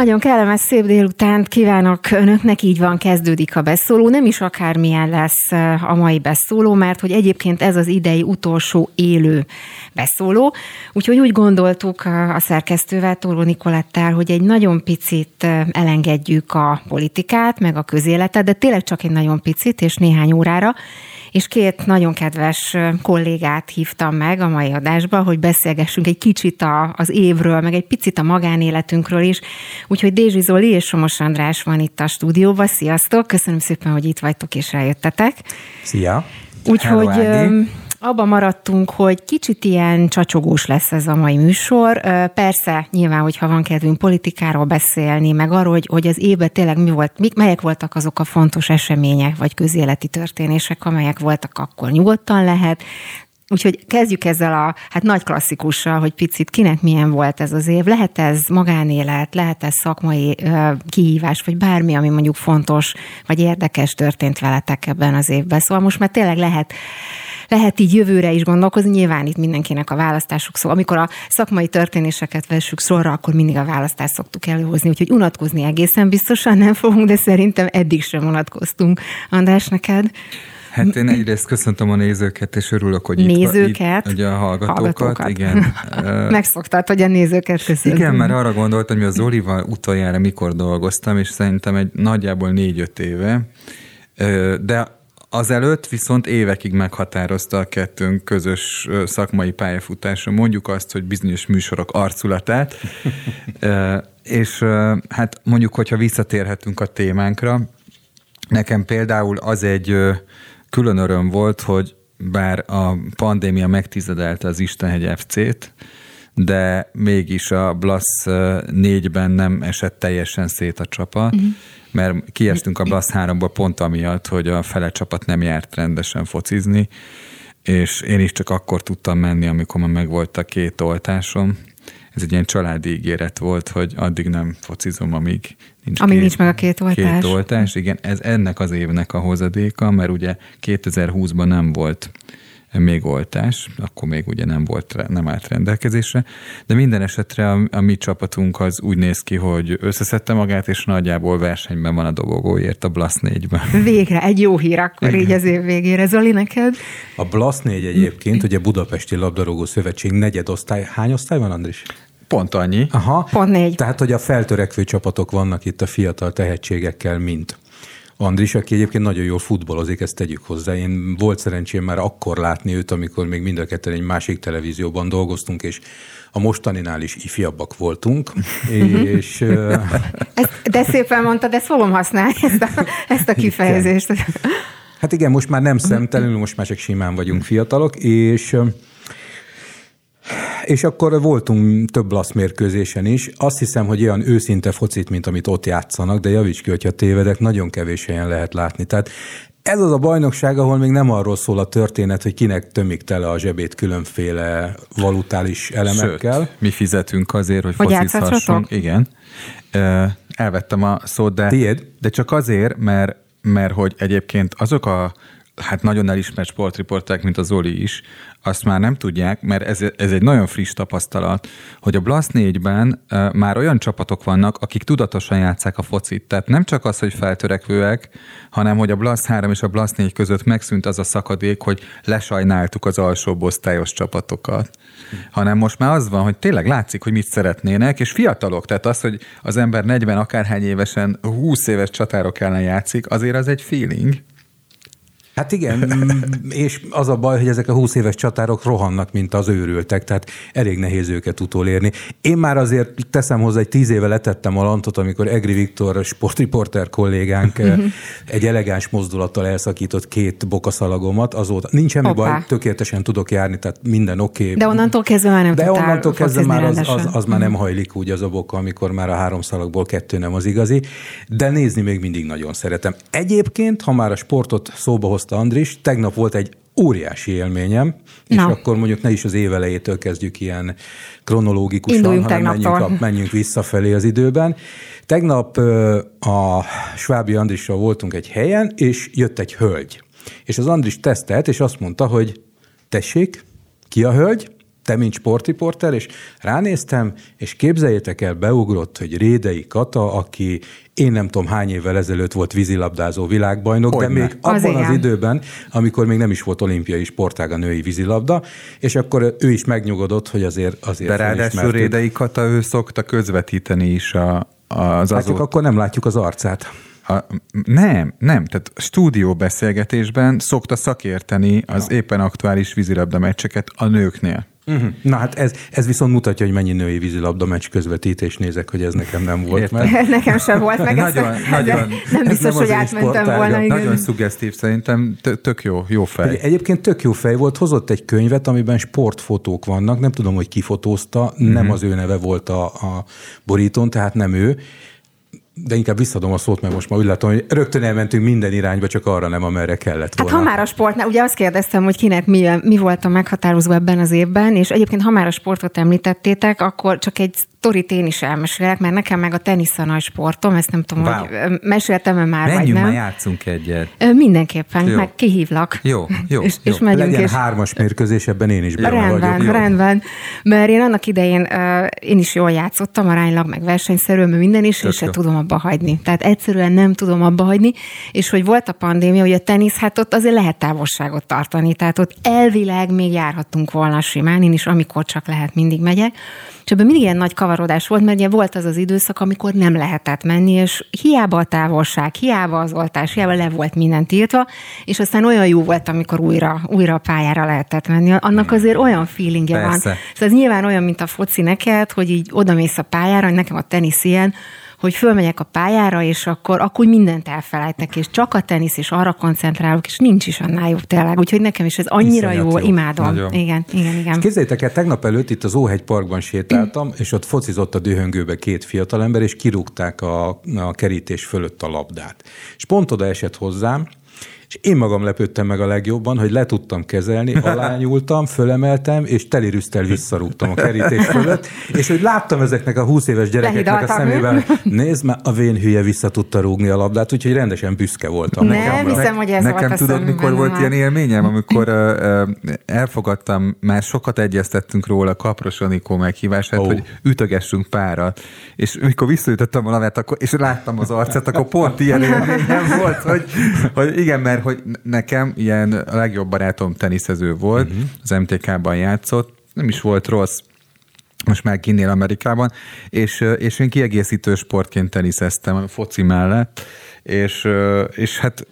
Nagyon kellemes szép délutánt kívánok önöknek, így van, kezdődik a beszóló. Nem is akármilyen lesz a mai beszóló, mert hogy egyébként ez az idei utolsó élő beszóló. Úgyhogy úgy gondoltuk a szerkesztővel, Tóró Nikolettel, hogy egy nagyon picit elengedjük a politikát, meg a közéletet, de tényleg csak egy nagyon picit, és néhány órára, és két nagyon kedves kollégát hívtam meg a mai adásba, hogy beszélgessünk egy kicsit a, az évről, meg egy picit a magánéletünkről is. Úgyhogy Dézsi Zoli és Somos András van itt a stúdióban. Sziasztok! Köszönöm szépen, hogy itt vagytok és eljöttetek. Szia! Úgyhogy abban maradtunk, hogy kicsit ilyen csacsogós lesz ez a mai műsor. Persze, nyilván, hogyha van kedvünk politikáról beszélni, meg arról, hogy, hogy az évben tényleg mi volt, mik, melyek voltak azok a fontos események, vagy közéleti történések, amelyek voltak, akkor nyugodtan lehet. Úgyhogy kezdjük ezzel a hát nagy klasszikussal, hogy picit kinek milyen volt ez az év. Lehet ez magánélet, lehet ez szakmai ö, kihívás, vagy bármi, ami mondjuk fontos, vagy érdekes történt veletek ebben az évben. Szóval most már tényleg lehet lehet így jövőre is gondolkozni, nyilván itt mindenkinek a választásuk szó. Amikor a szakmai történéseket vessük sorra, akkor mindig a választást szoktuk előhozni, úgyhogy unatkozni egészen biztosan nem fogunk, de szerintem eddig sem unatkoztunk. András, neked? Hát én egyrészt köszöntöm a nézőket, és örülök, hogy nézőket, itt, itt a hallgatókat. hallgatókat. Igen. Megszoktad, hogy a nézőket köszöntöm. Igen, mert arra gondoltam, hogy az Zolival utoljára mikor dolgoztam, és szerintem egy nagyjából négy-öt éve, de Azelőtt viszont évekig meghatározta a kettőnk közös szakmai pályafutása, mondjuk azt, hogy bizonyos műsorok arculatát, és hát mondjuk, hogyha visszatérhetünk a témánkra, nekem például az egy külön öröm volt, hogy bár a pandémia megtizedelte az Istenhegy FC-t, de mégis a Blasz 4-ben nem esett teljesen szét a csapat, uh-huh mert kiestünk a Blasz 3-ba pont amiatt, hogy a fele csapat nem járt rendesen focizni, és én is csak akkor tudtam menni, amikor már megvolt a két oltásom. Ez egy ilyen családi ígéret volt, hogy addig nem focizom, amíg nincs, amíg két, nincs meg a két oltás. Két oltás, igen. Ez ennek az évnek a hozadéka, mert ugye 2020-ban nem volt még oltás, akkor még ugye nem volt, nem állt rendelkezésre, de minden esetre a, a mi csapatunk az úgy néz ki, hogy összeszedte magát, és nagyjából versenyben van a dobogóért a Blast 4-ben. Végre, egy jó hír akkor így az év végére. Zoli, neked? A Blast 4 egyébként, ugye Budapesti Labdarúgó Szövetség negyed osztály. Hány osztály van, Andris? Pont annyi. Aha. Pont négy. Tehát, hogy a feltörekvő csapatok vannak itt a fiatal tehetségekkel, mint Andris, aki egyébként nagyon jól futballozik, ezt tegyük hozzá. Én volt szerencsém már akkor látni őt, amikor még mind a ketten egy másik televízióban dolgoztunk, és a mostaninál is ifjabbak voltunk. és, ezt, de szépen mondtad, ezt fogom használni, ezt a, ezt a kifejezést. Hát igen, most már nem szemtelenül, most már csak simán vagyunk fiatalok, és és akkor voltunk több lasz mérkőzésen is. Azt hiszem, hogy olyan őszinte focit, mint amit ott játszanak, de javíts ki, hogyha tévedek, nagyon kevés helyen lehet látni. Tehát ez az a bajnokság, ahol még nem arról szól a történet, hogy kinek tömik tele a zsebét különféle valutális elemekkel. Sőt, mi fizetünk azért, hogy, hogy focizhassunk. Igen. Elvettem a szót, de, Tiéd? de csak azért, mert, mert hogy egyébként azok a hát nagyon elismert sportriporták, mint az Zoli is, azt már nem tudják, mert ez, ez egy nagyon friss tapasztalat, hogy a Blast 4-ben uh, már olyan csapatok vannak, akik tudatosan játszák a focit. Tehát nem csak az, hogy feltörekvőek, hanem hogy a Blast 3 és a Blast 4 között megszűnt az a szakadék, hogy lesajnáltuk az alsó osztályos csapatokat. Hanem most már az van, hogy tényleg látszik, hogy mit szeretnének, és fiatalok, tehát az, hogy az ember 40 akárhány évesen 20 éves csatárok ellen játszik, azért az egy feeling. Hát igen, és az a baj, hogy ezek a 20 éves csatárok rohannak, mint az őrültek, tehát elég nehéz őket utolérni. Én már azért teszem hozzá, egy tíz éve letettem a lantot, amikor Egri Viktor, sportriporter kollégánk egy elegáns mozdulattal elszakított két bokaszalagomat, azóta nincs semmi baj, tökéletesen tudok járni, tehát minden oké. Okay. De onnantól kezdve már nem De onnantól kezdve már az, az, az már nem hajlik úgy az a boka, amikor már a három szalagból kettő nem az igazi, de nézni még mindig nagyon szeretem. Egyébként, ha már a sportot szóba hozta Andris, tegnap volt egy óriási élményem, és Na. akkor mondjuk ne is az évelejétől kezdjük ilyen kronológikusan, Induljunk hanem menjünk, a, menjünk visszafelé az időben. Tegnap a Svábi Andrissal voltunk egy helyen, és jött egy hölgy. És az Andris tesztelt, és azt mondta, hogy tessék, ki a hölgy? Te, mint sportriporter, és ránéztem, és képzeljétek el, beugrott, hogy Rédei Kata, aki én nem tudom hány évvel ezelőtt volt vízilabdázó világbajnok, Hogyne. de még Az abban az, igen. időben, amikor még nem is volt olimpiai sportág a női vízilabda, és akkor ő is megnyugodott, hogy azért, azért De ráadásul. Rédei Kata, ő szokta közvetíteni is a, az azó... akkor nem látjuk az arcát. A, nem, nem. Tehát stúdió beszélgetésben szokta szakérteni az éppen aktuális vízilabda meccseket a nőknél. Uh-huh. Na hát ez, ez viszont mutatja, hogy mennyi női vízilabda meccs közvetítés nézek, hogy ez nekem nem volt. Értem. Mert Nekem sem volt meg. Nagyon- ezt- nagyon- nem biztos, nem az hogy átmentem volna. Igen. Nagyon szuggesztív szerintem, tö- tök jó, jó fej. Egy- Egyébként tök jó fej volt, hozott egy könyvet, amiben sportfotók vannak, nem tudom, hogy ki fotózta, Mhm. nem az ő neve volt a, a borítón, tehát nem ő, de inkább visszadom a szót, mert most már úgy látom, hogy rögtön elmentünk minden irányba, csak arra nem, amerre kellett Hát volna. ha már a sportnál, ugye azt kérdeztem, hogy kinek mi, mi volt a meghatározó ebben az évben, és egyébként ha már a sportot említettétek, akkor csak egy sztorit én is elmesélek, mert nekem meg a tenisz a nagy sportom, ezt nem tudom, Wow. hogy meséltem-e már, vagy Menjünk nem. már, játszunk egyet. Mindenképpen, Jó. meg kihívlak. Jó, jó, és, jó. és megyünk, Legyen és hármas mérkőzés, ebben én is benne Rendben, vagyok. jó. rendben. Mert én annak idején én is jól játszottam, aránylag, meg versenyszerűen, meg minden is, Tök és se tudom abba hagyni. Tehát egyszerűen nem tudom abba hagyni, és hogy volt a pandémia, hogy a tenisz, hát ott azért lehet távolságot tartani, tehát ott elvileg még járhattunk volna simán, én is amikor csak lehet mindig megyek, és ebben mindig ilyen nagy kavarodás volt, mert ugye volt az az időszak, amikor nem lehetett menni, és hiába a távolság, hiába az oltás, hiába le volt minden tiltva, és aztán olyan jó volt, amikor újra, újra a pályára lehetett menni. Annak azért olyan feelingje van. Persze. Szóval ez nyilván olyan, mint a foci neked, hogy így odamész a pályára, hogy nekem a tenisz ilyen, hogy fölmegyek a pályára, és akkor, akkor mindent elfelejtek, és csak a tenisz, és arra koncentrálok, és nincs is annál jobb tényleg. Úgyhogy nekem is ez annyira jó, jó. imádom. Nagyon. Igen, igen, igen. Képzeljétek el, tegnap előtt itt az Óhegy Parkban sétáltam, és ott focizott a dühöngőbe két fiatalember, és kirúgták a, a kerítés fölött a labdát. És pont oda esett hozzám, és én magam lepődtem meg a legjobban, hogy le tudtam kezelni, alányultam, fölemeltem, és telirüsztel visszarúgtam a kerítés fölött, és hogy láttam ezeknek a 20 éves gyerekeknek a szemében, nézd már, a vén hülye vissza tudta rúgni a labdát, úgyhogy rendesen büszke voltam. Nem, magamra. hiszem, hogy ez Nekem volt tudod, mikor volt már. ilyen élményem, amikor uh, uh, elfogadtam, már sokat egyeztettünk róla Kapros Anikó meghívását, oh. hogy ütögessünk párat, és mikor visszaütöttem a lavát, akkor, és láttam az arcát, akkor pont ilyen élményem volt, hogy, hogy igen, mert hogy nekem ilyen a legjobb barátom teniszező volt, uh-huh. az MTK-ban játszott, nem is volt rossz, most már kinnél Amerikában, és, és én kiegészítő sportként teniszeztem a foci mellett, és, és hát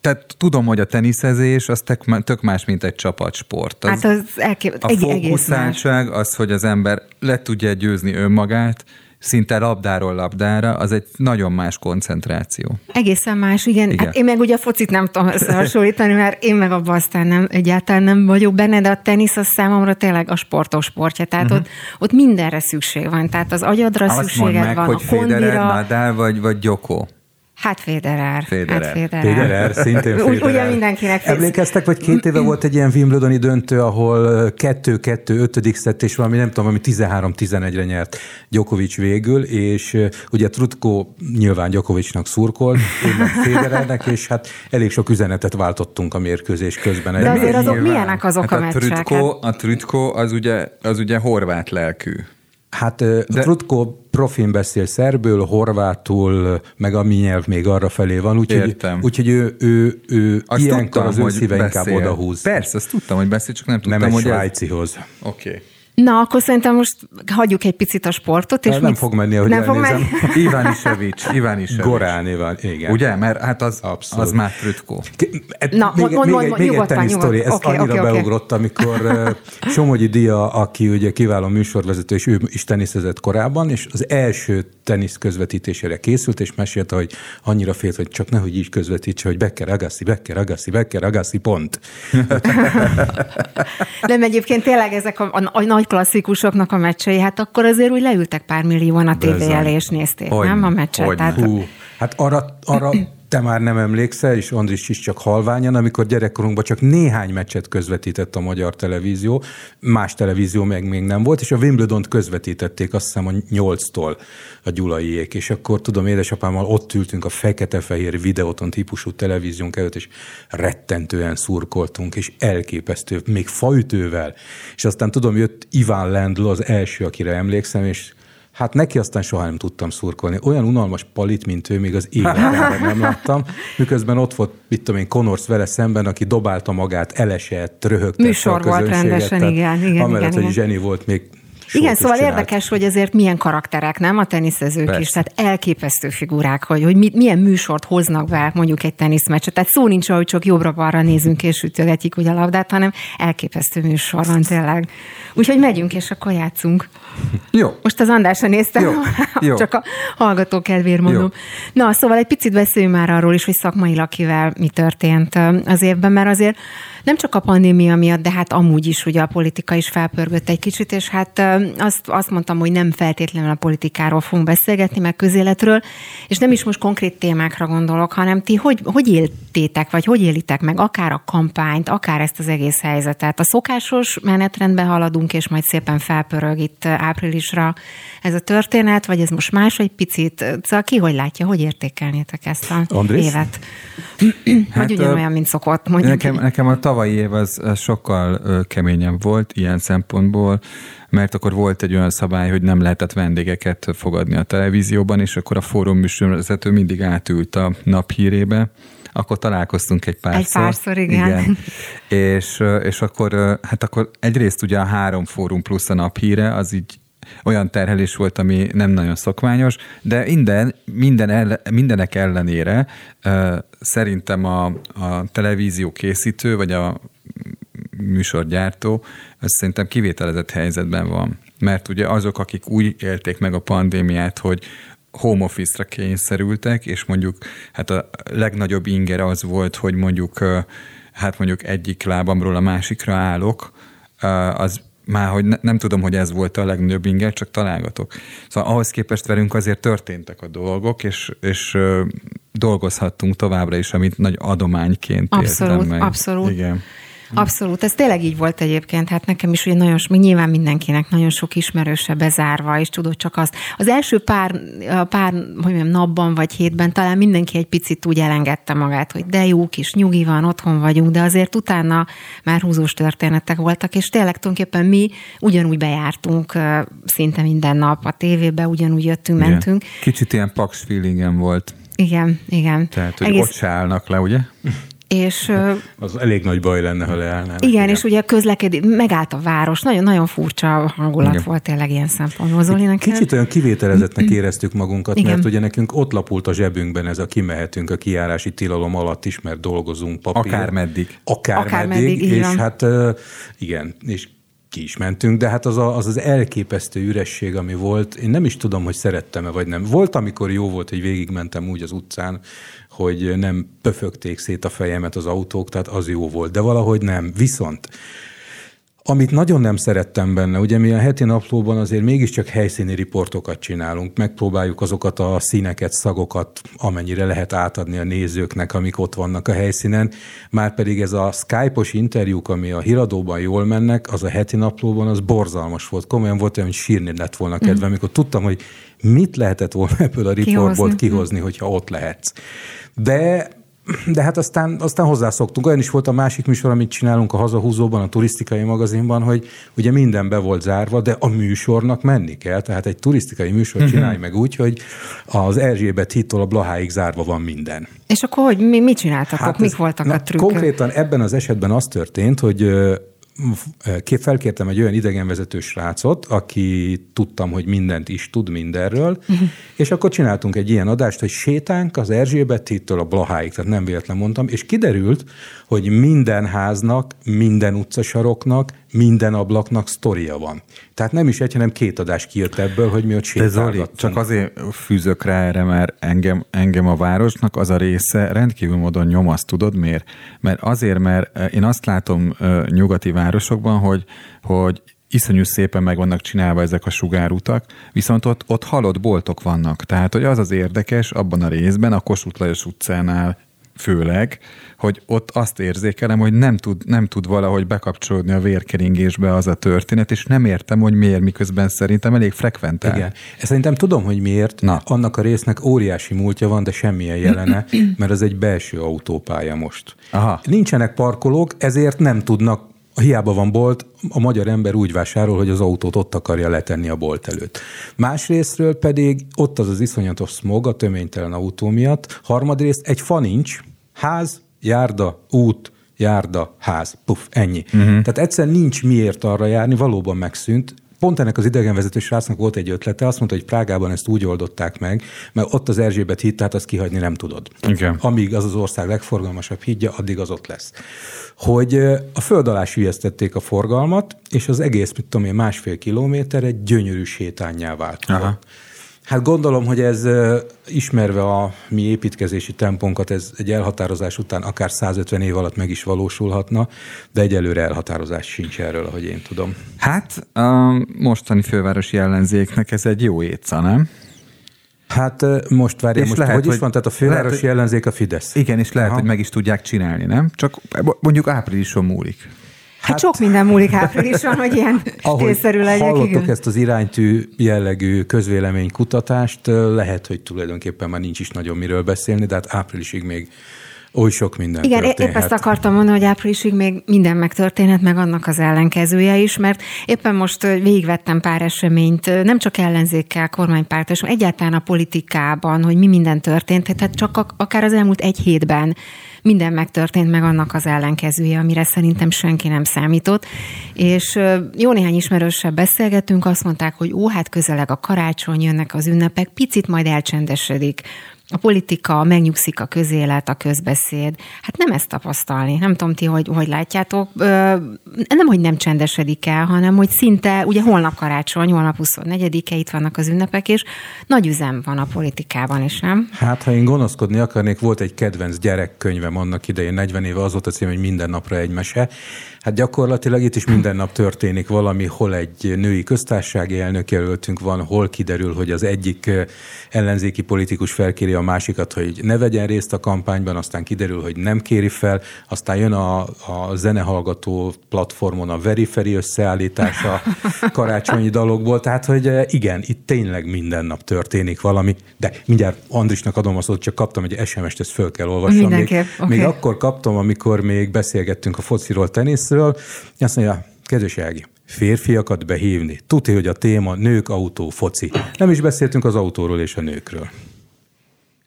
tehát tudom, hogy a teniszezés az tök, tök más, mint egy csapatsport. Az, Hát az elkép... a fókuszáltság, az, hogy az ember le tudja győzni önmagát, szinte labdáról labdára, az egy nagyon más koncentráció. Egészen más, igen. Igen. Hát én meg ugye a focit nem tudom összehasonlítani, mert én meg abban aztán nem, egyáltalán nem vagyok benne, de a tenisz az számomra tényleg a sportos sportja. Tehát uh-huh. ott, ott mindenre szükség van. Tehát az agyadra Azt szükséged meg, van, hogy a Federer, kondira. Nadal vagy, vagy Gyoko. Hát Federer. Federer. Hát Federer. Federer, szintén Úgy- Federer. ugye mindenkinek fél- Emlékeztek, hogy két éve volt egy ilyen Wimbledoni döntő, ahol 2-2, 5. szett, és valami nem tudom, ami 13-11-re nyert Djokovic végül, és ugye Trutko nyilván Djokovicnak szurkolt, én meg Federernek, és hát elég sok üzenetet váltottunk a mérkőzés közben. De azért azok Nyilván. milyenek azok hát a a meccsek? trütkó, a trütkó az ugye, az ugye horvát lelkű. Hát De... Trutko profin beszél szerből, horvátul, meg a mi nyelv még arra felé van, úgyhogy, úgyhogy ő, ő, ő Azt ilyenkor tudtam, az ő szíve inkább beszél. odahúz. Persze, azt tudtam, hogy beszél, csak nem tudtam, Nem egy hogy ez... svájcihoz. Oké. Okay. Na, akkor szerintem most hagyjuk egy picit a sportot. És Nem mit- fog menni, ahogy Nem fog elnézem. menni. Iván Isevics, Iván Isevics. Goráni van, igen. Ugye? Mert hát az, Abszolút. az már trütkó. Na, még, mond- mond- még, mond- egy- még egy nyugodtan, tenisztori, ez. Oké, annyira oké. beugrott, amikor uh, Somogyi Dia, aki ugye kiváló műsorvezető, és ő is teniszezett korábban, és az első tenisz közvetítésére készült, és mesélte, hogy annyira félt, hogy csak nehogy így közvetítse, hogy Becker Agassi, Becker Agassi, Becker Agassi, pont. Nem, egyébként tényleg ezek a, a, a nagy klasszikusoknak a meccsei, hát akkor azért úgy leültek pár millióan a tévé elé, és nézték, nem a meccset. hogyne. Tehát, Hú, hát arra, arra te már nem emlékszel, és Andris is csak halványan, amikor gyerekkorunkban csak néhány meccset közvetített a magyar televízió, más televízió meg még nem volt, és a Wimbledon-t közvetítették azt hiszem a nyolctól a gyulaiék, és akkor tudom, édesapámmal ott ültünk a fekete-fehér videóton típusú televíziónk előtt, és rettentően szurkoltunk, és elképesztő, még faütővel, és aztán tudom, jött Iván Lendl az első, akire emlékszem, és Hát neki aztán soha nem tudtam szurkolni. Olyan unalmas palit, mint ő, még az életemben nem láttam. Miközben ott volt, mit tudom én, Connors vele szemben, aki dobálta magát, elesett, röhögtette Műsor a volt rendesen, tehát, igen, igen. Amellett, igen, hogy igen. zseni volt, még igen, szóval csinált. érdekes, hogy azért milyen karakterek, nem a teniszezők Persze. is, tehát elképesztő figurák, hogy, hogy mit, milyen műsort hoznak be mondjuk egy teniszmeccset. Tehát szó nincs, hogy csak jobbra-balra nézünk és ütögetjük ugye a labdát, hanem elképesztő műsor van tényleg. Úgyhogy megyünk, és akkor játszunk. Jó. Most az Andrásra néztem, Jó. Jó. csak a hallgató kedvéért mondom. Jó. Na, szóval egy picit beszéljünk már arról is, hogy szakmailag kivel mi történt az évben, mert azért nem csak a pandémia miatt, de hát amúgy is ugye a politika is felpörgött egy kicsit, és hát azt, azt mondtam, hogy nem feltétlenül a politikáról fogunk beszélgetni, meg közéletről, és nem is most konkrét témákra gondolok, hanem ti hogy, hogy éltétek, vagy hogy élitek meg akár a kampányt, akár ezt az egész helyzetet. A szokásos menetrendben haladunk, és majd szépen felpörög itt áprilisra ez a történet, vagy ez most más egy picit? Szóval ki hogy látja, hogy értékelnétek ezt a Andrész? évet? Hát, vagy ugyanolyan, mint szokott, mondjuk. Nekem, nekem a tavalyi év az, az sokkal keményebb volt ilyen szempontból, mert akkor volt egy olyan szabály, hogy nem lehetett vendégeket fogadni a televízióban, és akkor a fórum műsorvezető mindig átült a naphírébe, akkor találkoztunk egy párszor. Egy párszor, igen. igen. és, és akkor, hát akkor egyrészt ugye a három fórum plusz a naphíre, az így olyan terhelés volt, ami nem nagyon szokványos, de minden, minden elle, mindenek ellenére szerintem a, a televízió készítő, vagy a műsorgyártó, az szerintem kivételezett helyzetben van. Mert ugye azok, akik úgy élték meg a pandémiát, hogy home office-ra kényszerültek, és mondjuk hát a legnagyobb inger az volt, hogy mondjuk hát mondjuk egyik lábamról a másikra állok, az már hogy ne, nem tudom, hogy ez volt a legnagyobb inger, csak találgatok. Szóval ahhoz képest velünk azért történtek a dolgok, és, és dolgozhattunk továbbra is, amit nagy adományként abszolút, meg. Abszolút, Igen. Abszolút, ez tényleg így volt egyébként, hát nekem is ugye nagyon, nyilván mindenkinek nagyon sok ismerőse bezárva, és tudod csak azt. Az első pár, pár hogy mondjam, napban vagy hétben talán mindenki egy picit úgy elengedte magát, hogy de jó kis nyugi van, otthon vagyunk, de azért utána már húzós történetek voltak, és tényleg tulajdonképpen mi ugyanúgy bejártunk szinte minden nap a tévébe, ugyanúgy jöttünk, igen. mentünk. Kicsit ilyen paks feelingem volt. Igen, igen. Tehát, hogy Egész... ott se állnak le, ugye? És, az elég nagy baj lenne, ha leállnának. Igen, igen, és ugye a közlekedés, megállt a város, nagyon-nagyon furcsa hangulat igen. volt tényleg ilyen szempontból. Zoli, neked? Kicsit olyan kivételezetnek éreztük magunkat, igen. mert ugye nekünk ott lapult a zsebünkben ez a kimehetünk a kiárási tilalom alatt is, mert dolgozunk papír. Akár meddig. Akár, Akár meddig, meddig és hát igen, és ki is mentünk, de hát az, a, az az elképesztő üresség, ami volt, én nem is tudom, hogy szerettem-e vagy nem. Volt, amikor jó volt, hogy végigmentem úgy az utcán, hogy nem pöfögték szét a fejemet az autók, tehát az jó volt, de valahogy nem. Viszont amit nagyon nem szerettem benne, ugye mi a heti naplóban azért mégiscsak helyszíni riportokat csinálunk, megpróbáljuk azokat a színeket, szagokat, amennyire lehet átadni a nézőknek, amik ott vannak a helyszínen, már pedig ez a Skype-os interjúk, ami a híradóban jól mennek, az a heti naplóban az borzalmas volt. Komolyan volt olyan, hogy sírni lett volna kedve, mm. amikor tudtam, hogy mit lehetett volna ebből a riportból kihozni, kihozni hogyha ott lehetsz. De de hát aztán, aztán hozzászoktunk. Olyan is volt a másik műsor, amit csinálunk a Hazahúzóban, a turisztikai magazinban, hogy ugye minden be volt zárva, de a műsornak menni kell. Tehát egy turisztikai műsor uh-huh. csinálj meg úgy, hogy az Erzsébet hittól a Blaháig zárva van minden. És akkor hogy mi, mit csináltak? Hát Mik voltak na, a trükkök? Konkrétan ebben az esetben az történt, hogy felkértem egy olyan idegenvezető srácot, aki tudtam, hogy mindent is tud mindenről, uh-huh. és akkor csináltunk egy ilyen adást, hogy sétánk az Erzsébet hittől a Blaháig, tehát nem véletlen mondtam, és kiderült, hogy minden háznak, minden utcasaroknak, minden ablaknak sztoria van. Tehát nem is egy, hanem két adás kijött ebből, hogy mi ott sétálgattunk. Csak azért fűzök rá erre, mert engem, engem a városnak az a része rendkívül módon nyomaszt, tudod miért? Mert azért, mert én azt látom nyugati városokban, hogy, hogy iszonyú szépen meg vannak csinálva ezek a sugárutak, viszont ott, ott halott boltok vannak. Tehát, hogy az az érdekes abban a részben, a Kossuth Lajos utcánál főleg, hogy ott azt érzékelem, hogy nem tud, nem tud valahogy bekapcsolódni a vérkeringésbe az a történet, és nem értem, hogy miért, miközben szerintem elég frekventál. Igen. Ezt szerintem tudom, hogy miért. Na. Annak a résznek óriási múltja van, de semmilyen jelene, mert az egy belső autópálya most. Aha. Nincsenek parkolók, ezért nem tudnak hiába van bolt, a magyar ember úgy vásárol, hogy az autót ott akarja letenni a bolt előtt. Másrésztről pedig ott az az iszonyatos smog a töménytelen autó miatt. Harmadrészt egy fa nincs, ház, járda, út, járda, ház, puff, ennyi. Uh-huh. Tehát egyszer nincs miért arra járni, valóban megszűnt, pont ennek az idegenvezető srácnak volt egy ötlete, azt mondta, hogy Prágában ezt úgy oldották meg, mert ott az Erzsébet híd, tehát azt kihagyni nem tudod. Igen. Amíg az az ország legforgalmasabb hídja, addig az ott lesz. Hogy a föld alá a forgalmat, és az egész, mit tudom én, másfél kilométer egy gyönyörű sétányá vált. Aha. Hát gondolom, hogy ez ismerve a mi építkezési tempónkat, ez egy elhatározás után akár 150 év alatt meg is valósulhatna, de egyelőre elhatározás sincs erről, ahogy én tudom. Hát a mostani fővárosi ellenzéknek ez egy jó étca, nem? Hát most várjál, most lehet, hogy is van, tehát a fővárosi lehet, ellenzék a Fidesz. Igen, és lehet, Aha. hogy meg is tudják csinálni, nem? Csak mondjuk áprilison múlik. Hát, hát sok minden múlik áprilison, hogy ilyen tényszerű legyek. Hallottuk igen. ezt az iránytű jellegű közvéleménykutatást, lehet, hogy tulajdonképpen már nincs is nagyon miről beszélni, de hát áprilisig még oly sok minden Igen, történhet. épp ezt akartam mondani, hogy áprilisig még minden megtörténhet, meg annak az ellenkezője is, mert éppen most végigvettem pár eseményt, nem csak ellenzékkel, kormánypárt, és egyáltalán a politikában, hogy mi minden történt, tehát csak akár az elmúlt egy hétben minden megtörtént, meg annak az ellenkezője, amire szerintem senki nem számított. És jó néhány ismerőssel beszélgettünk, azt mondták, hogy ó, hát közeleg a karácsony, jönnek az ünnepek, picit majd elcsendesedik a politika, megnyugszik a közélet, a közbeszéd. Hát nem ezt tapasztalni. Nem tudom ti, hogy, hogy látjátok. Nem, hogy nem csendesedik el, hanem hogy szinte, ugye holnap karácsony, holnap 24-e, itt vannak az ünnepek, és nagy üzem van a politikában is, nem? Hát, ha én gonoszkodni akarnék, volt egy kedvenc gyerekkönyvem annak idején, 40 éve az volt a cím, hogy minden napra egy mese, Hát gyakorlatilag itt is minden nap történik valami, hol egy női köztársasági elnökjelöltünk van, hol kiderül, hogy az egyik ellenzéki politikus felkéri a másikat, hogy ne vegyen részt a kampányban, aztán kiderül, hogy nem kéri fel, aztán jön a, a zenehallgató platformon a Veriferi összeállítása karácsonyi dalokból, tehát hogy igen, itt tényleg minden nap történik valami, de mindjárt Andrisnak adom azt, hogy csak kaptam egy SMS-t, ezt föl kell olvasnom. Még, okay. még akkor kaptam, amikor még beszélgettünk a fociról, tenisz, részről. Azt mondja, kedves Ági, férfiakat behívni. Tudja, hogy a téma nők, autó, foci. Nem is beszéltünk az autóról és a nőkről.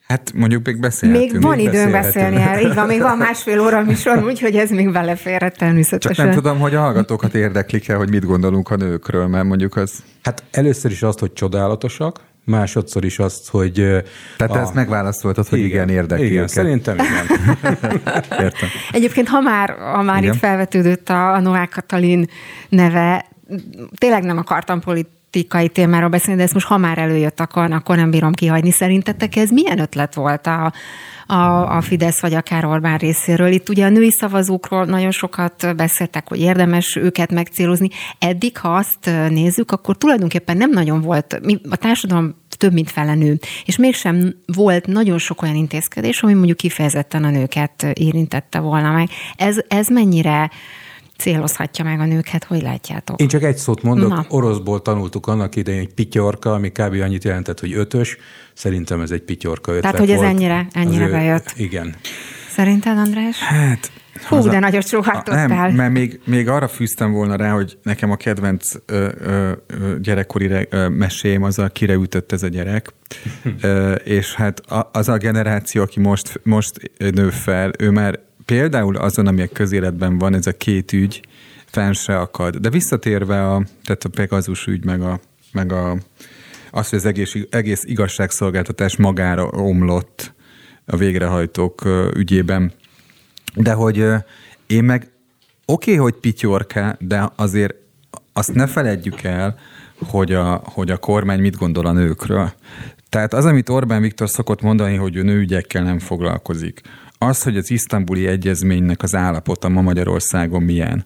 Hát mondjuk még beszélhetünk. Még van időn beszélni erről. Így van, még van másfél óra műsor, úgyhogy ez még beleférhet természetesen. Csak nem tudom, hogy a hallgatókat érdeklik-e, hogy mit gondolunk a nőkről, mert mondjuk az... Hát először is azt, hogy csodálatosak, másodszor is azt, hogy... Tehát a... ezt megválaszoltad, hogy igen, igen érdekli Igen, őket. szerintem igen. Értem. Egyébként, ha már, ha már itt felvetődött a, a Novák Katalin neve, tényleg nem akartam politikai témáról beszélni, de ezt most ha már előjött, akkor, akkor nem bírom kihagyni. Szerintetek ez milyen ötlet volt a, a, a Fidesz vagy akár Orbán részéről? Itt ugye a női szavazókról nagyon sokat beszéltek, hogy érdemes őket megcélozni. Eddig, ha azt nézzük, akkor tulajdonképpen nem nagyon volt, a társadalom több mint fele nő, és mégsem volt nagyon sok olyan intézkedés, ami mondjuk kifejezetten a nőket érintette volna meg. Ez, ez mennyire célozhatja meg a nőket, hogy látjátok? Én csak egy szót mondok, Na. oroszból tanultuk annak idején, hogy pityorka, ami kb. annyit jelentett, hogy ötös. Szerintem ez egy pityorka ötlet Tehát, hogy ez volt. ennyire, ennyire ő, bejött. Igen. Szerinted, András? Hát, Hú, de a... nagyot sóhajtottál. Nem, mert még, még arra fűztem volna rá, hogy nekem a kedvenc ö, ö, gyerekkori ö, mesém az a kire ütött ez a gyerek, ö, és hát az a generáció, aki most, most nő fel, ő már például azon, ami a közéletben van, ez a két ügy, fenn se akad. De visszatérve a, tehát a Pegazus ügy, meg a, meg a az, hogy az egész, egész igazságszolgáltatás magára omlott a végrehajtók ügyében. De hogy én meg oké, okay, hogy pityorka, de azért azt ne feledjük el, hogy a, hogy a kormány mit gondol a nőkről. Tehát az, amit Orbán Viktor szokott mondani, hogy ő nőügyekkel nem foglalkozik, az, hogy az isztambuli egyezménynek az állapota ma Magyarországon milyen,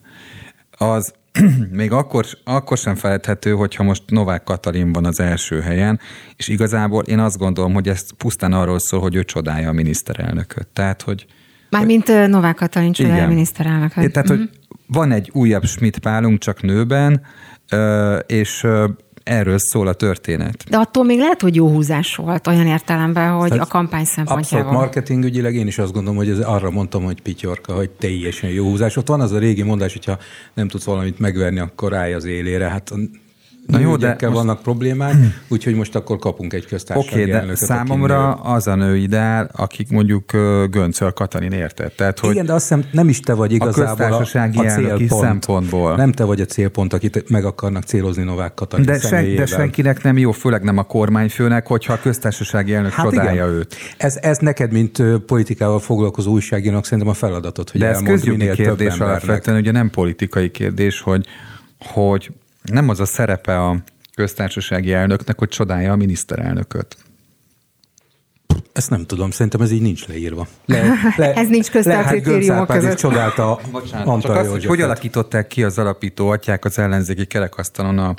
az még akkor, akkor sem felejthető, hogyha most Novák Katalin van az első helyen, és igazából én azt gondolom, hogy ez pusztán arról szól, hogy ő csodálja a miniszterelnököt. Tehát, hogy Mármint Novák Katalin csodálja a miniszterelnököt. Tehát, uh-huh. hogy mhm. van egy újabb Schmidt pálunk, csak nőben, és erről szól a történet. De attól még lehet, hogy jó húzás volt olyan értelemben, hogy Tehát a kampány szempontjából. Abszolút marketingügyileg én is azt gondolom, hogy ez arra mondtam, hogy pityorka, hogy teljesen jó húzás. Ott van az a régi mondás, hogyha nem tudsz valamit megverni, akkor állj az élére. Hát Na jó, de most... vannak problémák, úgyhogy most akkor kapunk egy köztársasági Oké, okay, de számomra az a nő ideál, akik mondjuk Göncöl Katalin értett. Tehát, hogy Igen, de azt hiszem nem is te vagy igazából a, a célpont. szempontból. Nem te vagy a célpont, akit meg akarnak célozni Novák Katalin de, sen, de senkinek nem jó, főleg nem a kormányfőnek, hogyha a köztársasági elnök hát csodálja igen. őt. Ez, ez neked, mint politikával foglalkozó újságírónak szerintem a feladatot, hogy De ez közjogi kérdés alapvetően, ugye nem politikai kérdés, hogy hogy nem az a szerepe a köztársasági elnöknek, hogy csodálja a miniszterelnököt. Ezt nem tudom, szerintem ez így nincs leírva. Le, le, ez nincs közt a kritériumok között. csodálta Bocsánat, csak az, hogy hogy alakították ki az alapító atyák az ellenzéki kerekasztalon a,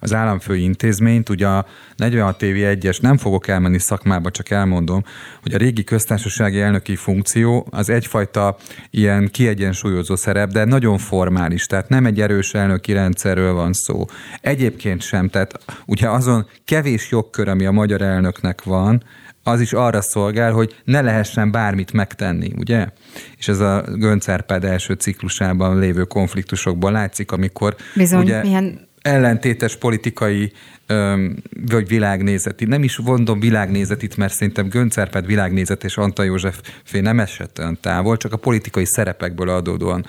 az államfői intézményt. Ugye a 46 TV 1-es, nem fogok elmenni szakmába, csak elmondom, hogy a régi köztársasági elnöki funkció az egyfajta ilyen kiegyensúlyozó szerep, de nagyon formális, tehát nem egy erős elnöki rendszerről van szó. Egyébként sem, tehát ugye azon kevés jogkör, ami a magyar elnöknek van, az is arra szolgál, hogy ne lehessen bármit megtenni, ugye? És ez a Göncárpád első ciklusában lévő konfliktusokban látszik, amikor Bizony, ugye milyen ellentétes politikai vagy világnézeti, nem is mondom világnézetit, mert szerintem Göncárpád világnézet és Antal József fél nem esett olyan távol, csak a politikai szerepekből adódóan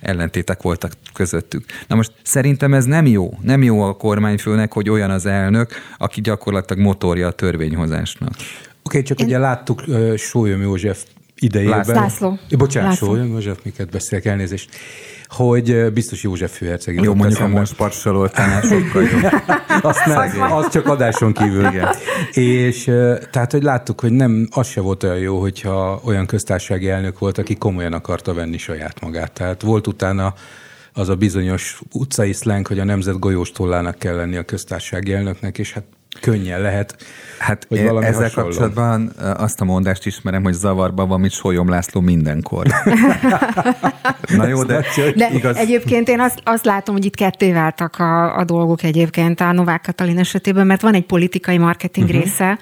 ellentétek voltak közöttük. Na most szerintem ez nem jó. Nem jó a kormányfőnek, hogy olyan az elnök, aki gyakorlatilag motorja a törvényhozásnak. Oké, okay, csak Én... ugye láttuk uh, Sólyom József idejében. László. Bocsánat, László. Sólyom József, miket beszélek, elnézést. Hogy biztos József főherceg. Jó, mondjuk a most parcsolótánál sokkal jobb. Azt nem, az csak adáson kívül. Igen. És tehát, hogy láttuk, hogy nem, az se volt olyan jó, hogyha olyan köztársasági elnök volt, aki komolyan akarta venni saját magát. Tehát volt utána az a bizonyos utcai szleng, hogy a nemzet golyós tollának kell lenni a köztársasági elnöknek, és hát könnyen lehet, Hát hogy valami ezzel hasonló. kapcsolatban azt a mondást ismerem, hogy zavarban van, mint Sólyom László mindenkor. Na jó, de, de igaz... egyébként én azt, azt látom, hogy itt ketté váltak a, a dolgok egyébként a Novák Katalin esetében, mert van egy politikai marketing uh-huh. része,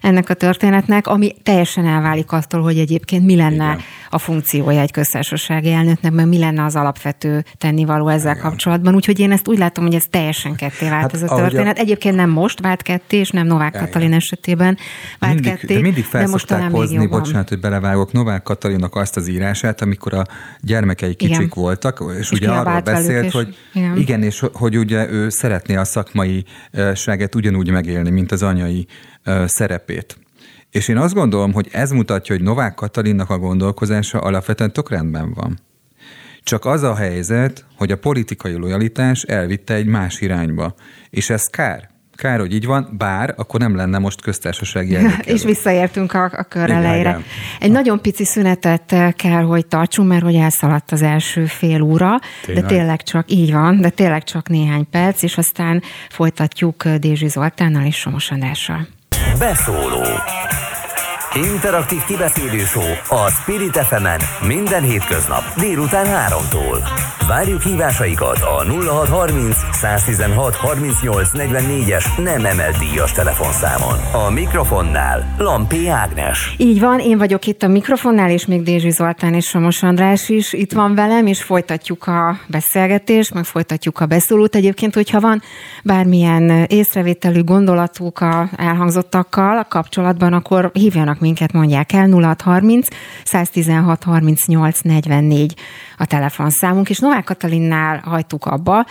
ennek a történetnek, ami teljesen elválik attól, hogy egyébként mi lenne Igen. a funkciója egy köztársasági elnöknek, mert mi lenne az alapvető tennivaló ezzel Igen. kapcsolatban. Úgyhogy én ezt úgy látom, hogy ez teljesen ketté vált hát, ez a történet. A... Egyébként nem most vált ketté, és nem Novák Igen. Katalin esetében vált mindig, ketté. De mindig fel de most talán hozni, bocsánat, hogy belevágok, Novák Katalinnak azt az írását, amikor a gyermekei kicsik Igen. voltak, és, és ugye arról beszélt, és, hogy igen. igen, és hogy ugye ő szeretné a szakmai ságet ugyanúgy megélni, mint az anyai szerepét. És én azt gondolom, hogy ez mutatja, hogy Novák Katalinnak a gondolkozása alapvetően tök rendben van. Csak az a helyzet, hogy a politikai lojalitás elvitte egy más irányba. És ez kár. Kár, hogy így van, bár akkor nem lenne most köztársasági elnök. És visszaértünk a, a kör elejére. Egy nagyon pici szünetet kell, hogy tartsunk, mert hogy elszaladt az első fél óra, tényleg? de tényleg csak, így van, de tényleg csak néhány perc, és aztán folytatjuk Dézsi Zoltánnal és Somos Andrással. Beszóló Interaktív kibeszélő a Spirit fm minden hétköznap délután 3-tól. Várjuk hívásaikat a 0630 116 38 44-es nem emelt díjas telefonszámon. A mikrofonnál Lampi Ágnes. Így van, én vagyok itt a mikrofonnál, és még Dézsi Zoltán és Somos András is itt van velem, és folytatjuk a beszélgetést, meg folytatjuk a beszólót. Egyébként, hogyha van bármilyen észrevételű gondolatuk a elhangzottakkal a kapcsolatban, akkor hívjanak minket, mondják el, 0630 116 38 44 a telefonszámunk, és Novák Katalinnál hagytuk abba,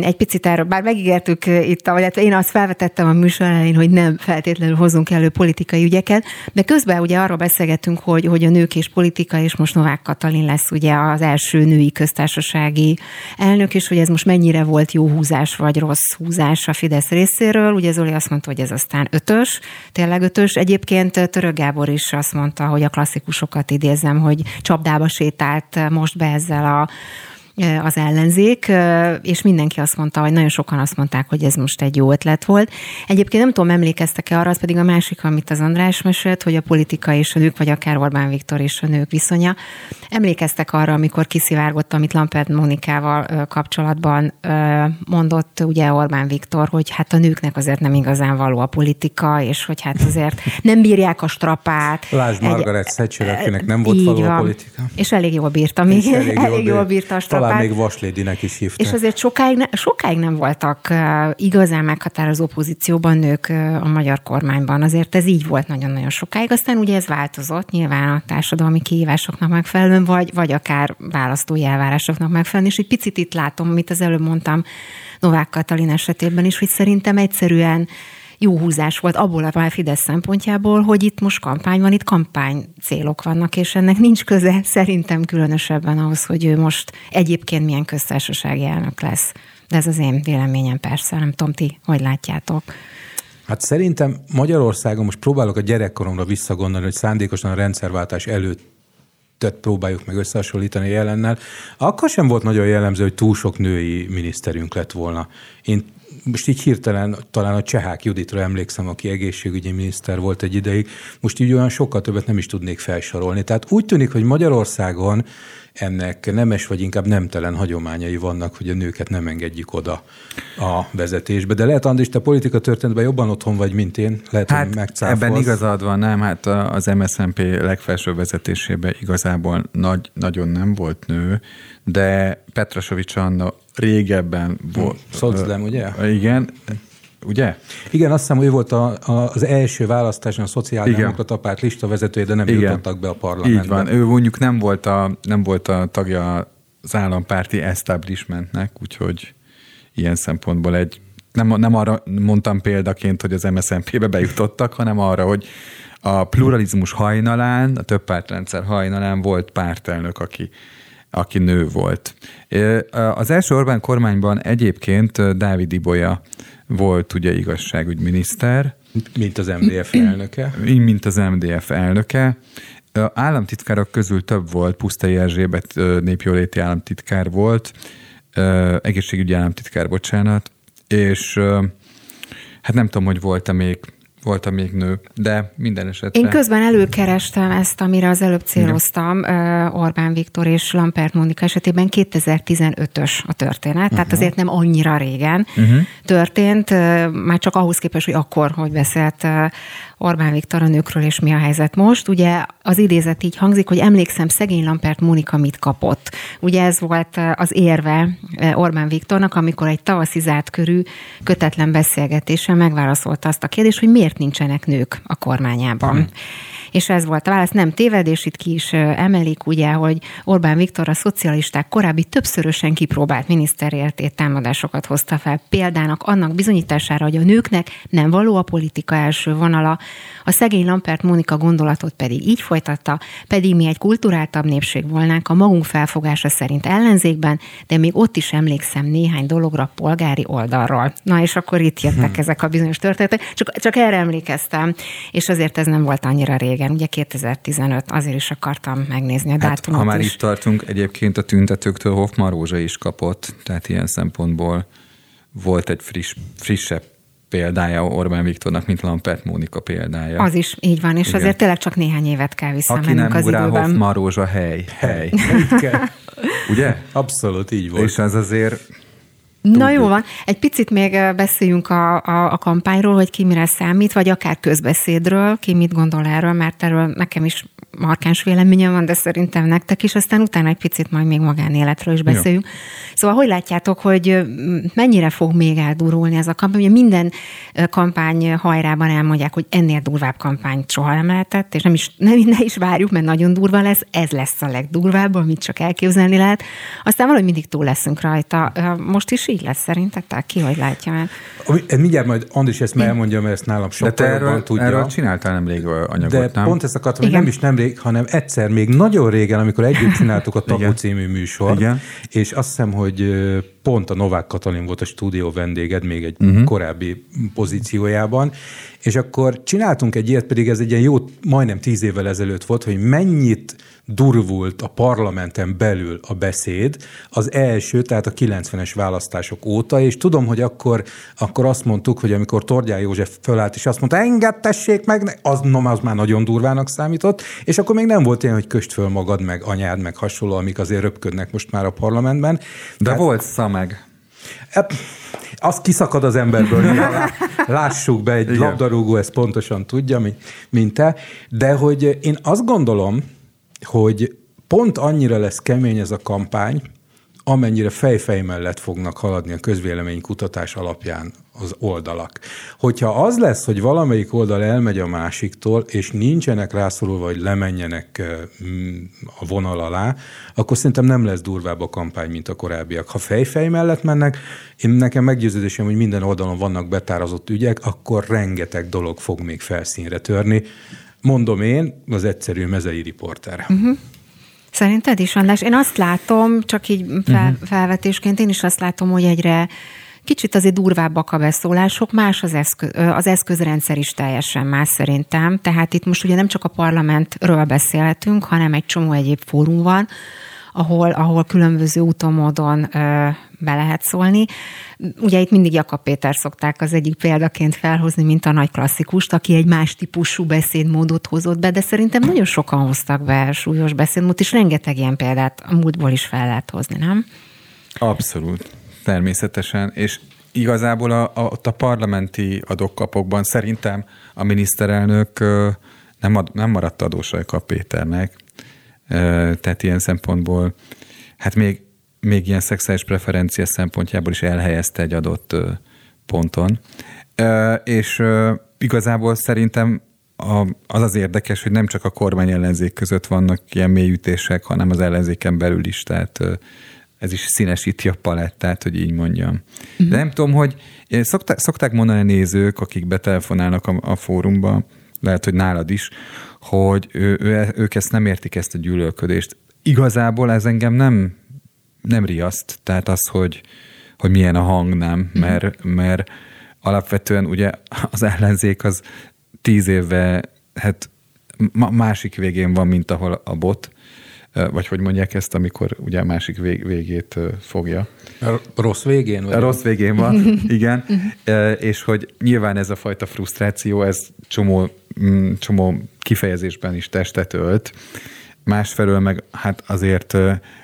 egy picit erről, bár megígértük eh, itt, vagy hát én azt felvetettem a műsor elején, hogy nem feltétlenül hozunk elő politikai ügyeket, de közben ugye arról beszélgettünk, hogy, hogy a nők és politika, és most Novák Katalin lesz ugye az első női köztársasági elnök, és hogy ez most mennyire volt jó húzás, vagy rossz húzás a Fidesz részéről. Ugye Zoli azt mondta, hogy ez aztán ötös, tényleg ötös. Egyébként eh, Török Gábor is azt mondta, hogy a klasszikusokat idézem, hogy csapdába sétált most be ezzel a az ellenzék, és mindenki azt mondta, hogy nagyon sokan azt mondták, hogy ez most egy jó ötlet volt. Egyébként nem tudom, emlékeztek-e arra, az pedig a másik, amit az András mesélt, hogy a politika és a nők, vagy akár Orbán Viktor és a nők viszonya. Emlékeztek arra, amikor kiszivárgott, amit Lampert Monikával kapcsolatban mondott ugye Orbán Viktor, hogy hát a nőknek azért nem igazán való a politika, és hogy hát azért nem bírják a strapát. Lásd Margaret Thatcher, akinek nem volt való a politika. És elég jól bírta, még elég, jól, elég jól bírta a strapát. Talán még vaslédinek is hívta. És azért sokáig, ne, sokáig nem voltak igazán meghatározó pozícióban nők a magyar kormányban. Azért ez így volt nagyon-nagyon sokáig. Aztán ugye ez változott, nyilván a társadalmi kihívásoknak megfelelően, vagy, vagy akár választói elvárásoknak megfelelően. És egy picit itt látom, amit az előbb mondtam Novák Katalin esetében is, hogy szerintem egyszerűen jó húzás volt abból a Fidesz szempontjából, hogy itt most kampány van, itt kampány célok vannak, és ennek nincs köze szerintem különösebben ahhoz, hogy ő most egyébként milyen köztársasági elnök lesz. De ez az én véleményem persze, nem tudom, ti hogy látjátok. Hát szerintem Magyarországon most próbálok a gyerekkoromra visszagondolni, hogy szándékosan a rendszerváltás előtt tehát próbáljuk meg összehasonlítani jelennel, akkor sem volt nagyon jellemző, hogy túl sok női miniszterünk lett volna. Én most így hirtelen talán a Csehák Juditra emlékszem, aki egészségügyi miniszter volt egy ideig, most így olyan sokkal többet nem is tudnék felsorolni. Tehát úgy tűnik, hogy Magyarországon ennek nemes vagy inkább nemtelen hagyományai vannak, hogy a nőket nem engedjük oda a vezetésbe. De lehet, Andris, te politika történetben jobban otthon vagy, mint én. Lehet, hát hogy ebben igazad van, nem? Hát az MSZNP legfelső vezetésében igazából nagy, nagyon nem volt nő, de Petrasovics Anna régebben volt. Szocdem, ugye? Igen, ugye? Igen, azt hiszem, hogy ő volt a, a, az első választáson a szociáldemokrata párt lista vezetője, de nem Igen. jutottak be a parlamentbe. Így van, ő mondjuk nem volt a, nem volt a tagja az állampárti establishmentnek, úgyhogy ilyen szempontból egy nem, nem arra mondtam példaként, hogy az MSZNP-be bejutottak, hanem arra, hogy a pluralizmus hajnalán, a több pártrendszer hajnalán volt pártelnök, aki aki nő volt. Az első Orbán kormányban egyébként Dávid Ibolya volt ugye igazságügyminiszter. Mint az MDF elnöke. Mint az MDF elnöke. Államtitkárok közül több volt, Pusztai Erzsébet népjóléti államtitkár volt, egészségügyi államtitkár, bocsánat, és hát nem tudom, hogy volt-e még voltam még nő, de minden esetre. Én közben előkerestem ezt, amire az előbb céloztam, Igen. Orbán Viktor és Lampert Mónika esetében 2015-ös a történet, uh-huh. tehát azért nem annyira régen uh-huh. történt, már csak ahhoz képest, hogy akkor, hogy beszélt Orbán Viktor a nőkről, és mi a helyzet most. Ugye az idézet így hangzik, hogy emlékszem, szegény Lampert Mónika mit kapott. Ugye ez volt az érve Orbán Viktornak, amikor egy tavaszi zárt körű kötetlen beszélgetésen megválaszolta azt a kérdést, hogy miért nincsenek nők a kormányában. Hmm és ez volt a válasz. Nem tévedés, itt ki is emelik, ugye, hogy Orbán Viktor a szocialisták korábbi többszörösen kipróbált miniszteréltét támadásokat hozta fel. Példának annak bizonyítására, hogy a nőknek nem való a politika első vonala. A szegény Lampert Mónika gondolatot pedig így folytatta, pedig mi egy kulturáltabb népség volnánk a magunk felfogása szerint ellenzékben, de még ott is emlékszem néhány dologra polgári oldalról. Na és akkor itt jöttek hmm. ezek a bizonyos történetek. Csak, csak erre emlékeztem, és azért ez nem volt annyira régen igen, ugye 2015, azért is akartam megnézni a hát, dátumot Ha már is. itt tartunk, egyébként a tüntetőktől Hoffman Rózsa is kapott, tehát ilyen szempontból volt egy friss, frissebb példája Orbán Viktornak, mint Lampert Mónika példája. Az is, így van, és Igen. azért tényleg csak néhány évet kell visszamennünk Aki nem az időben. Hoffman Rózsa, hely, hely. Ugye? Abszolút így volt. És ez azért Na jó van, egy picit még beszéljünk a, a, a kampányról, hogy ki mire számít, vagy akár közbeszédről, ki mit gondol erről, mert erről nekem is markáns véleményem van, de szerintem nektek is, aztán utána egy picit majd még magánéletről is beszéljünk. Jó. Szóval hogy látjátok, hogy mennyire fog még eldurulni ez a kampány? Ugye minden kampány hajrában elmondják, hogy ennél durvább kampányt soha nem lehetett, és nem is, nem, ne is várjuk, mert nagyon durva lesz, ez lesz a legdurvább, amit csak elképzelni lehet. Aztán valahogy mindig túl leszünk rajta. Most is így lesz szerintetek? Ki hogy látja? Mindjárt majd Andris ezt már elmondja, mert ezt nálam sokkal erről, tudja. erről csináltál nemrég anyagot, de nem? pont ezt akartam, hogy nem is nemrég, rég, hanem egyszer még nagyon régen, amikor együtt csináltuk a Tabu című műsor, Igen. és azt hiszem, hogy pont a Novák Katalin volt a stúdió vendéged még egy uh-huh. korábbi pozíciójában, és akkor csináltunk egy ilyet, pedig ez egy ilyen jó, majdnem tíz évvel ezelőtt volt, hogy mennyit durvult a parlamenten belül a beszéd az első, tehát a 90-es választások óta, és tudom, hogy akkor, akkor azt mondtuk, hogy amikor Tordján József fölállt, és azt mondta, engedtessék meg, az, no, az már nagyon durvának számított, és akkor még nem volt ilyen, hogy köst föl magad, meg anyád, meg hasonló, amik azért röpködnek most már a parlamentben. De tehát, volt szameg. Az kiszakad az emberből, lássuk be, egy Igen. labdarúgó ezt pontosan tudja, mint te, de hogy én azt gondolom, hogy pont annyira lesz kemény ez a kampány, amennyire fejfej mellett fognak haladni a közvéleménykutatás alapján az oldalak. Hogyha az lesz, hogy valamelyik oldal elmegy a másiktól, és nincsenek rászorulva, hogy lemenjenek a vonal alá, akkor szerintem nem lesz durvább a kampány, mint a korábbiak. Ha fejfej mellett mennek, én nekem meggyőződésem, hogy minden oldalon vannak betározott ügyek, akkor rengeteg dolog fog még felszínre törni. Mondom én, az egyszerű mezei riporter. Uh-huh. Szerinted is, András? Én azt látom, csak így fel, uh-huh. felvetésként, én is azt látom, hogy egyre kicsit azért durvábbak a beszólások, más az, eszköz, az eszközrendszer is teljesen más szerintem. Tehát itt most ugye nem csak a parlamentről beszélhetünk, hanem egy csomó egyéb fórum van, ahol, ahol különböző úton, módon be lehet szólni. Ugye itt mindig Jakab Péter szokták az egyik példaként felhozni, mint a nagy klasszikust, aki egy más típusú beszédmódot hozott be, de szerintem nagyon sokan hoztak be súlyos beszédmódot, és rengeteg ilyen példát a múltból is fel lehet hozni, nem? Abszolút, természetesen, és igazából a, a, ott a parlamenti adókapokban szerintem a miniszterelnök nem, ad, nem maradt adós a Péternek, tehát ilyen szempontból, hát még, még ilyen szexuális preferencia szempontjából is elhelyezte egy adott ponton. És igazából szerintem az az érdekes, hogy nem csak a kormány ellenzék között vannak ilyen mélyütések, hanem az ellenzéken belül is, tehát ez is színesíti a palettát, hogy így mondjam. De mhm. nem tudom, hogy szokták, szokták mondani a nézők, akik betelefonálnak a, a fórumba, lehet, hogy nálad is, hogy ő, ő, ők ezt nem értik, ezt a gyűlölködést. Igazából ez engem nem, nem riaszt, tehát az, hogy, hogy milyen a hang, nem, mhm. mert, mert alapvetően ugye az ellenzék az tíz éve, hát másik végén van, mint ahol a bot, vagy hogy mondják ezt, amikor ugye a másik vég, végét fogja. A rossz végén? Vagy? A rossz végén van, igen. és hogy nyilván ez a fajta frusztráció, ez csomó, mm, csomó kifejezésben is testet ölt. Másfelől meg hát azért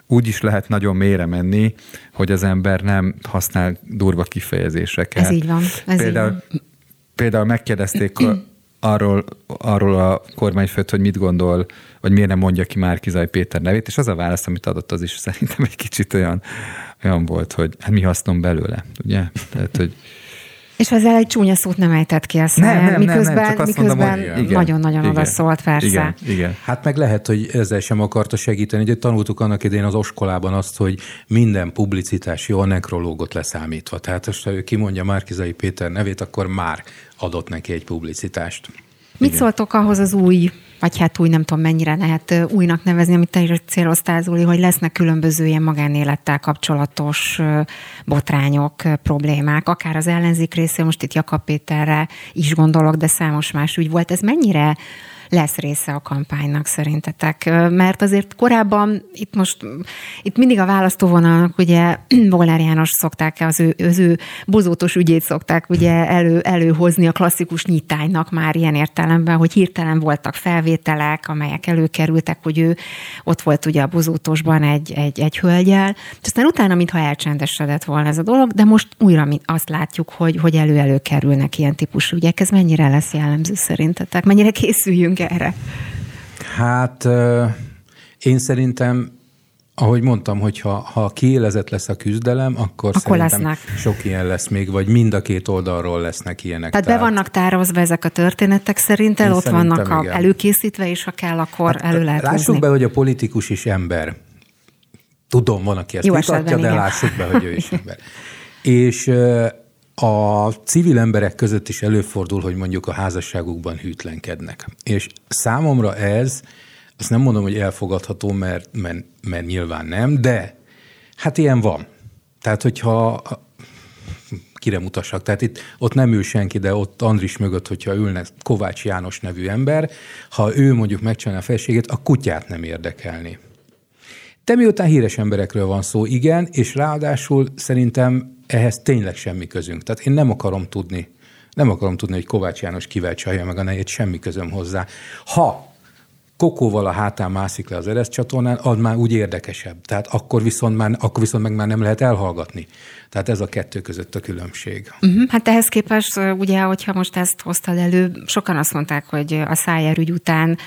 úgy is lehet nagyon mélyre menni, hogy az ember nem használ durva kifejezéseket. Ez így van. Ez például, így van. például megkérdezték arról, arról a kormányfőt, hogy mit gondol, vagy miért nem mondja ki már Kizaj Péter nevét, és az a válasz, amit adott, az is szerintem egy kicsit olyan, olyan volt, hogy hát mi hasznom belőle, ugye? Tehát, hogy és ezzel egy csúnya szót nem ejtett ki a száján, nem, nem, miközben, nem, nem, miközben nagyon-nagyon oda szólt, persze. Igen, igen. Hát meg lehet, hogy ezzel sem akarta segíteni. Ugye tanultuk annak idején az oskolában azt, hogy minden publicitás jó a nekrológot leszámítva. Tehát most, ha ő kimondja Márkizai Péter nevét, akkor már adott neki egy publicitást. Mit Igen. szóltok ahhoz az új, vagy hát új, nem tudom mennyire lehet újnak nevezni, amit te is céloztál, Zoli, hogy lesznek különböző ilyen magánélettel kapcsolatos botrányok, problémák, akár az ellenzék részé, most itt Jakab Péterre is gondolok, de számos más ügy volt. Ez mennyire lesz része a kampánynak szerintetek? Mert azért korábban itt most, itt mindig a választóvonalnak ugye Volár János szokták, az ő, az ő bozótos ügyét szokták ugye elő, előhozni a klasszikus nyitánynak már ilyen értelemben, hogy hirtelen voltak felvételek, amelyek előkerültek, hogy ő ott volt ugye a bozótosban egy, egy, egy hölgyel, és aztán utána, mintha elcsendesedett volna ez a dolog, de most újra azt látjuk, hogy, hogy elő-elő kerülnek ilyen típusú ügyek. Ez mennyire lesz jellemző szerintetek? Mennyire készüljünk erre? Hát én szerintem ahogy mondtam, hogy ha, ha kiélezett lesz a küzdelem, akkor, akkor szerintem lesznek. sok ilyen lesz még, vagy mind a két oldalról lesznek ilyenek. Tehát, tehát... be vannak tározva ezek a történetek szerinted, ott vannak a, előkészítve, és ha kell, akkor hát, elő lehet Lássuk húzni. be, hogy a politikus is ember. Tudom, van, aki ezt Jó vitatja, de igen. lássuk be, hogy ő is ember. És a civil emberek között is előfordul, hogy mondjuk a házasságukban hűtlenkednek. És számomra ez azt nem mondom, hogy elfogadható, mert, mert, mert nyilván nem, de hát ilyen van. Tehát, hogyha kire mutassak. Tehát itt ott nem ül senki, de ott Andris mögött, hogyha ülne Kovács János nevű ember, ha ő mondjuk megcsinálja a felségét, a kutyát nem érdekelni. De miután híres emberekről van szó, igen, és ráadásul szerintem ehhez tényleg semmi közünk. Tehát én nem akarom tudni, nem akarom tudni, hogy Kovács János kivel csalja meg a nejét, semmi közöm hozzá. Ha kokóval a hátán mászik le az Eresz csatornán, az már úgy érdekesebb. Tehát akkor viszont, már, akkor viszont meg már nem lehet elhallgatni. Tehát ez a kettő között a különbség. Uh-huh. Hát ehhez képest, ugye, hogyha most ezt hoztad elő, sokan azt mondták, hogy a szájer ügy után,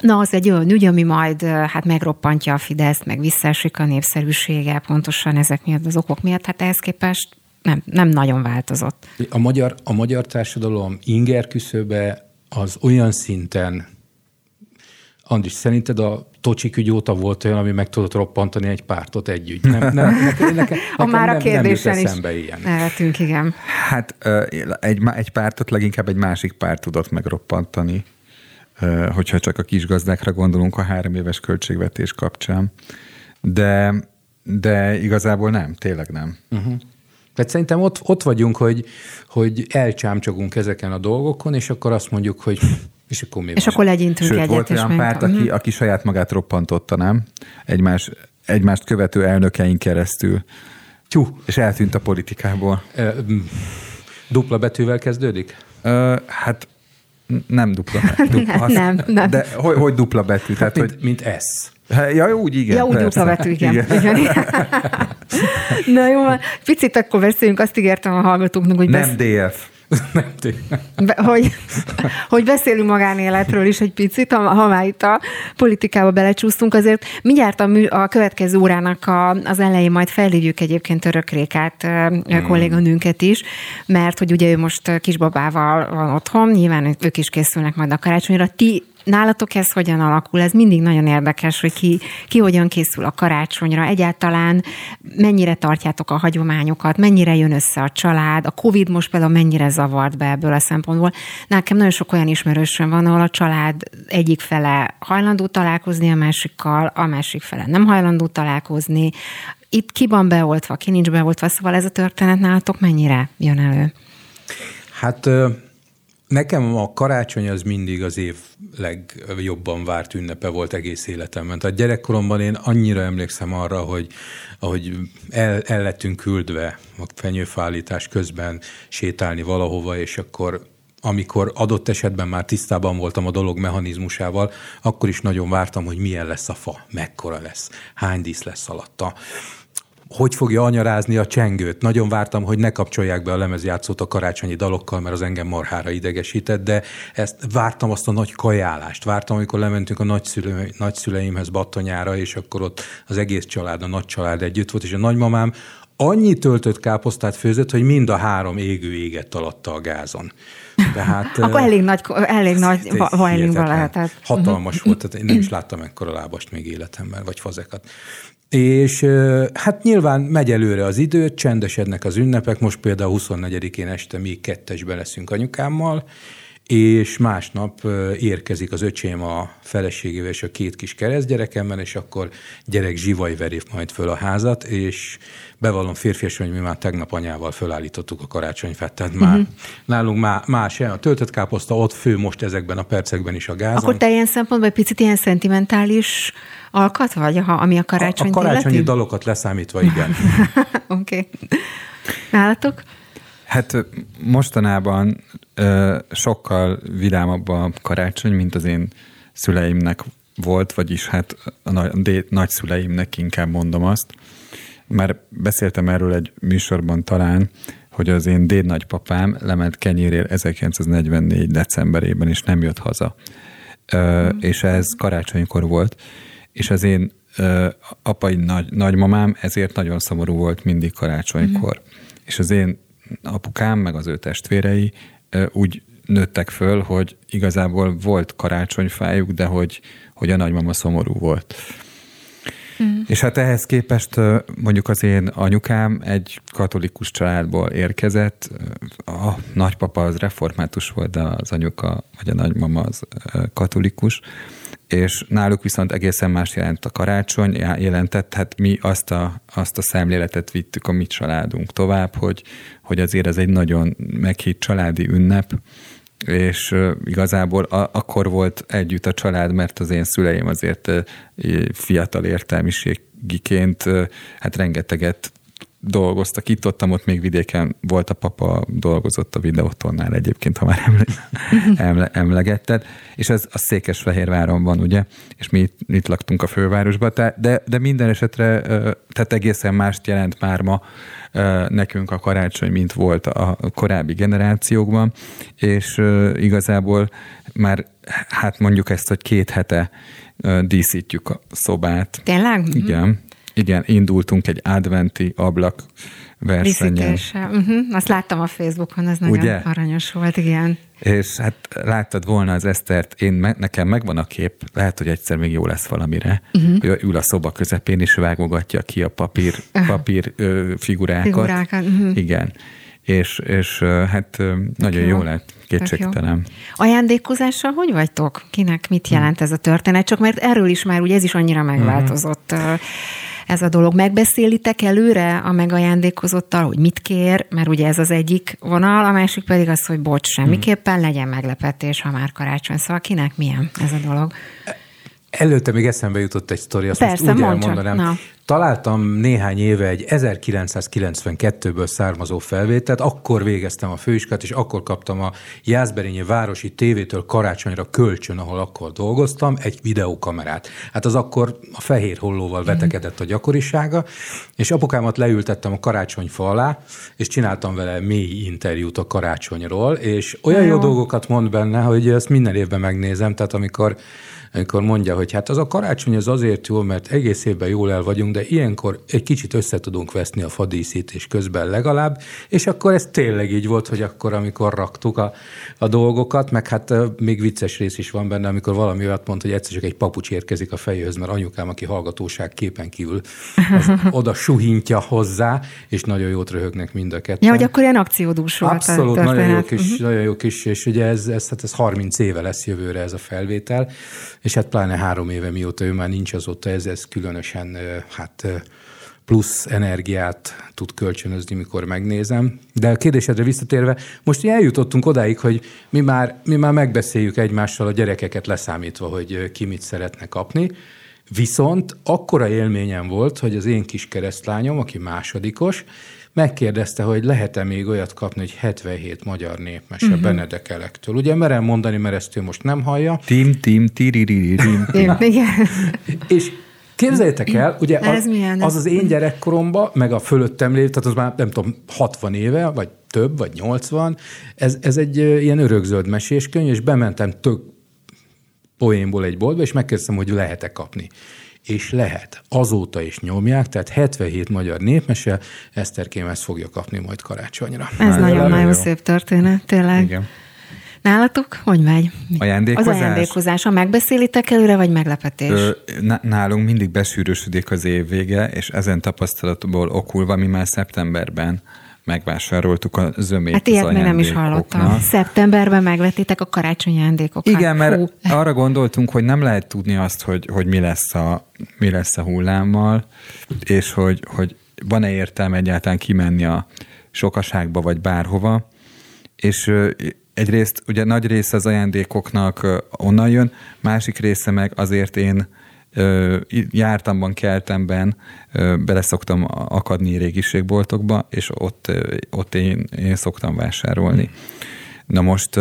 na az egy olyan ügy, ami majd hát megroppantja a Fideszt, meg visszaesik a népszerűsége, pontosan ezek miatt, az okok miatt. Hát ehhez képest nem, nem nagyon változott. A magyar, a magyar társadalom inger küszöbe az olyan szinten Andris, szerinted a Tocsik ügy óta volt olyan, ami meg tudott roppantani egy pártot együtt? Nem, nem, nekem, nekem, nekem, a már a kérdésen is ilyen. Nevetünk, igen. Hát egy, egy pártot leginkább egy másik párt tudott megroppantani, hogyha csak a kisgazdákra gondolunk a három éves költségvetés kapcsán. De, de igazából nem, tényleg nem. Uh-huh. Tehát szerintem ott, ott vagyunk, hogy, hogy elcsámcsogunk ezeken a dolgokon, és akkor azt mondjuk, hogy és akkor, és akkor legyintünk Sőt, egyet. volt olyan párt, aki, aki saját magát roppantotta, nem? Egymás, egymást követő elnökeink keresztül. Tyú, és eltűnt a politikából. Dupla betűvel kezdődik? Ö, hát nem dupla. dupla nem, nem, nem. De hogy, hogy dupla betű? Tehát, mint, hogy, mint S. Ja, úgy igen. Ja, úgy dupla betű, igen. igen. igen. Na jó, picit akkor beszéljünk, azt ígértem a hallgatóknak, hogy... Nem besz... DF. Be, hogy, hogy beszélünk magánéletről is egy picit, ha, ha már itt a politikába belecsúsztunk, azért mindjárt a, mű, a következő órának a, az elején majd felhívjuk egyébként Törökrékát hmm. kolléganőnket is, mert hogy ugye ő most kisbabával van otthon, nyilván ők is készülnek majd a karácsonyra. Ti Nálatok ez hogyan alakul? Ez mindig nagyon érdekes, hogy ki, ki hogyan készül a karácsonyra, egyáltalán mennyire tartjátok a hagyományokat, mennyire jön össze a család, a Covid most például mennyire zavart be ebből a szempontból. Nekem nagyon sok olyan ismerősöm van, ahol a család egyik fele hajlandó találkozni a másikkal, a másik fele nem hajlandó találkozni. Itt ki van beoltva, ki nincs beoltva, szóval ez a történet nálatok mennyire jön elő? Hát Nekem a karácsony az mindig az év legjobban várt ünnepe volt egész életemben. Tehát gyerekkoromban én annyira emlékszem arra, hogy ahogy el, el lettünk küldve a fenyőfállítás közben sétálni valahova, és akkor amikor adott esetben már tisztában voltam a dolog mechanizmusával, akkor is nagyon vártam, hogy milyen lesz a fa, mekkora lesz, hány dísz lesz alatta hogy fogja anyarázni a csengőt. Nagyon vártam, hogy ne kapcsolják be a lemezjátszót a karácsonyi dalokkal, mert az engem marhára idegesített, de ezt vártam azt a nagy kajálást. Vártam, amikor lementünk a nagyszüle, nagyszüleimhez Battonyára, és akkor ott az egész család, a nagy család együtt volt, és a nagymamám annyi töltött káposztát főzött, hogy mind a három égő égett alatta a gázon. Tehát, Akkor elég nagy, elég nagy vajlingba lehetett. Hatalmas uh-huh. volt, tehát én nem is láttam ekkora lábast még életemben, vagy fazekat. És hát nyilván megy előre az idő, csendesednek az ünnepek, most például 24-én este még kettesbe leszünk anyukámmal, és másnap érkezik az öcsém a feleségével és a két kis keresztgyerekemmel, és akkor gyerek zsivaj veri majd föl a házat, és bevallom férfias, hogy mi már tegnap anyával fölállítottuk a karácsonyfát, tehát már uh-huh. nálunk már más a töltött káposzta ott fő most ezekben a percekben is a gázon. Akkor te ilyen szempontból egy picit ilyen szentimentális alkat vagy, ha, ami a karácsony A, a karácsonyi illeti? dalokat leszámítva, igen. Oké. okay. Nálatok? Hát mostanában ö, sokkal vidámabb a karácsony, mint az én szüleimnek volt, vagyis hát a nagy, nagyszüleimnek inkább mondom azt. Már beszéltem erről egy műsorban talán, hogy az én déd nagypapám lement kenyérél 1944. decemberében, és nem jött haza. Ö, mm. És ez karácsonykor volt és az én ö, apai nagy, nagymamám ezért nagyon szomorú volt mindig karácsonykor. Mm. És az én apukám, meg az ő testvérei ö, úgy nőttek föl, hogy igazából volt karácsonyfájuk, de hogy, hogy a nagymama szomorú volt. Mm. És hát ehhez képest mondjuk az én anyukám egy katolikus családból érkezett, a nagypapa az református volt, de az anyuka vagy a nagymama az katolikus, és náluk viszont egészen más jelent a karácsony, jelentett, hát mi azt a, azt a szemléletet vittük a mi családunk tovább, hogy, hogy azért ez egy nagyon meghitt családi ünnep, és igazából a, akkor volt együtt a család, mert az én szüleim azért fiatal értelmiségiként hát rengeteget dolgoztak itt, ott, ott még vidéken volt a papa, dolgozott a videótonnál egyébként, ha már emle, emle, emlegetted, és ez a Székesfehérváron van, ugye, és mi itt, itt laktunk a fővárosban, de, de minden esetre, tehát egészen mást jelent már ma nekünk a karácsony, mint volt a korábbi generációkban, és igazából már hát mondjuk ezt, hogy két hete díszítjük a szobát. Tényleg? Igen. Igen, indultunk egy adventi ablak versenyen. Uh-huh. Azt láttam a Facebookon, ez nagyon Ugye? aranyos volt, igen. És hát láttad volna az Esztert, én, nekem megvan a kép, lehet, hogy egyszer még jó lesz valamire, uh-huh. hogy ül a szoba közepén, és vágogatja ki a papír, papír ö, figurákat. figurákat. Uh-huh. Igen. És, és hát nagyon jó, jó lett, kétségtelen. Ajándékozással hogy vagytok? Kinek mit jelent ez a történet? Csak mert erről is már ugye ez is annyira megváltozott. Uh-huh ez a dolog. Megbeszélitek előre a megajándékozottal, hogy mit kér, mert ugye ez az egyik vonal, a másik pedig az, hogy bocs, semmiképpen legyen meglepetés, ha már karácsony. Szóval kinek milyen ez a dolog? Előtte még eszembe jutott egy sztori, azt Persze, most úgy elmondanám. Na. Találtam néhány éve egy 1992-ből származó felvételt, akkor végeztem a főiskát, és akkor kaptam a Jászberényi Városi Tévétől karácsonyra kölcsön, ahol akkor dolgoztam, egy videókamerát. Hát az akkor a fehér hollóval vetekedett a gyakorisága, és apukámat leültettem a karácsonyfa alá, és csináltam vele mély interjút a karácsonyról, és olyan jó, jó dolgokat mond benne, hogy ezt minden évben megnézem, tehát amikor amikor mondja, hogy hát az a karácsony az azért jó, mert egész évben jól el vagyunk, de ilyenkor egy kicsit össze tudunk veszni a fadíszítés közben legalább, és akkor ez tényleg így volt, hogy akkor, amikor raktuk a, a dolgokat, meg hát még vicces rész is van benne, amikor valami olyat mond, hogy egyszer csak egy papucs érkezik a fejéhez, mert anyukám, aki hallgatóság képen kívül, az oda suhintja hozzá, és nagyon jót röhögnek mind a ketten. Ja, hogy akkor ilyen akciódús volt Abszolút, nagyon jó kis, uh-huh. nagyon jó kis, és ugye ez, ez, hát ez 30 éve lesz jövőre ez a felvétel, és hát pláne három éve mióta ő már nincs azóta, ez, ez különösen hát plusz energiát tud kölcsönözni, mikor megnézem. De a kérdésedre visszatérve, most eljutottunk odáig, hogy mi már, mi már megbeszéljük egymással a gyerekeket leszámítva, hogy ki mit szeretne kapni, Viszont akkora élményem volt, hogy az én kis keresztlányom, aki másodikos, megkérdezte, hogy lehet-e még olyat kapni, hogy 77 magyar népmese uh-huh. Benedek Elektől. Ugye merem mondani, mert ezt ő most nem hallja. Tim, tim, tiriri, tim, tim. És Képzeljétek el, ugye az, az az én gyerekkoromban, meg a fölöttem lévő, tehát az már nem tudom, 60 éve, vagy több, vagy 80, ez, ez egy ilyen örökzöld meséskönyv, és bementem tök poénból egy boltba, és megkérdeztem, hogy lehet-e kapni és lehet. Azóta is nyomják, tehát 77 magyar népmese, Eszterkém ezt fogja kapni majd karácsonyra. Ez nagyon-nagyon szép történet, tényleg. Igen. Nálatok hogy megy? Ajándékozás? Az ajándékozása. Megbeszélitek előre, vagy meglepetés? Ö, nálunk mindig besűrűsödik az év vége, és ezen tapasztalatból okulva mi már szeptemberben megvásároltuk a zömét Hát ilyet még nem is hallottam. Szeptemberben megvettétek a karácsonyi ajándékokat. Igen, mert Hú. arra gondoltunk, hogy nem lehet tudni azt, hogy, hogy mi, lesz a, mi lesz a hullámmal, és hogy, hogy van-e értelme egyáltalán kimenni a sokaságba, vagy bárhova. És egyrészt ugye nagy része az ajándékoknak onnan jön, másik része meg azért én jártamban, keltemben beleszoktam akadni régiségboltokba, és ott, ott én, én szoktam vásárolni. Na most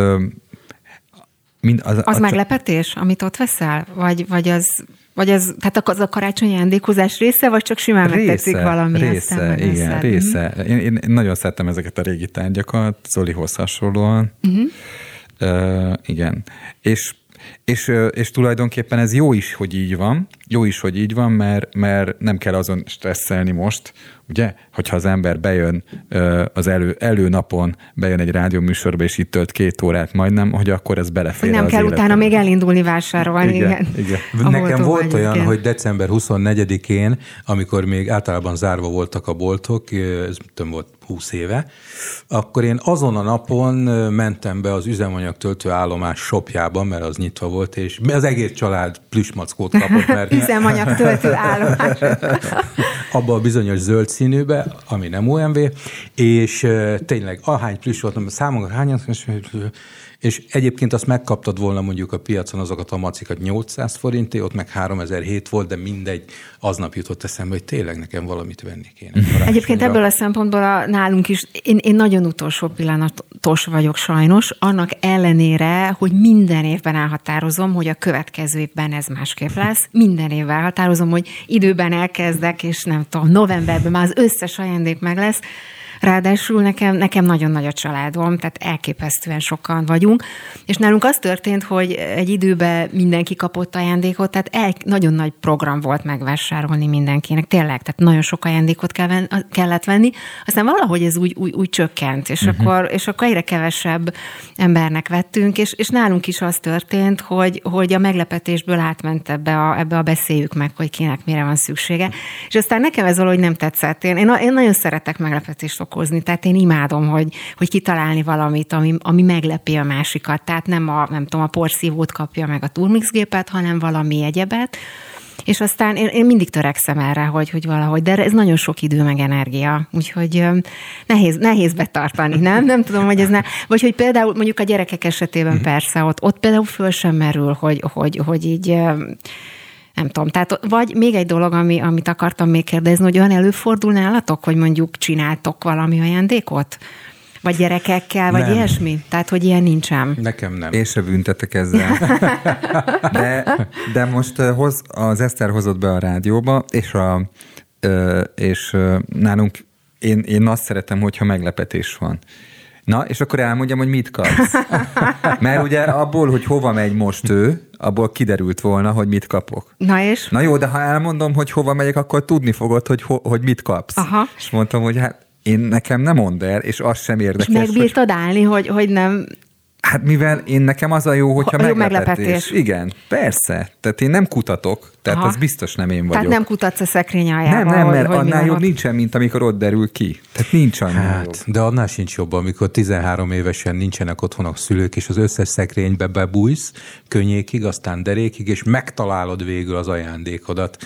mind az, az a, meglepetés, amit ott veszel? Vagy, vagy az vagy az, tehát az a karácsonyi ajándékozás része, vagy csak simán része, megtetszik valami? Része, igen, összed. része. Én, én nagyon szeretem ezeket a régi tárgyakat, Zolihoz hasonlóan. Uh-huh. Uh, igen. És És, és tulajdonképpen ez jó is, hogy így van, jó is, hogy így van, mert, mert nem kell azon stresszelni most, ugye, hogyha az ember bejön az elő, előnapon, bejön egy rádióműsorba, és itt tölt két órát majdnem, hogy akkor ez belefér Nem az kell életbe. utána még elindulni vásárolni. Igen, igen. igen. Nekem volt olyan, igen. hogy december 24-én, amikor még általában zárva voltak a boltok, ez tudom, volt 20 éve, akkor én azon a napon mentem be az üzemanyagtöltő állomás shopjában, mert az nyitva volt, és az egész család plüsmackót kapott, mert... üzemanyagtöltő állomás. abba a bizonyos zöld színűbe, ami nem OMV, és tényleg ahány plüss volt, számokat hányan, és egyébként azt megkaptad volna mondjuk a piacon azokat a macikat 800 forinté, ott meg 3007 volt, de mindegy, aznap jutott eszembe, hogy tényleg nekem valamit venni kéne. Egyébként ebből a szempontból a, nálunk is, én, én nagyon utolsó pillanatos vagyok sajnos, annak ellenére, hogy minden évben elhatározom, hogy a következő évben ez másképp lesz. Minden évben elhatározom, hogy időben elkezdek, és nem tudom, novemberben már az összes ajándék meg lesz, Ráadásul nekem, nekem nagyon nagy a családom, tehát elképesztően sokan vagyunk, és nálunk az történt, hogy egy időben mindenki kapott ajándékot, tehát el, nagyon nagy program volt megvásárolni mindenkinek, tényleg, tehát nagyon sok ajándékot kell ven, kellett venni, aztán valahogy ez úgy, úgy, úgy csökkent, és, uh-huh. akkor, és akkor egyre kevesebb embernek vettünk, és, és nálunk is az történt, hogy, hogy a meglepetésből átment ebbe a, ebbe a beszéljük meg, hogy kinek mire van szüksége, és aztán nekem ez valahogy nem tetszett. Én, én, én nagyon szeretek meglepetést okozni. Tehát én imádom, hogy, hogy kitalálni valamit, ami, ami meglepi a másikat. Tehát nem a, nem tudom, a porszívót kapja meg a turmixgépet, hanem valami egyebet. És aztán én, én mindig törekszem erre, hogy, hogy valahogy, de ez nagyon sok idő meg energia, úgyhogy nehéz, nehéz betartani, nem? Nem tudom, hogy ez ne... Vagy hogy például mondjuk a gyerekek esetében mhm. persze, ott, ott például föl sem merül, hogy, hogy, hogy így nem tudom. Tehát, vagy még egy dolog, ami, amit akartam még kérdezni, hogy olyan előfordul nálatok, hogy mondjuk csináltok valami ajándékot? Vagy gyerekekkel, vagy nem. ilyesmi? Tehát, hogy ilyen nincsen. Nekem nem. Én se büntetek ezzel. De, de most hoz, az Eszter hozott be a rádióba, és, a, és nálunk én, én azt szeretem, hogyha meglepetés van. Na, és akkor elmondjam, hogy mit kapsz. Mert ugye abból, hogy hova megy most ő, abból kiderült volna, hogy mit kapok. Na és? Na jó, de ha elmondom, hogy hova megyek, akkor tudni fogod, hogy, ho- hogy mit kapsz. Aha. És mondtam, hogy hát én nekem nem mondd el, és az sem érdekes. És megbírtad hogy... állni, hogy, hogy nem Hát mivel én nekem az a jó, hogyha a meglepetés. meglepetés. Igen, persze. Tehát én nem kutatok, tehát Aha. az biztos nem én vagyok. Tehát nem kutatsz a szekrény aljába, Nem, nem, mert hogy, annál jobb nincsen, mint amikor ott derül ki. Tehát nincs annál hát, jobb. De annál sincs jobb, amikor 13 évesen nincsenek otthon a szülők, és az összes szekrénybe bebújsz könnyékig, aztán derékig, és megtalálod végül az ajándékodat.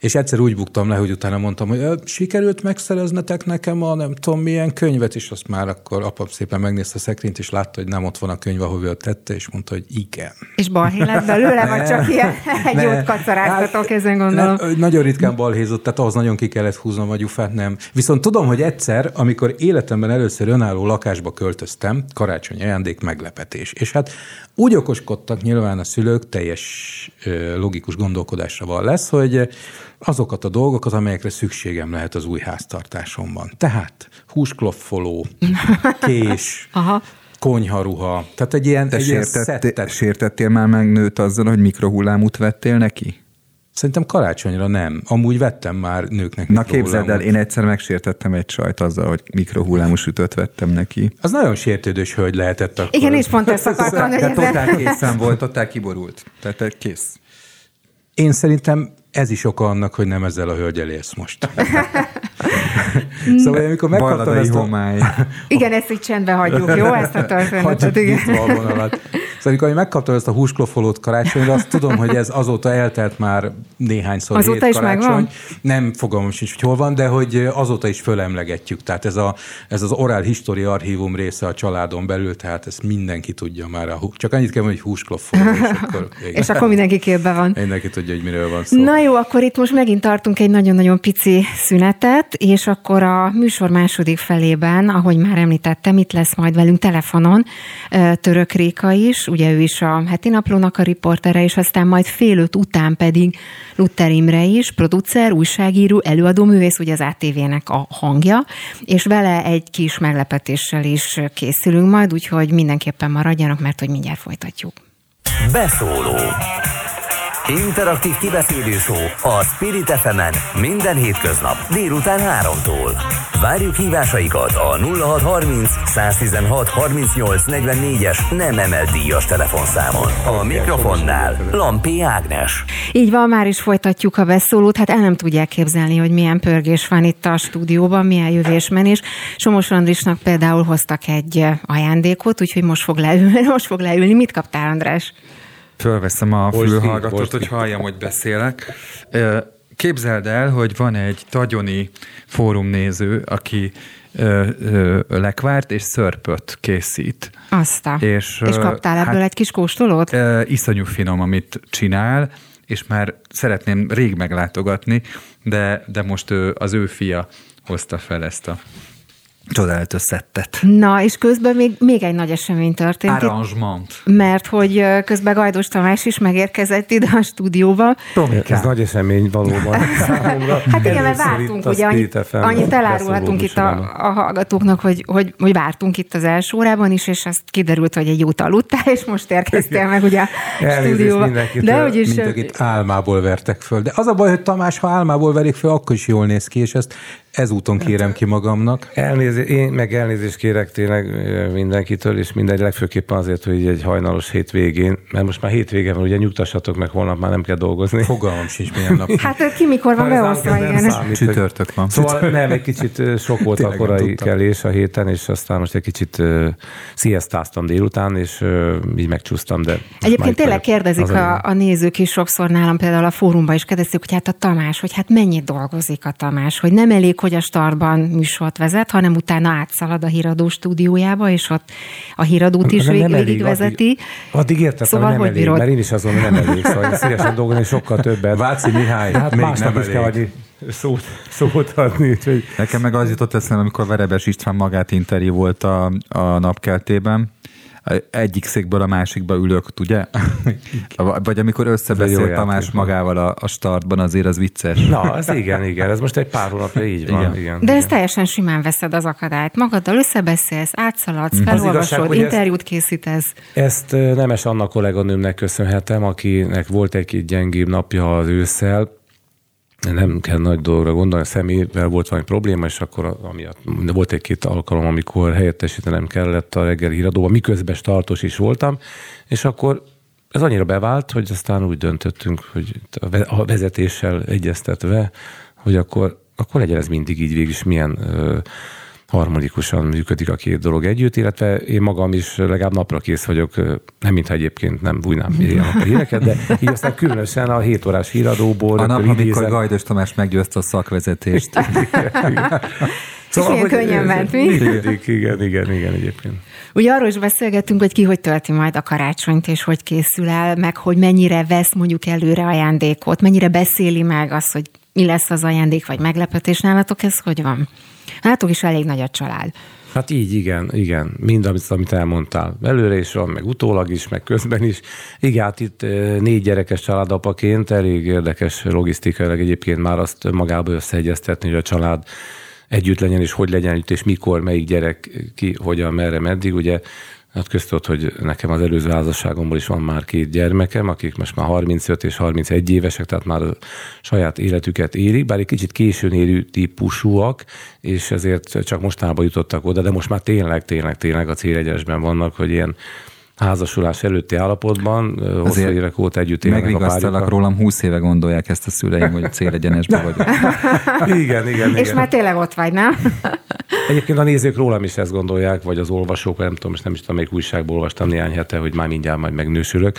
És egyszer úgy buktam le, hogy utána mondtam, hogy sikerült megszereznetek nekem a nem tudom milyen könyvet, és azt már akkor apa szépen megnézte a szekrényt, és látta, hogy nem ott van a könyv, ahol ott tette, és mondta, hogy igen. És balhé lett belőle, vagy csak ilyen egy jót kacaráztatok hát, ezen gondolom? Nem, nagyon ritkán balhézott, tehát ahhoz nagyon ki kellett húznom a gyufát, nem. Viszont tudom, hogy egyszer, amikor életemben először önálló lakásba költöztem, karácsony ajándék meglepetés. És hát úgy okoskodtak nyilván a szülők, teljes logikus gondolkodásra van lesz, hogy azokat a dolgokat, amelyekre szükségem lehet az új háztartásomban. Tehát húskloffoló, kés, Aha konyharuha. Tehát egy ilyen, Te egy sértett, ilyen sértettél már meg nőt azzal, hogy mikrohullámút vettél neki? Szerintem karácsonyra nem. Amúgy vettem már nőknek Na képzeld el, én egyszer megsértettem egy sajt azzal, hogy mikrohullámú sütőt vettem neki. Az nagyon sértődős hölgy lehetett akkor. Igen, és pont ezt akartam. hogy totál készen volt, totál kiborult. Tehát kész. Én szerintem ez is oka annak, hogy nem ezzel a hölgyel élsz most. szóval amikor megkaptam ezt a... Igen, ezt így csendben hagyjuk, jó? Ezt a történetet, igen. A vonalat. Szóval amikor megkaptam ezt a húsklofolót karácsonyra, azt tudom, hogy ez azóta eltelt már néhányszor azóta hét is karácsony. Megvan? Nem fogalmam sincs, hogy hol van, de hogy azóta is fölemlegetjük. Tehát ez, a, ez az Oral History archívum része a családon belül, tehát ezt mindenki tudja már. A, csak annyit kell mondani, hogy húsklofoló. És akkor, és akkor mindenki képben van. Mindenki tudja, hogy miről van szó. Na jó, akkor itt most megint tartunk egy nagyon-nagyon pici szünetet, és akkor a műsor második felében, ahogy már említettem, itt lesz majd velünk telefonon Török Réka is, ugye ő is a heti naplónak a riportere, és aztán majd fél öt után pedig Luther Imre is, producer, újságíró, előadó művész, ugye az ATV-nek a hangja, és vele egy kis meglepetéssel is készülünk majd, úgyhogy mindenképpen maradjanak, mert hogy mindjárt folytatjuk. Beszóló Interaktív kibeszélő a Spirit fm minden hétköznap délután 3-tól. Várjuk hívásaikat a 0630 116 38 44-es nem emelt díjas telefonszámon. A mikrofonnál Lampi Ágnes. Így van, már is folytatjuk a beszólót. Hát el nem tudják képzelni, hogy milyen pörgés van itt a stúdióban, milyen jövésmenés. Somos Andrisnak például hoztak egy ajándékot, úgyhogy most fog leülni. Most fog leülni. Mit kaptál, András? Fölveszem a Most fülhallgatót, most hogy halljam, hogy beszélek. Képzeld el, hogy van egy tagyoni fórumnéző, aki ö, ö, lekvárt és szörpöt készít. Azt a. És, és kaptál ebből hát- egy kis kóstolót? Ö, Iszonyú finom, amit csinál, és már szeretném rég meglátogatni, de, de most ő, az ő fia hozta fel ezt a csodálatos szettet. Na, és közben még, még egy nagy esemény történt. Arrangement. Mert hogy közben Gajdos Tamás is megérkezett ide a stúdióba. Ez nagy esemény valóban. Hát igen, mert vártunk, ugye annyit, annyit elárulhatunk itt a, a hallgatóknak, hogy, hogy, hogy vártunk itt az első órában is, és azt kiderült, hogy egy jót aludtál, és most érkeztél meg ugye a stúdióba. De úgyis, Mint akit álmából vertek föl. De az a baj, hogy Tamás, ha álmából verik föl, akkor is jól néz ki, és ezt ezúton kérem ki magamnak. Elnézést, én meg elnézést kérek tényleg mindenkitől, és minden legfőképpen azért, hogy egy hajnalos hétvégén, mert most már hétvége van, ugye nyugtassatok meg, holnap már nem kell dolgozni. Fogalmam sincs, milyen nap. Hát ki mikor van beosztva, nem igen. számít, Csütörtök van. Szóval nem, egy kicsit sok volt a korai kelés a héten, és aztán most egy kicsit uh, sziasztáztam délután, és uh, így megcsúsztam, de... Egyébként tényleg kérdezik a, a nézők is sokszor nálam, például a fórumban is kérdezik, hogy hát a Tamás, hogy hát mennyit dolgozik a Tamás, hogy nem elég, hogy a startban műsort vezet, hanem utána átszalad a híradó stúdiójába, és ott a híradót is elég, végigvezeti. Addig, addig értettem, Szóval hogy nem hogy elég, bírod? mert én is azon, hogy nem elég, szóval szívesen dolgozni sokkal többet. Váci Mihály, hát még nem is kell elég. adni szót, szót adni, úgyhogy Nekem meg az jutott eszembe, amikor Verebes István magát interjú volt a, a napkeltében, egyik székből a másikba ülök, ugye? Vagy amikor összebeszél Tamás játék. magával a, a startban, azért az vicces. Na, ez igen, igen, ez most egy pár hónapja így van. Igen. Igen. igen De ezt teljesen simán veszed az akadályt. Magaddal összebeszélsz, átszaladsz, felolvasod, igazság, hogy ezt- interjút készítesz. Ezt Nemes Anna kolléganőmnek köszönhetem, akinek volt egy gyengébb napja az ősszel, nem kell nagy dologra gondolni, a személyvel volt valami probléma, és akkor amiatt volt egy-két alkalom, amikor helyettesítenem kellett a reggel híradóban, miközben startos is voltam, és akkor ez annyira bevált, hogy aztán úgy döntöttünk, hogy a vezetéssel egyeztetve, hogy akkor, akkor legyen ez mindig így végig is milyen ö, harmonikusan működik a két dolog együtt, illetve én magam is legalább napra kész vagyok, nem mintha egyébként nem bújnám ilyen a híreket, de így aztán különösen a 7 órás híradóból A nap, rögtön amikor idézem. Gajdos Tamás meggyőzte a szakvezetést. Szóval, milyen hogy- könnyen ment, mi? Működik, igen, igen, igen, egyébként. Ugye arról is beszélgettünk, hogy ki hogy tölti majd a karácsonyt, és hogy készül el, meg hogy mennyire vesz mondjuk előre ajándékot, mennyire beszéli meg azt, hogy mi lesz az ajándék, vagy meglepetés nálatok, ez hogy van? Nálatok is elég nagy a család. Hát így, igen, igen. Mind, amit, amit elmondtál. Előre is van, meg utólag is, meg közben is. Igen, hát itt négy gyerekes családapaként elég érdekes logisztikailag egyébként már azt magába összeegyeztetni, hogy a család együtt legyen, és hogy legyen együtt, és mikor, melyik gyerek ki, hogyan, merre, meddig. Ugye Hát köztudott, hogy nekem az előző házasságomból is van már két gyermekem, akik most már 35 és 31 évesek, tehát már a saját életüket érik, bár egy kicsit későn érő típusúak, és ezért csak mostanában jutottak oda, de most már tényleg, tényleg, tényleg a célegyenesben vannak, hogy ilyen házasulás előtti állapotban, hosszú Azért évek óta együtt élnek a Megvigasztalak párjukkal. rólam, 20 éve gondolják ezt a szüleim, hogy célegyenesbe vagyok. Igen, igen, És igen. már tényleg ott vagy, nem? Egyébként a nézők rólam is ezt gondolják, vagy az olvasók, nem tudom, most nem is tudom, melyik újságból olvastam néhány hete, hogy már mindjárt majd megnősülök.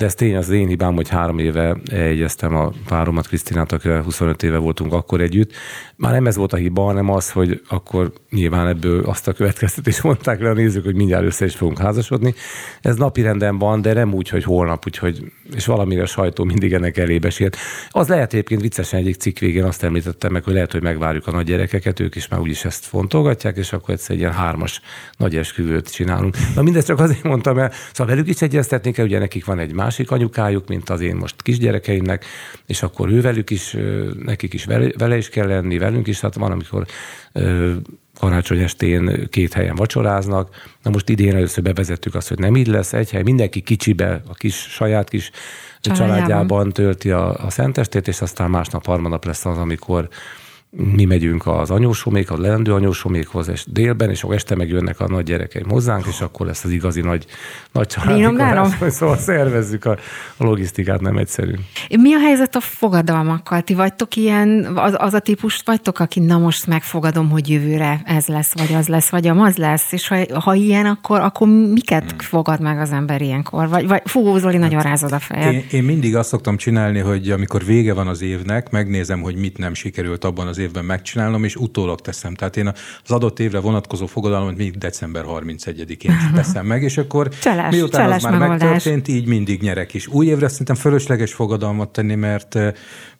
De ez tény, az én hibám, hogy három éve egyeztem a páromat, Krisztinát, akivel 25 éve voltunk akkor együtt. Már nem ez volt a hiba, hanem az, hogy akkor nyilván ebből azt a következtetést mondták le a nézők, hogy mindjárt össze is fogunk házasodni. Ez napi renden van, de nem úgy, hogy holnap, úgyhogy, és valamire a sajtó mindig ennek elébe sírt. Az lehet egyébként viccesen egyik cikk végén azt említettem meg, hogy lehet, hogy megvárjuk a nagy gyerekeket, ők is már úgyis ezt fontolgatják, és akkor egyszer egy ilyen hármas nagy esküvőt csinálunk. Na mindezt csak azért mondtam el, szóval velük is egyeztetni kell, ugye nekik van egy másik anyukájuk, mint az én most kisgyerekeimnek, és akkor ővelük is, nekik is vele, vele is kell lenni, velünk is, tehát van, amikor karácsony estén két helyen vacsoráznak. Na most idén először bevezettük azt, hogy nem így lesz, egy hely, mindenki kicsibe, a kis saját kis családjában, családjában tölti a, a szentestét, és aztán másnap, harmadnap lesz az, amikor mi megyünk az anyósomék, a leendő anyósomékhoz, és délben, és akkor este megjönnek a nagy gyerekeim hozzánk, és akkor lesz az igazi nagy, nagy család. Szóval szervezzük a, a logisztikát, nem egyszerű. Mi a helyzet a fogadalmakkal? Ti vagytok ilyen, az, az a típus vagytok, aki na most megfogadom, hogy jövőre ez lesz, vagy az lesz, vagy az lesz, és ha, ha ilyen, akkor, akkor miket hmm. fogad meg az ember ilyenkor? Vagy, vagy fú, Zoli, nagyon hát, rázod a fejed. Én, én mindig azt szoktam csinálni, hogy amikor vége van az évnek, megnézem, hogy mit nem sikerült abban az évben megcsinálnom, és utólag teszem. Tehát én az adott évre vonatkozó fogadalmat még december 31-én teszem meg, és akkor csalás, miután csalás az már megoldás. megtörtént, így mindig nyerek is. Új évre szerintem fölösleges fogadalmat tenni, mert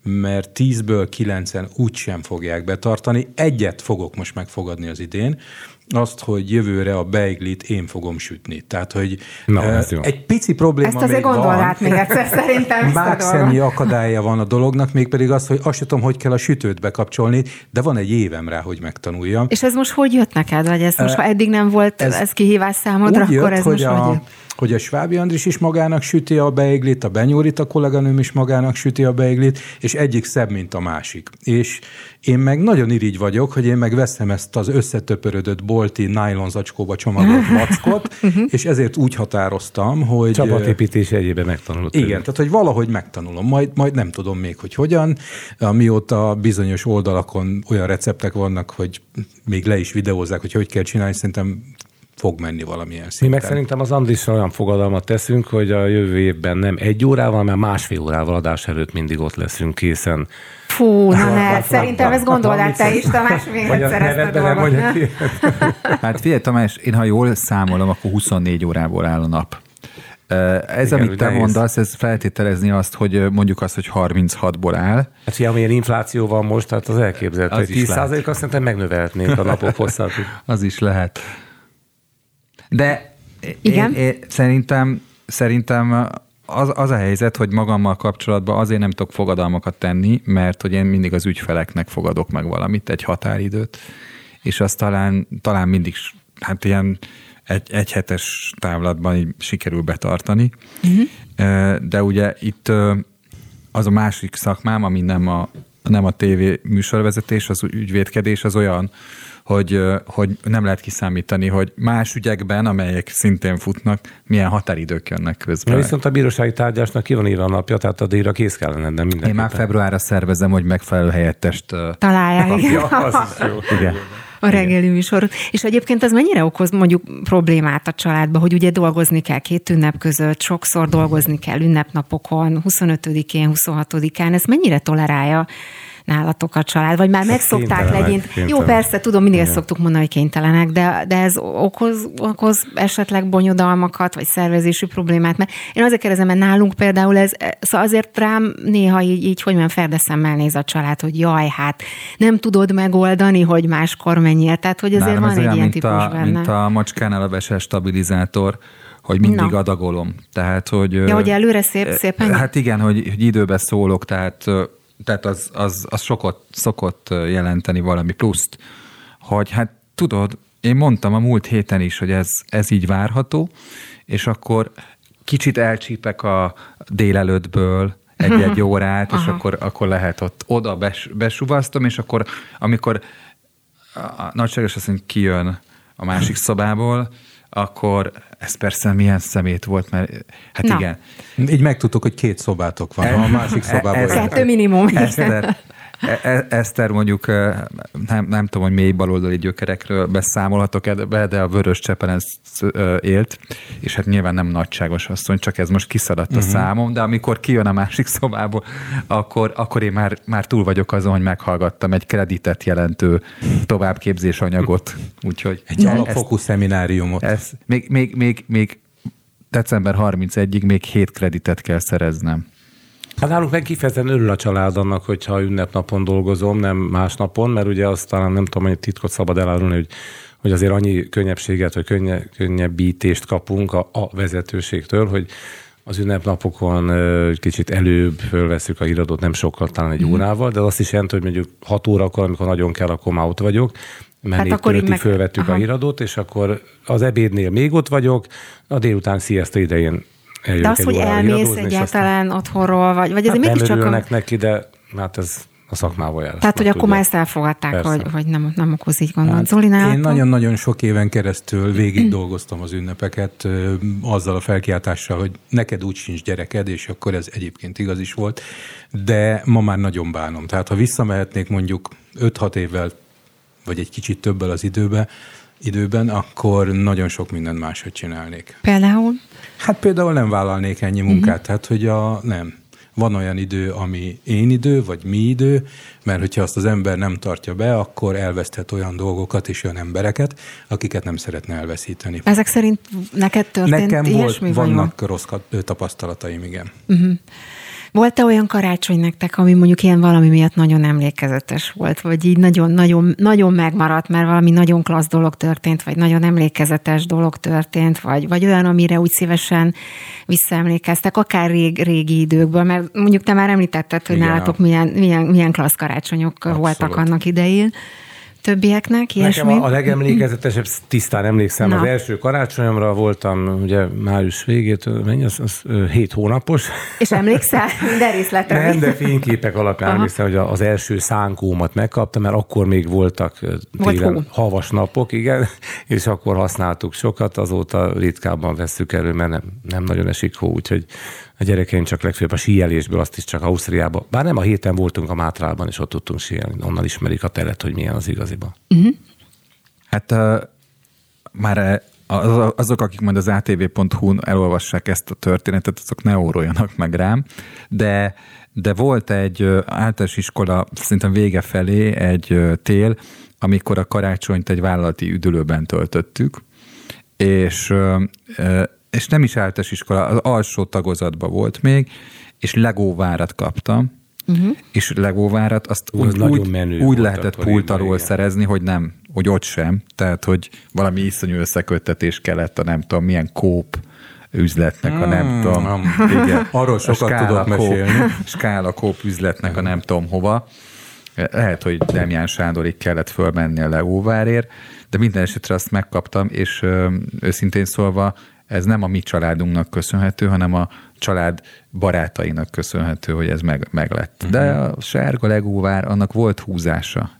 mert 10-ből 9-en úgysem fogják betartani. Egyet fogok most megfogadni az idén, azt, hogy jövőre a beiglit én fogom sütni. Tehát, hogy Na, uh, egy pici probléma Ezt azért még gondol még egyszer szerintem. Mákszemnyi akadálya van a dolognak, mégpedig az, hogy azt sem tudom, hogy kell a sütőt bekapcsolni, de van egy évem rá, hogy megtanuljam. És ez most hogy jött neked? Vagy ez most, ha eddig nem volt ez, ez kihívás számodra, akkor jött, ez hogy most a, hogy jött? Hogy a Svábi Andris is magának süti a beiglit, a Benyúrit a kolléganőm is magának süti a beiglit, és egyik szebb, mint a másik. És én meg nagyon irigy vagyok, hogy én meg veszem ezt az összetöpörödött bolti nylon zacskóba csomagolt mackot, mhm. és ezért úgy határoztam, hogy... Csapatépítés egyében megtanulod. Igen, tehát hogy valahogy megtanulom, majd, majd nem tudom még, hogy hogyan, mióta bizonyos oldalakon olyan receptek vannak, hogy még le is videózzák, hogy hogy kell csinálni, szerintem fog menni valamilyen szinten. Mi meg szerintem az Andrissal olyan fogadalmat teszünk, hogy a jövő évben nem egy órával, hanem másfél órával adás előtt mindig ott leszünk készen. Fú, na ne, szerintem ezt gondolnád te is, Tamás, még egyszer ezt a dolgot. Hát figyelj Tamás, én ha jól számolom, akkor 24 órából áll a nap. Ez, Igen, amit te nehéz. mondasz, ez feltételezni azt, hogy mondjuk azt, hogy 36-ból áll. Hát fiam, amilyen infláció van most, tehát az elképzelhető. Az 10 százalék azt szerintem megnövelhetnénk a napok hosszát. az is lehet. De Igen? Én, én, szerintem, szerintem az, az a helyzet, hogy magammal kapcsolatban azért nem tudok fogadalmakat tenni, mert hogy én mindig az ügyfeleknek fogadok meg valamit, egy határidőt, és azt talán, talán mindig hát ilyen egy, egy hetes távlatban így sikerül betartani. Uh-huh. De ugye itt az a másik szakmám, ami nem a, nem a tévé műsorvezetés, az ügyvédkedés, az olyan, hogy, hogy nem lehet kiszámítani, hogy más ügyekben, amelyek szintén futnak, milyen határidők jönnek közben. Ja, viszont a bírósági tárgyásnak ki van írva a napja, tehát a díjra kész kell lenni, de mindenképpen. Én már februárra szervezem, hogy megfelelő helyettest találják. Jó. Igen a reggeli műsorot. És egyébként ez mennyire okoz mondjuk problémát a családba, hogy ugye dolgozni kell két ünnep között, sokszor dolgozni kell ünnepnapokon, 25-én, 26-án, ez mennyire tolerálja nálatok a család, vagy már megszokták legyint. Jó, persze, tudom, mindig ezt szoktuk mondani, hogy kénytelenek, de, de ez okoz, okoz esetleg bonyodalmakat, vagy szervezési problémát, mert én azért kérdezem, mert nálunk például ez, szóval azért rám néha így, így hogy mondjam, ferdeszemmel néz a család, hogy jaj, hát nem tudod megoldani, hogy máskor menjél, tehát hogy azért Nálam van ez egy olyan, ilyen típus a, benne. Mint a macskánál a veses stabilizátor, hogy mindig Na. adagolom. Tehát, hogy... Ja, hogy előre szép, szépen? Hát igen, hogy, hogy időbe szólok, tehát tehát az, az, az sokat szokott jelenteni valami pluszt, hogy hát tudod, én mondtam a múlt héten is, hogy ez, ez így várható, és akkor kicsit elcsípek a délelőttből egy-egy órát, és akkor, akkor lehet ott oda bes, besuvasztom, és akkor amikor a nagyságos azt mondja, kijön a másik szobából, akkor ez persze milyen szemét volt, mert hát Na. igen. Így megtudtuk, hogy két szobátok van, a másik szobában. Ez, Kettő minimum. Eszter, e- e- Eszter mondjuk nem, nem tudom, hogy mély baloldali gyökerekről beszámolhatok ebbe, de a Vörös Csepen ezt élt, és hát nyilván nem nagyságos asszony, csak ez most kiszadadt uh-huh. a mhm. számom, de amikor kijön a másik szobából, akkor, akkor én már, már túl vagyok azon, hogy meghallgattam egy kreditet jelentő továbbképzés anyagot. Úgyhogy egy alapfokú szemináriumot. Ez, még, még, még, még december 31-ig még 7 kreditet kell szereznem. Hát nálunk meg kifejezetten örül a család annak, hogyha ünnepnapon dolgozom, nem más napon, mert ugye azt talán nem tudom, hogy titkot szabad elárulni, hogy, hogy azért annyi könnyebbséget, vagy könnye, könnyebbítést kapunk a, a vezetőségtől, hogy az ünnepnapokon kicsit előbb fölveszük a híradót, nem sokkal, talán egy mm. órával, de azt is jelenti, hogy mondjuk 6 órakor, amikor nagyon kell, akkor már ott vagyok, menét hát akkor meg... fölvettük Aha. a híradót, és akkor az ebédnél még ott vagyok, a délután sziasztó idején De az, hogy elmész egyáltalán aztán... otthonról, vagy, vagy ez hát mégiscsak... Nem neki, de hát ez a szakmával jár. Tehát, hogy akkor már ezt elfogadták, hogy, hogy nem, nem okoz így gondot. Hát, Zolinál? Én nagyon-nagyon sok éven keresztül végig dolgoztam az ünnepeket azzal a felkiáltással, hogy neked úgy sincs gyereked, és akkor ez egyébként igaz is volt, de ma már nagyon bánom. Tehát, ha visszamehetnék mondjuk 5-6 évvel, vagy egy kicsit többel az időbe, időben, akkor nagyon sok mindent máshogy csinálnék. Például? Hát például nem vállalnék ennyi munkát, uh-huh. tehát hogy a nem. Van olyan idő, ami én idő, vagy mi idő, mert hogyha azt az ember nem tartja be, akkor elveszthet olyan dolgokat és olyan embereket, akiket nem szeretne elveszíteni. Ezek szerint neked történt Nekem volt, vannak rossz tapasztalataim, igen. Uh-huh. Volt-e olyan karácsony nektek, ami mondjuk ilyen valami miatt nagyon emlékezetes volt, vagy így nagyon, nagyon, nagyon megmaradt, mert valami nagyon klassz dolog történt, vagy nagyon emlékezetes dolog történt, vagy, vagy olyan, amire úgy szívesen visszaemlékeztek, akár rég, régi időkből, mert mondjuk te már említetted, hogy Igen. nálatok milyen, milyen, milyen klassz karácsonyok Abszolút. voltak annak idején többieknek, ilyesmi? Nekem a, a legemlékezetesebb, tisztán emlékszem, Na. az első karácsonyomra voltam, ugye május végét, mennyi, az, az, az hét hónapos. És emlékszel minden részletre? Nem, de fényképek alapján Aha. emlékszem, hogy az első szánkómat megkaptam, mert akkor még voltak télen havas napok, igen, és akkor használtuk sokat, azóta ritkábban vesszük elő, mert nem, nem nagyon esik hó, úgyhogy a gyerekeim csak legfőbb a síelésből, azt is csak Ausztriába. Bár nem a héten voltunk a Mátrában, és ott tudtunk síelni. Onnan ismerik a teret, hogy milyen az igaziban. Uh-huh. Hát uh, már az, azok, akik majd az atv.hu-n elolvassák ezt a történetet, azok ne óroljanak meg rám, de, de volt egy általános iskola szerintem vége felé egy tél, amikor a karácsonyt egy vállalati üdülőben töltöttük, és és nem is általános iskola, az alsó tagozatban volt még, és legóvárat kaptam, uh-huh. és legóvárat azt úgy, úgy, úgy lehetett pult alól szerezni, hogy nem, hogy ott sem, tehát hogy valami iszonyú összeköttetés kellett a nem tudom milyen kóp üzletnek a nem hmm, tudom. Igen. Arról sokat tudok mesélni. Skála kóp üzletnek a nem tudom hova. Lehet, hogy Demján Sándorig kellett fölmenni a Legóvárért, de minden esetre azt megkaptam, és őszintén szólva ez nem a mi családunknak köszönhető, hanem a család barátainak köszönhető, hogy ez meg, meg lett. Uh-huh. De a sárga legóvár, annak volt húzása.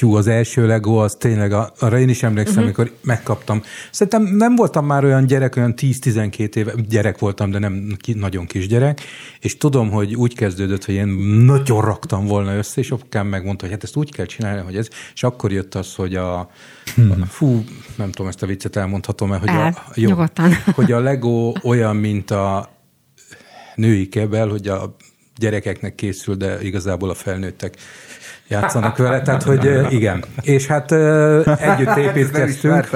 Hú, az első Lego, az tényleg, arra én is emlékszem, uh-huh. amikor megkaptam. Szerintem nem voltam már olyan gyerek, olyan 10-12 éve, gyerek voltam, de nem ki, nagyon kis gyerek, és tudom, hogy úgy kezdődött, hogy én nagyon raktam volna össze, és apukám megmondta, hogy hát ezt úgy kell csinálni, hogy ez, és akkor jött az, hogy a, hmm. fú, nem tudom, ezt a viccet elmondhatom, mert hogy El, a, jó, hogy a Lego olyan, mint a női kebel, hogy a gyerekeknek készül, de igazából a felnőttek játszanak vele, tehát hogy igen. És hát együtt építkeztünk,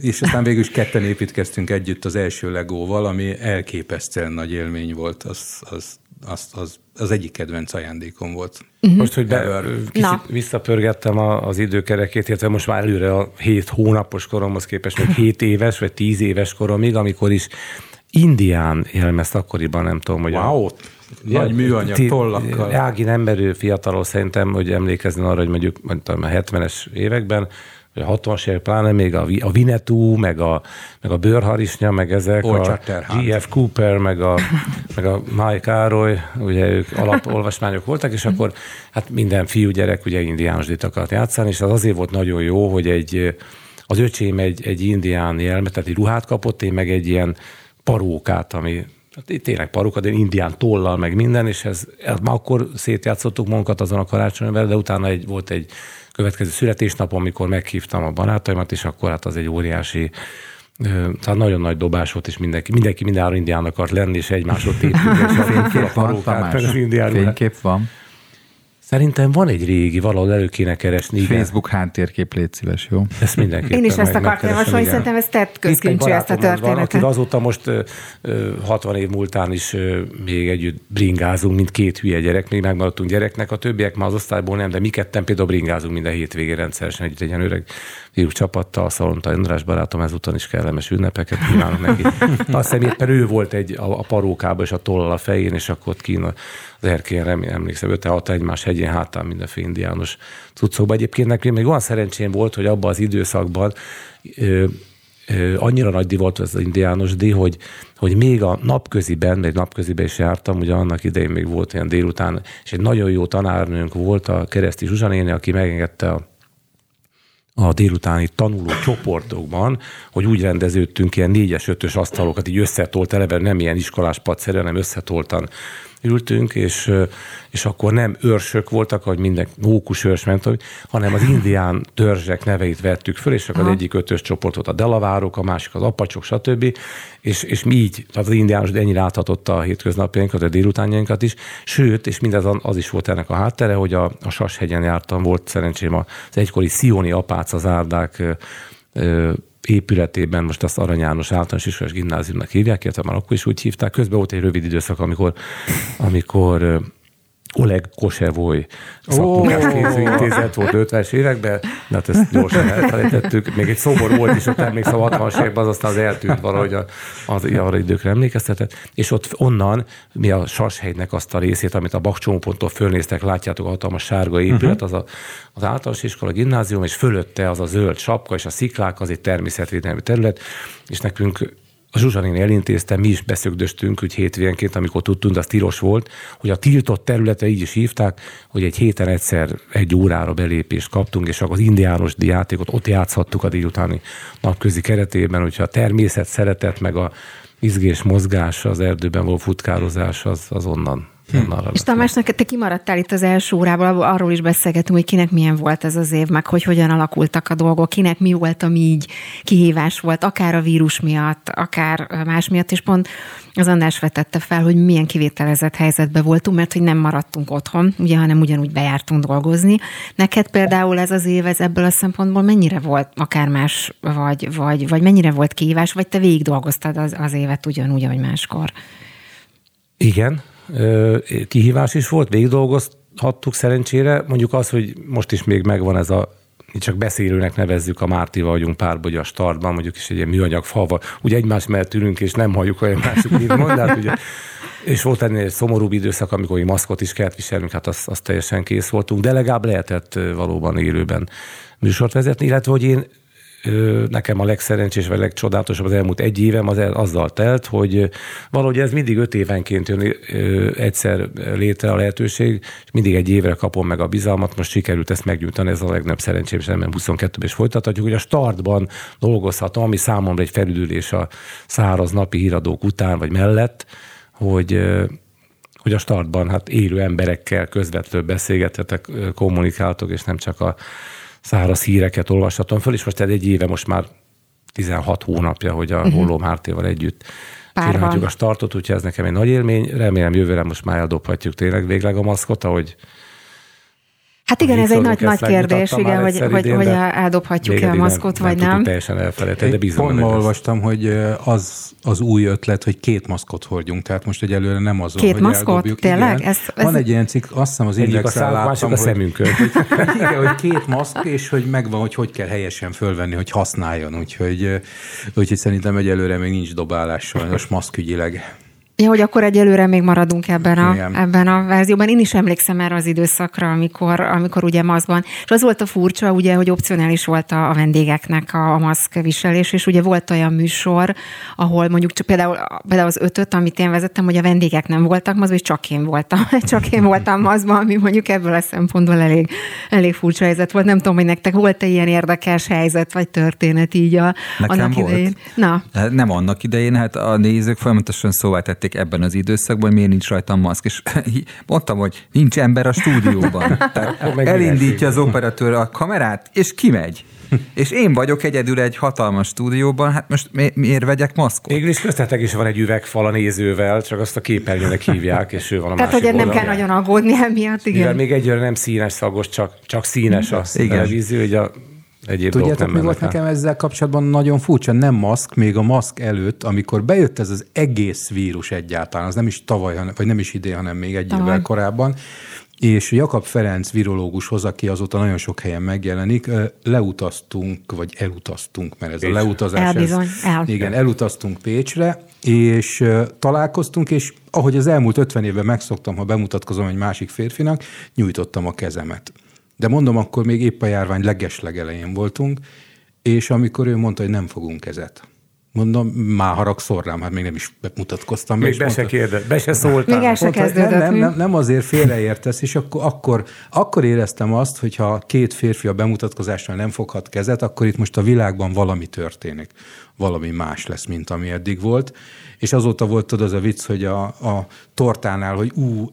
és aztán végül is ketten építkeztünk együtt az első legóval, ami elképesztően nagy élmény volt, az, az, az, az, az egyik kedvenc ajándékom volt. Uh-huh. Most, hogy be, kicsit visszapörgettem az időkerekét, illetve most már előre a hét hónapos koromhoz képest, még hét éves vagy tíz éves koromig, amikor is indián jelmezt akkoriban, nem tudom, hogy wow. a nagy műanyag tollakkal. Ági nem merő fiatalon szerintem, hogy emlékezni arra, hogy mondjuk mondtam, a 70-es években, vagy a 60-as évek, pláne még a, a Vinetú, meg a, meg a Bőrharisnya, meg ezek, Old a G.F. Cooper, meg a, meg a Mike Károly, ugye ők alapolvasmányok voltak, és akkor hát minden fiúgyerek ugye indiános akart játszani, és az azért volt nagyon jó, hogy egy, az öcsém egy, egy indián jelmet, tehát egy ruhát kapott, én meg egy ilyen parókát, ami tényleg paruka, de indián tollal, meg minden, és ez, ez már akkor szétjátszottuk magunkat azon a karácsonyban, de utána egy, volt egy következő születésnap, amikor meghívtam a barátaimat, és akkor hát az egy óriási tehát nagyon nagy dobás volt, és mindenki, mindenki minden indián akart lenni, és egymásot építeni, és a fénykép van, Fénykép van. Szerintem van egy régi, valahol elő kéne keresni. Igen. Facebook háttérkép, légy szíves, jó? Ezt mindenképpen Én is ezt akartam javasolni, szerintem ez tett közkincsű ezt a történetet. Van, azóta most 60 év múltán is még együtt bringázunk, mint két hülye gyerek, még megmaradtunk gyereknek, a többiek már az osztályból nem, de mi ketten például bringázunk minden hétvégén rendszeresen együtt egy ilyen öreg fiúk csapattal, Szalonta András barátom ezúton is kellemes ünnepeket kívánok neki. Azt hiszem éppen ő volt egy a, a parókába és a tollal a fején, és akkor ott kín az erkélyen, emlékszem, 5-6 egymás hegyén hátán mindenféle indiános cuccokban. Egyébként nekem még olyan szerencsém volt, hogy abban az időszakban ö, annyira nagy divat ez az indiános díj, hogy, hogy még a napköziben, még napköziben is jártam, ugye annak idején még volt ilyen délután, és egy nagyon jó tanárnőnk volt a Kereszti Zsuzsanéni, aki megengedte a a délutáni tanuló csoportokban, hogy úgy rendeződtünk ilyen négyes, ötös asztalokat, így összetolt eleve, nem ilyen iskolás padszerű, hanem összetoltan ültünk, és, és akkor nem őrsök voltak, hogy minden mókus őrs ment, hanem az indián törzsek neveit vettük föl, és akkor az egyik ötös csoportot a delavárok, a másik az apacsok, stb. És, és mi így, tehát az indiános ennyire áthatotta a hétköznapjainkat, a délutánjainkat is, sőt, és mindez az is volt ennek a háttere, hogy a, a Sashegyen jártam, volt szerencsém az egykori Szioni apác az árdák épületében, most azt Arany János általános iskolás gimnáziumnak hívják, illetve már akkor is úgy hívták. Közben volt egy rövid időszak, amikor, amikor Oleg Kosevoy szakmunkás intézet volt 50-es években, de hát ezt gyorsan elfelejtettük. Még egy szobor volt is ott emlékszem a 60-as években, az aztán az eltűnt valahogy az, az arra időkre emlékeztetett. És ott onnan mi a Sashegynek azt a részét, amit a Bakcsomóponttól fölnéztek, látjátok a hatalmas sárga épület, az a, az általános iskola, a gimnázium, és fölötte az a zöld sapka és a sziklák, az egy természetvédelmi terület, és nekünk a Zsuzsanin elintézte, mi is beszögdöstünk, hogy hétvégénként, amikor tudtunk, az tilos volt, hogy a tiltott területe így is hívták, hogy egy héten egyszer egy órára belépést kaptunk, és akkor az indiános játékot ott játszhattuk a délutáni napközi keretében, hogyha a természet szeretet, meg a izgés mozgás, az erdőben való futkározás, az, az onnan Hm. És Tamásnak, te kimaradtál itt az első órában, arról is beszélgetünk, hogy kinek milyen volt ez az év, meg hogy hogyan alakultak a dolgok, kinek mi volt, ami így kihívás volt, akár a vírus miatt, akár más miatt, és pont az András vetette fel, hogy milyen kivételezett helyzetben voltunk, mert hogy nem maradtunk otthon, ugye, hanem ugyanúgy bejártunk dolgozni. Neked például ez az év, ez ebből a szempontból mennyire volt akár más, vagy, vagy, vagy mennyire volt kihívás, vagy te végig dolgoztad az, az évet ugyanúgy, ahogy máskor? Igen, kihívás is volt, végig dolgozhattuk szerencsére. Mondjuk az, hogy most is még megvan ez a csak beszélőnek nevezzük a Mártival vagyunk párba, hogy a startban, mondjuk is egy ilyen műanyag falva, ugye egymás mellett ülünk, és nem halljuk, hogy másik mit mond, ugye, és volt ennél egy szomorúbb időszak, amikor egy maszkot is kellett viselnünk, hát az, az teljesen kész voltunk, de legalább lehetett valóban élőben műsort vezetni, illetve hogy én nekem a legszerencsés, vagy legcsodálatosabb az elmúlt egy évem az azzal telt, hogy valahogy ez mindig öt évenként jön egyszer létre a lehetőség, és mindig egy évre kapom meg a bizalmat, most sikerült ezt megnyújtani, ez a legnagyobb szerencsém, és nem 22-ben is folytathatjuk, hogy a startban dolgozhatom, ami számomra egy felüdülés a száraz napi híradók után, vagy mellett, hogy hogy a startban hát élő emberekkel közvetlenül beszélgethetek, kommunikáltok, és nem csak a száraz híreket olvashatom föl, és most egy éve, most már 16 hónapja, hogy a uh-huh. Holló Mártéval együtt Párban. csináljuk a startot, úgyhogy ez nekem egy nagy élmény. Remélem jövőre most már eldobhatjuk tényleg végleg a maszkot, ahogy Hát igen, ez egy nagy, nagy kérdés, igen, hogy, hogy, hogy eldobhatjuk-e a maszkot, nem, vagy nem. nem. Teljesen elfelejtett, de bízom. Pont olvastam, hogy az, az új ötlet, hogy két maszkot hordjunk, tehát most egyelőre nem azon, két hogy maszkot? Eldobjuk. Tényleg? Ez, ez... Van egy ilyen cikk, azt hiszem az indexel láttam, a szemünkön. Hogy, igen, hogy két maszk, és hogy megvan, hogy hogy kell helyesen fölvenni, hogy használjon, úgyhogy, úgyhogy szerintem egyelőre még nincs dobálás sajnos maszkügyileg. Ja, hogy akkor egyelőre még maradunk ebben a, ebben a verzióban. Én is emlékszem erre az időszakra, amikor, amikor ugye maszkban. És az volt a furcsa, ugye, hogy opcionális volt a, a vendégeknek a, a maszk viselés, és ugye volt olyan műsor, ahol mondjuk csak például, például az ötöt, amit én vezettem, hogy a vendégek nem voltak maszkban, és csak én voltam, csak én voltam maszkban, ami mondjuk ebből a szempontból elég, elég furcsa helyzet volt. Nem tudom, hogy nektek volt-e ilyen érdekes helyzet, vagy történet így a, Nekem annak volt. idején? Na. Hát nem annak idején, hát a nézők folyamatosan szóvá tették tették ebben az időszakban, hogy miért nincs rajtam maszk. És mondtam, hogy nincs ember a stúdióban. Tehát elindítja az operatőr a kamerát, és kimegy. És én vagyok egyedül egy hatalmas stúdióban, hát most mi, miért vegyek maszkot? Végül is köztetek is van egy üvegfal a nézővel, csak azt a képernyőnek hívják, és ő van a Tehát, másik hogy nem kell nagyon aggódni emiatt, igen. Mivel még egyre nem színes szagos, csak, csak színes a igen. televízió, hogy a egyéb Tudjátok, mi volt nekem ezzel kapcsolatban nagyon furcsa? Nem maszk, még a maszk előtt, amikor bejött ez az egész vírus egyáltalán, az nem is tavaly, vagy nem is idén, hanem még egy tavaly. évvel korábban, és Jakab Ferenc virológushoz, aki azóta nagyon sok helyen megjelenik, leutaztunk, vagy elutaztunk, mert ez Pécs. a leutazás. Elbizony, el. Igen, elutaztunk Pécsre, és találkoztunk, és ahogy az elmúlt 50 évben megszoktam, ha bemutatkozom egy másik férfinak, nyújtottam a kezemet. De mondom, akkor még épp a járvány legeslegelején voltunk, és amikor ő mondta, hogy nem fogunk kezet. Mondom, már haragszor rám, hát még nem is mutatkoztam. Még be se kérdez, be se szóltál. Még el se kezdődött. Nem, nem, nem, nem azért félreértesz, és akkor, akkor, akkor éreztem azt, hogy ha két férfi a bemutatkozásnál nem foghat kezet, akkor itt most a világban valami történik. Valami más lesz, mint ami eddig volt. És azóta volt tudod az a vicc, hogy a, a tortánál, hogy ú,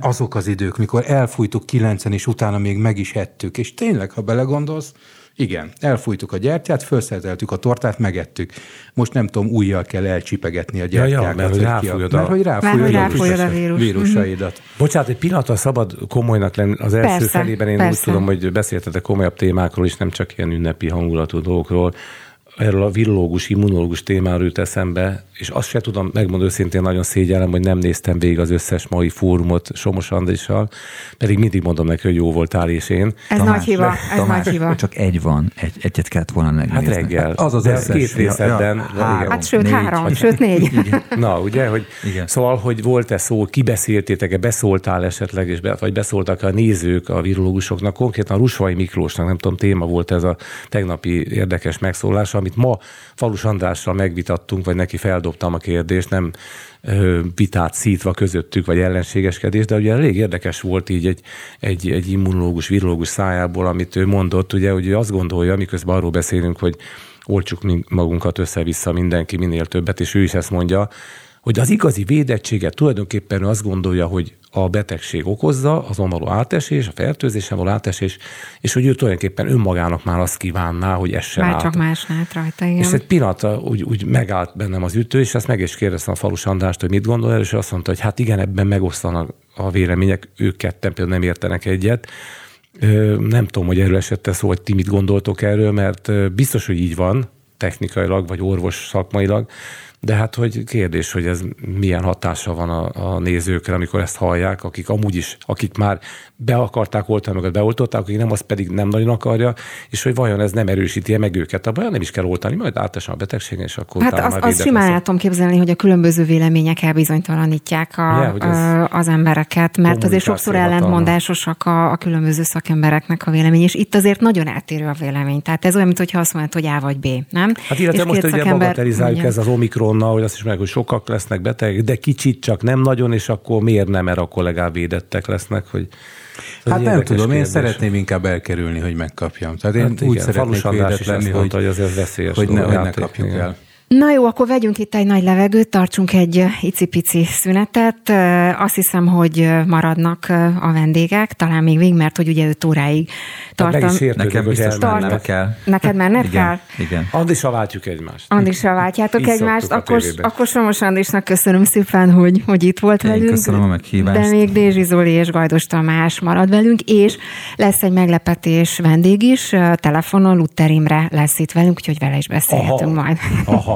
azok az idők, mikor elfújtuk kilencen, és utána még meg is ettük. És tényleg, ha belegondolsz, igen, elfújtuk a gyertyát, felszereltük a tortát, megettük. Most nem tudom, újjal kell elcsipegetni a gyertyákat. Ja, ja, mert hogy ráfújod a, mert, hogy ráfújod, mert, hogy ráfújod a, vírus. vírusaidat. Mm-hmm. Bocsánat, egy pillanatra szabad komolynak lenni. Az első persze, felében én persze. úgy tudom, hogy beszéltetek komolyabb témákról is, nem csak ilyen ünnepi hangulatú dolgokról erről a virológus, immunológus témáról jut eszembe, és azt se tudom, megmondom őszintén, nagyon szégyellem, hogy nem néztem végig az összes mai fórumot Somos Andrissal, pedig mindig mondom neki, hogy jó voltál, és én. Ez Tamás, nagy hiba, ez Tamás, nagy hiba. Csak egy van, egy, egyet kellett volna megnézni. Hát reggel. Hát az az összes. Két részedben. Ja, ja. Hát sőt négy, három, vagy, sőt négy. Igen. Na, ugye, hogy igen. szóval, hogy volt-e szó, kibeszéltétek-e, beszóltál esetleg, és be, vagy beszóltak a nézők a virológusoknak, konkrétan Rusvai Miklósnak, nem tudom, téma volt ez a tegnapi érdekes megszólás, amit ma Falus Andrással megvitattunk, vagy neki feldobtam a kérdést, nem vitát szítva közöttük, vagy ellenségeskedés, de ugye elég érdekes volt így egy, egy, egy immunológus, virológus szájából, amit ő mondott, ugye, hogy ő azt gondolja, miközben arról beszélünk, hogy olcsuk magunkat össze-vissza mindenki minél többet, és ő is ezt mondja, hogy az igazi védettséget tulajdonképpen azt gondolja, hogy a betegség okozza, azon való átesés, a fertőzésen való átesés, és hogy ő tulajdonképpen önmagának már azt kívánná, hogy essen Már csak más lát rajta, igen. És egy pillanatra úgy, úgy megállt bennem az ütő, és ezt meg is kérdeztem a Falus Andrást, hogy mit gondol el, és azt mondta, hogy hát igen, ebben megosztanak a vélemények, ők ketten például nem értenek egyet. Nem tudom, hogy erről esette szó, hogy ti mit gondoltok erről, mert biztos, hogy így van, technikailag, vagy orvos szakmailag, de hát hogy kérdés, hogy ez milyen hatása van a, a nézőkre, amikor ezt hallják, akik amúgy is, akik már be akarták oltani, meg beoltották, akik nem, az pedig nem nagyon akarja, és hogy vajon ez nem erősíti meg őket. Abban nem is kell oltani, majd átesen a betegségen, és akkor Hát az, az simán el tudom képzelni, hogy a különböző vélemények elbizonytalanítják a, yeah, a, az embereket, mert azért sokszor ellentmondásosak a, a különböző szakembereknek a vélemény, és itt azért nagyon eltérő a vélemény. Tehát ez olyan, mint azt mondod, hogy A vagy B, nem? Hát illetve most ugye bagatelizáljuk ez az Omikronnal, hogy azt is meg, hogy sokak lesznek betegek, de kicsit csak nem nagyon, és akkor miért nem, mert akkor legalább védettek lesznek, hogy Hát nem tudom, kérdés. én szeretném inkább elkerülni, hogy megkapjam. Tehát én hát úgy igen, szeretnék védett lenni, hogy, hogy, hogy, veszélyes hogy, ne, hogy ne kapjuk igen. el. Na jó, akkor vegyünk itt egy nagy levegőt, tartsunk egy icipici szünetet. Azt hiszem, hogy maradnak a vendégek, talán még végig, mert hogy ugye 5 óráig tartom. Hát meg is Nekem biztos mennem kell. Neked menned igen, kell? Igen. Andisra váltjuk egymást. Andisra váltjátok egymást. Akkor, akkor Somos Andisnak köszönöm szépen, hogy, hogy itt volt Én velünk. köszönöm a meghívást. De még Dézsi Zoli és Gajdos Tamás marad velünk, és lesz egy meglepetés vendég is, telefonon Luther Imre lesz itt velünk, úgyhogy vele is beszélhetünk Aha. majd. Aha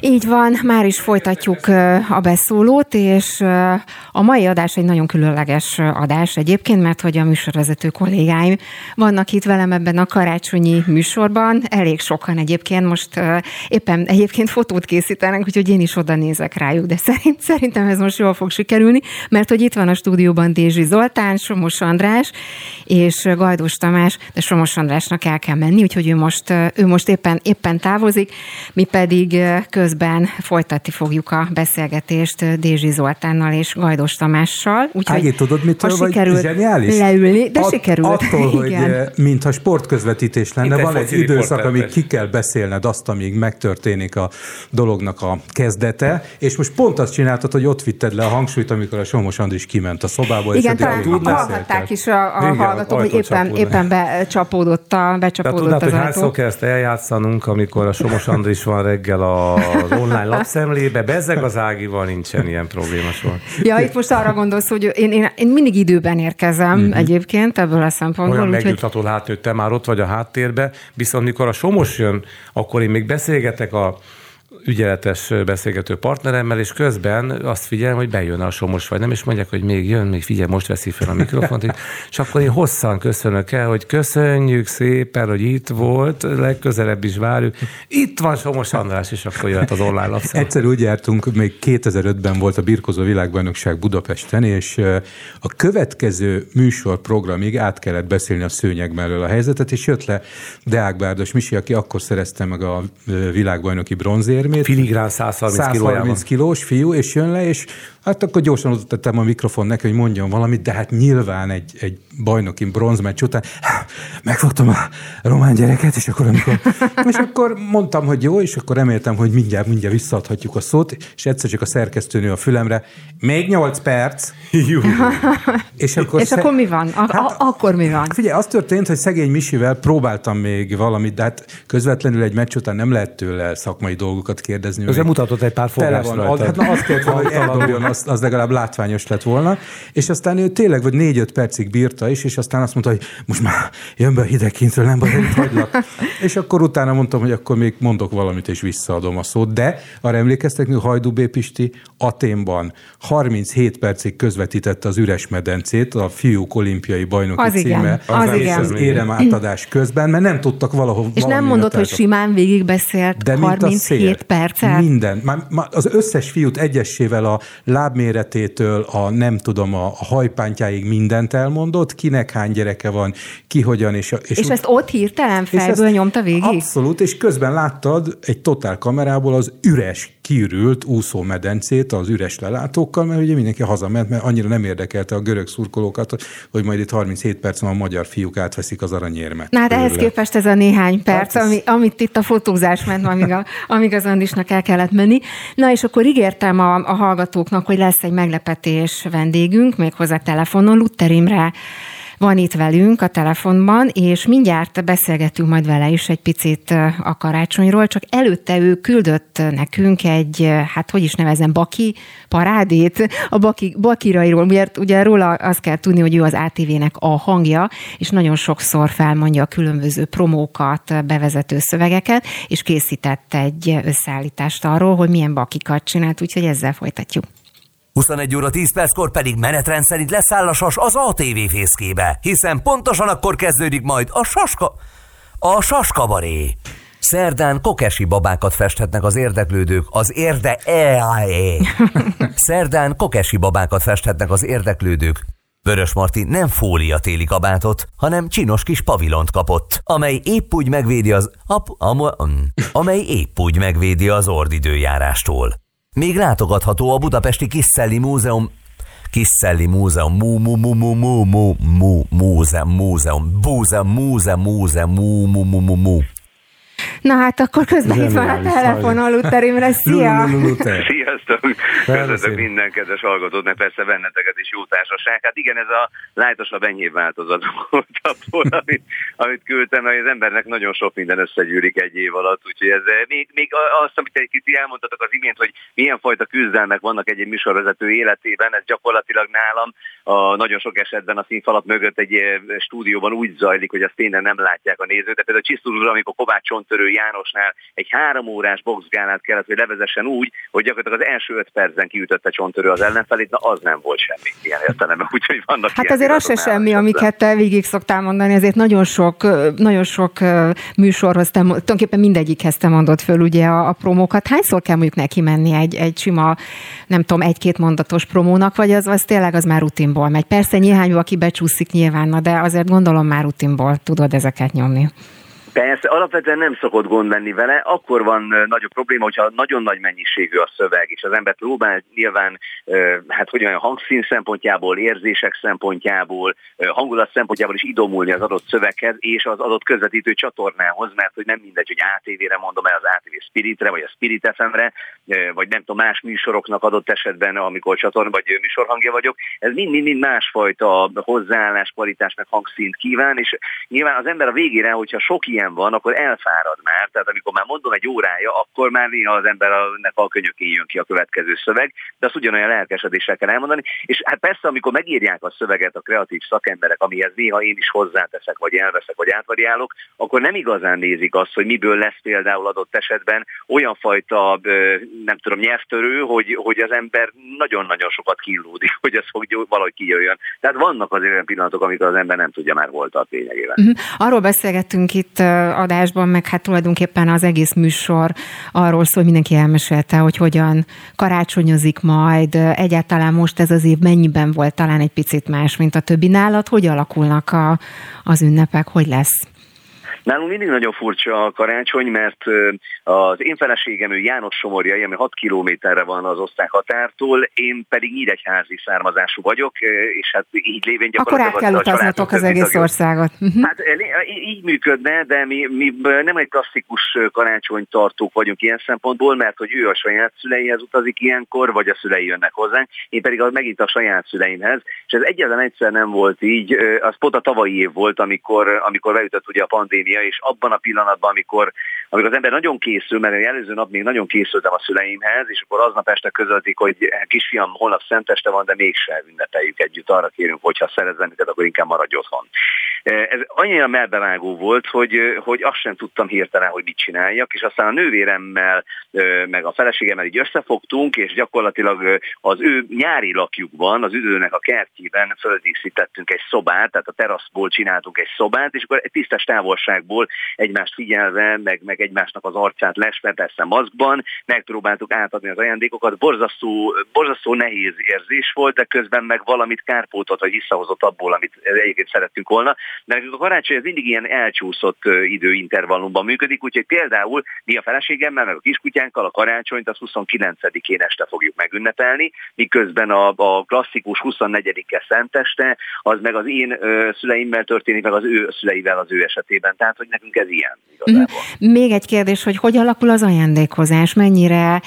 Így van, már is folytatjuk a beszólót, és a mai adás egy nagyon különleges adás egyébként, mert hogy a műsorvezető kollégáim vannak itt velem ebben a karácsonyi műsorban, elég sokan egyébként, most éppen egyébként fotót készítenek, úgyhogy én is oda nézek rájuk, de szerint, szerintem ez most jól fog sikerülni, mert hogy itt van a stúdióban Dézsi Zoltán, Somos András és Gajdos Tamás, de Somos Andrásnak el kell menni, úgyhogy ő most, ő most éppen, éppen távozik, mi pedig köz közben folytatni fogjuk a beszélgetést Dézsi Zoltánnal és Gajdos Tamással. Úgyhogy Ági, tudod, mitől vagy zseniális? leülni, de At, sikerült. Attól, hogy mintha sportközvetítés lenne, Itt van egy időszak, amíg ki kell beszélned azt, amíg megtörténik a dolognak a kezdete, és most pont azt csináltad, hogy ott vitted le a hangsúlyt, amikor a Somos Andris kiment a szobából. Igen, talán hallhatták is a, a hallgatók, hogy éppen, éppen becsapódott a, becsapódott Tehát tudnád, hogy hányszor kell ezt eljátszanunk, amikor a Somos Andris van reggel az online lapszemlébe, bezeg az Ágival nincsen ilyen probléma soha. Ja, itt most arra gondolsz, hogy én, én, én mindig időben érkezem mm-hmm. egyébként ebből a szempontból. Olyan megnyugtató látni, hogy te már ott vagy a háttérbe, viszont mikor a Somos jön, akkor én még beszélgetek a ügyeletes beszélgető partneremmel, és közben azt figyelem, hogy bejön a somos vagy nem, és mondják, hogy még jön, még figyelj, most veszi fel a mikrofont, és akkor én hosszan köszönök el, hogy köszönjük szépen, hogy itt volt, legközelebb is várjuk. Itt van Somos András, és akkor jöhet az online lapszám. Egyszer úgy jártunk, még 2005-ben volt a Birkozó világbajnokság Budapesten, és a következő műsorprogramig át kellett beszélni a szőnyeg mellől a helyzetet, és jött le Deák Bárdos Misi, aki akkor szerezte meg a világbajnoki bronzért, érmét. Filigrán 130, 130 kilós fiú, és jön le, és hát akkor gyorsan oda tettem a mikrofon neki, hogy mondjon valamit, de hát nyilván egy, egy bajnoki bronzmeccs után megfogtam a román gyereket, és akkor amikor, és akkor mondtam, hogy jó, és akkor reméltem, hogy mindjárt, mindjárt visszaadhatjuk a szót, és egyszer csak a szerkesztőnő a fülemre, még 8 perc. Jó. és akkor, és akkor mi van? A- hát, akkor mi van? Figyelj, az történt, hogy szegény Misivel próbáltam még valamit, de hát közvetlenül egy meccs után nem lehet tőle szakmai dolgokat kérdezni. Ezzel mutatott egy pár fogást van. Hát na, azt kellett volna, hogy eldobjon, az, az legalább látványos lett volna. És aztán ő tényleg, vagy négy-öt percig bírta is, és aztán azt mondta, hogy most már jön be hideg kintről, nem baj, hagylak. és akkor utána mondtam, hogy akkor még mondok valamit, és visszaadom a szót. De arra emlékeztek, hogy Hajdú B. Pisti Aténban 37 percig közvetítette az üres medencét, a fiúk olimpiai bajnoki az címe, igen, az, az igen. az érem átadás közben, mert nem tudtak valahol És nem mondott, hogy simán végigbeszélt de 37 percet? Minden. Már, már az összes fiút egyesével a lábméretétől, a nem tudom, a, a hajpántjáig mindent elmondott, kinek hány gyereke van, ki hogyan. És, és, és ezt ott hirtelen felből nyomta végig? Abszolút, és közben láttad egy totál kamerából az üres kiürült úszómedencét az üres lelátókkal, mert ugye mindenki hazament, mert annyira nem érdekelte a görög szurkolókat, hogy majd itt 37 perc van a magyar fiúk átveszik az aranyérmet. Na hát ehhez képest ez a néhány perc, hát ami, amit itt a fotózás ment, amíg, a, amíg az Andisnak el kellett menni. Na és akkor ígértem a, a hallgatóknak, hogy lesz egy meglepetés vendégünk, méghozzá telefonon, Luther Imre van itt velünk a telefonban, és mindjárt beszélgetünk majd vele is egy picit a karácsonyról, csak előtte ő küldött nekünk egy, hát hogy is nevezem, baki parádét a baki, bakirairól, mert ugye róla azt kell tudni, hogy ő az ATV-nek a hangja, és nagyon sokszor felmondja a különböző promókat, bevezető szövegeket, és készített egy összeállítást arról, hogy milyen bakikat csinált, úgyhogy ezzel folytatjuk. 21 óra 10 perckor pedig menetrend szerint leszáll a sas az ATV fészkébe, hiszen pontosan akkor kezdődik majd a saska... a saskabaré. Szerdán kokesi babákat festhetnek az érdeklődők az érde EAE. Szerdán kokesi babákat festhetnek az érdeklődők. Vörös Marti nem fólia téli kabátot, hanem csinos kis pavilont kapott, amely épp úgy megvédi az, ap, am, amely épp úgy megvédi az ordidőjárástól. Még látogatható a Budapesti Kisszelli Múzeum Kisszelli Múzeum, Mú, Mú, Mú, Mú, Mú, Mú, Mú, Múzeum, Múzeum, Búzeum, Múzeum, Múzeum, Mú, Mú, Mú, Mú, Mú. Na hát akkor közben itt van a telefonon, Luther Imre, szia! Sziasztok! Köszönöm minden kedves hallgatót, meg persze benneteket is jó társaság. Hát igen, ez a lájtosabb enyhébb változat volt abból, amit, amit küldtem, hogy az embernek nagyon sok minden összegyűrik egy év alatt, úgyhogy ez még, még azt, amit egy kicsit elmondtatok az imént, hogy milyen fajta küzdelmek vannak egy, egy műsorvezető életében, ez gyakorlatilag nálam a nagyon sok esetben a színfalak mögött egy stúdióban úgy zajlik, hogy azt tényleg nem látják a nézők. De például Csisztúr amikor Kovács Csontörő Jánosnál egy három órás boxgálát kellett, hogy levezessen úgy, hogy gyakorlatilag az első öt percen kiütötte Csontörő az ellenfelét, na az nem volt semmi ilyen értelemben. Úgyhogy vannak hát azért az se semmi, amiket te végig szoktál mondani, ezért nagyon sok, nagyon sok műsorhoz, te, tulajdonképpen mindegyikhez te mondod föl ugye a, a promókat. Hányszor kell mondjuk neki menni egy, egy sima, nem tudom, egy-két mondatos promónak, vagy az, az tényleg az már rutinból megy? Persze néhány, aki becsúszik nyilván, de azért gondolom már rutinból tudod ezeket nyomni. Persze, alapvetően nem szokott gond lenni vele, akkor van nagyobb probléma, hogyha nagyon nagy mennyiségű a szöveg, és az ember próbál nyilván, hát hogy olyan hangszín szempontjából, érzések szempontjából, hangulat szempontjából is idomulni az adott szöveghez, és az adott közvetítő csatornához, mert hogy nem mindegy, hogy ATV-re mondom el az ATV Spiritre, vagy a Spirit FM-re, vagy nem tudom, más műsoroknak adott esetben, amikor csatorna vagy műsorhangja vagyok. Ez mind-mind másfajta hozzáállás, kvalitás, meg hangszínt kíván, és nyilván az ember a végére, hogyha sok ilyen van, akkor elfárad már. Tehát amikor már mondom egy órája, akkor már néha az embernek a könyökén jön ki a következő szöveg, de azt ugyanolyan lelkesedéssel kell elmondani. És hát persze, amikor megírják a szöveget a kreatív szakemberek, amihez néha én is hozzáteszek, vagy elveszek, vagy átvariálok, akkor nem igazán nézik azt, hogy miből lesz például adott esetben olyan fajta, nem tudom, nyelvtörő, hogy, hogy az ember nagyon-nagyon sokat kínlódik, hogy ez fog valahogy kijöjjön. Tehát vannak az olyan pillanatok, amikor az ember nem tudja már volt a lényegében. Uh-huh. Arról beszélgettünk itt adásban, meg hát tulajdonképpen az egész műsor arról szól, hogy mindenki elmesélte, hogy hogyan karácsonyozik majd, egyáltalán most ez az év mennyiben volt talán egy picit más, mint a többi nálad, hogy alakulnak a, az ünnepek, hogy lesz? Nálunk mindig nagyon furcsa a karácsony, mert az én feleségem, ő János Somorjai, ami 6 kilométerre van az osztály határtól, én pedig nyíregyházi származású vagyok, és hát így lévén gyakorlatilag... Akkor át kell utaznatok az egész országot. Mhm. Hát így működne, de mi, mi nem egy klasszikus karácsony tartók vagyunk ilyen szempontból, mert hogy ő a saját szüleihez utazik ilyenkor, vagy a szülei jönnek hozzánk, én pedig az megint a saját szüleimhez, és ez egyetlen egyszer nem volt így, az pont a tavalyi év volt, amikor, amikor beütött ugye a pandémia, és abban a pillanatban, amikor, amikor az ember nagyon készül, mert előző nap még nagyon készültem a szüleimhez, és akkor aznap este közöltik, hogy kisfiam, holnap szenteste van, de mégse ünnepeljük együtt, arra kérünk, hogyha szerezzen akkor inkább maradj otthon. Ez annyira melbevágó volt, hogy, hogy azt sem tudtam hirtelen, hogy mit csináljak, és aztán a nővéremmel, meg a feleségemmel így összefogtunk, és gyakorlatilag az ő nyári lakjukban, az üdőnek a kertjében földíszítettünk egy szobát, tehát a teraszból csináltunk egy szobát, és akkor egy tisztes távolságból egymást figyelve, meg, meg egymásnak az arcát lesve, persze maszkban, megpróbáltuk átadni az ajándékokat. Borzasztó, borzasztó nehéz érzés volt, de közben meg valamit kárpótot, vagy visszahozott abból, amit egyébként szerettünk volna. De a karácsony ez mindig ilyen elcsúszott időintervallumban működik, úgyhogy például mi a feleségemmel, meg a kiskutyánkkal a karácsonyt az 29-én este fogjuk megünnepelni, miközben a, a klasszikus 24-e szenteste, az meg az én ö, szüleimmel történik, meg az ő szüleivel az ő esetében. Tehát, hogy nekünk ez ilyen igazából. Még egy kérdés, hogy hogy alakul az ajándékozás? Mennyire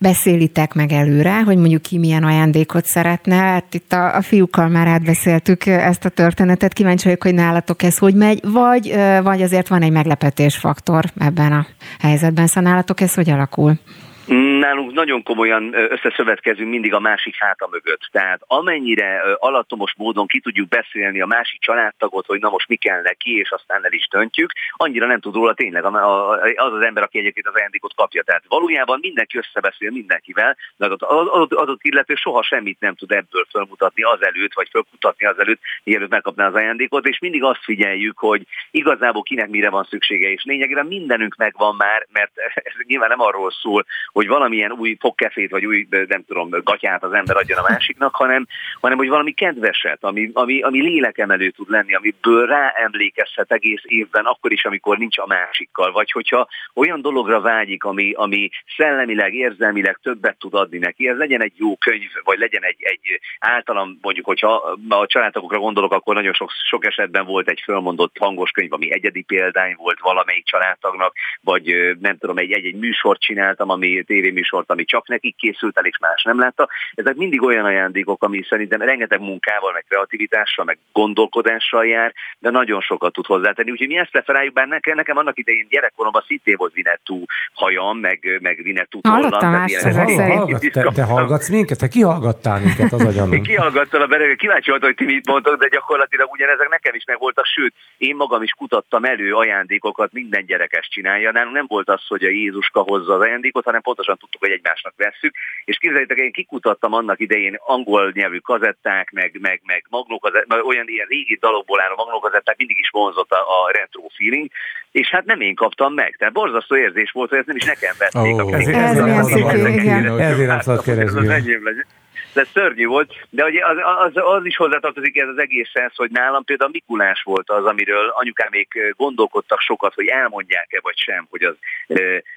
beszélitek meg előre, hogy mondjuk ki milyen ajándékot szeretne? Hát itt a, a fiúkkal már átbeszéltük ezt a történetet, kíváncsi vagyok, hogy nálatok ez hogy megy, vagy, vagy azért van egy meglepetésfaktor ebben a helyzetben, szóval nálatok ez hogy alakul? Nálunk nagyon komolyan összeszövetkezünk mindig a másik háta mögött. Tehát amennyire alattomos módon ki tudjuk beszélni a másik családtagot, hogy na most mi kell neki, és aztán el is döntjük, annyira nem tud róla tényleg az az ember, aki egyébként az ajándékot kapja. Tehát valójában mindenki összebeszél mindenkivel, de az adott, adott illető soha semmit nem tud ebből felmutatni azelőtt, vagy felmutatni azelőtt, mielőtt megkapná az ajándékot, és mindig azt figyeljük, hogy igazából kinek mire van szüksége, és lényegében mindenünk megvan már, mert ez nyilván nem arról szól, hogy valamilyen új fogkefét, vagy új, nem tudom, gatyát az ember adjon a másiknak, hanem, hanem hogy valami kedveset, ami, ami, ami lélekemelő tud lenni, amiből ráemlékezhet egész évben, akkor is, amikor nincs a másikkal, vagy hogyha olyan dologra vágyik, ami, ami szellemileg, érzelmileg többet tud adni neki, ez legyen egy jó könyv, vagy legyen egy, egy általam, mondjuk, hogyha a családokra gondolok, akkor nagyon sok, sok esetben volt egy fölmondott hangos könyv, ami egyedi példány volt valamelyik családtagnak, vagy nem tudom, egy, egy, egy műsort csináltam, ami tévéműsort, ami csak nekik készült el, és más nem látta. Ezek mindig olyan ajándékok, ami szerintem rengeteg munkával, meg kreativitással, meg gondolkodással jár, de nagyon sokat tud hozzátenni. Úgyhogy mi ezt preferáljuk, bár nekem, nekem annak idején gyerekkoromban szintén volt Vinettú hajam, meg, meg Vinettú tollam. Te, te, hallgatsz minket? Te kihallgattál minket az agyanon? Én kihallgattam a belőle, kíváncsi voltam, hogy ti mit mondtok, de gyakorlatilag ugyanezek nekem is megvoltak, sőt, én magam is kutattam elő ajándékokat, minden gyerekes csinálja. Nálunk nem volt az, hogy a Jézuska hozza az ajándékot, hanem pontosan tudtuk, hogy egymásnak vesszük, és képzeljétek, én kikutattam annak idején angol nyelvű kazetták, meg, meg, meg magnókazetták, olyan ilyen régi dalokból álló magnókazetták, mindig is vonzott a, a retro feeling, és hát nem én kaptam meg. Tehát borzasztó érzés volt, hogy ezt nem is nekem vették. Oh, ezért, ezért, ezért, ezért nem szabad keresni. ez szörnyű volt, de ugye az, az, az is hozzátartozik ez az egészhez, hogy nálam például Mikulás volt az, amiről anyukámék gondolkodtak sokat, hogy elmondják-e vagy sem, hogy az,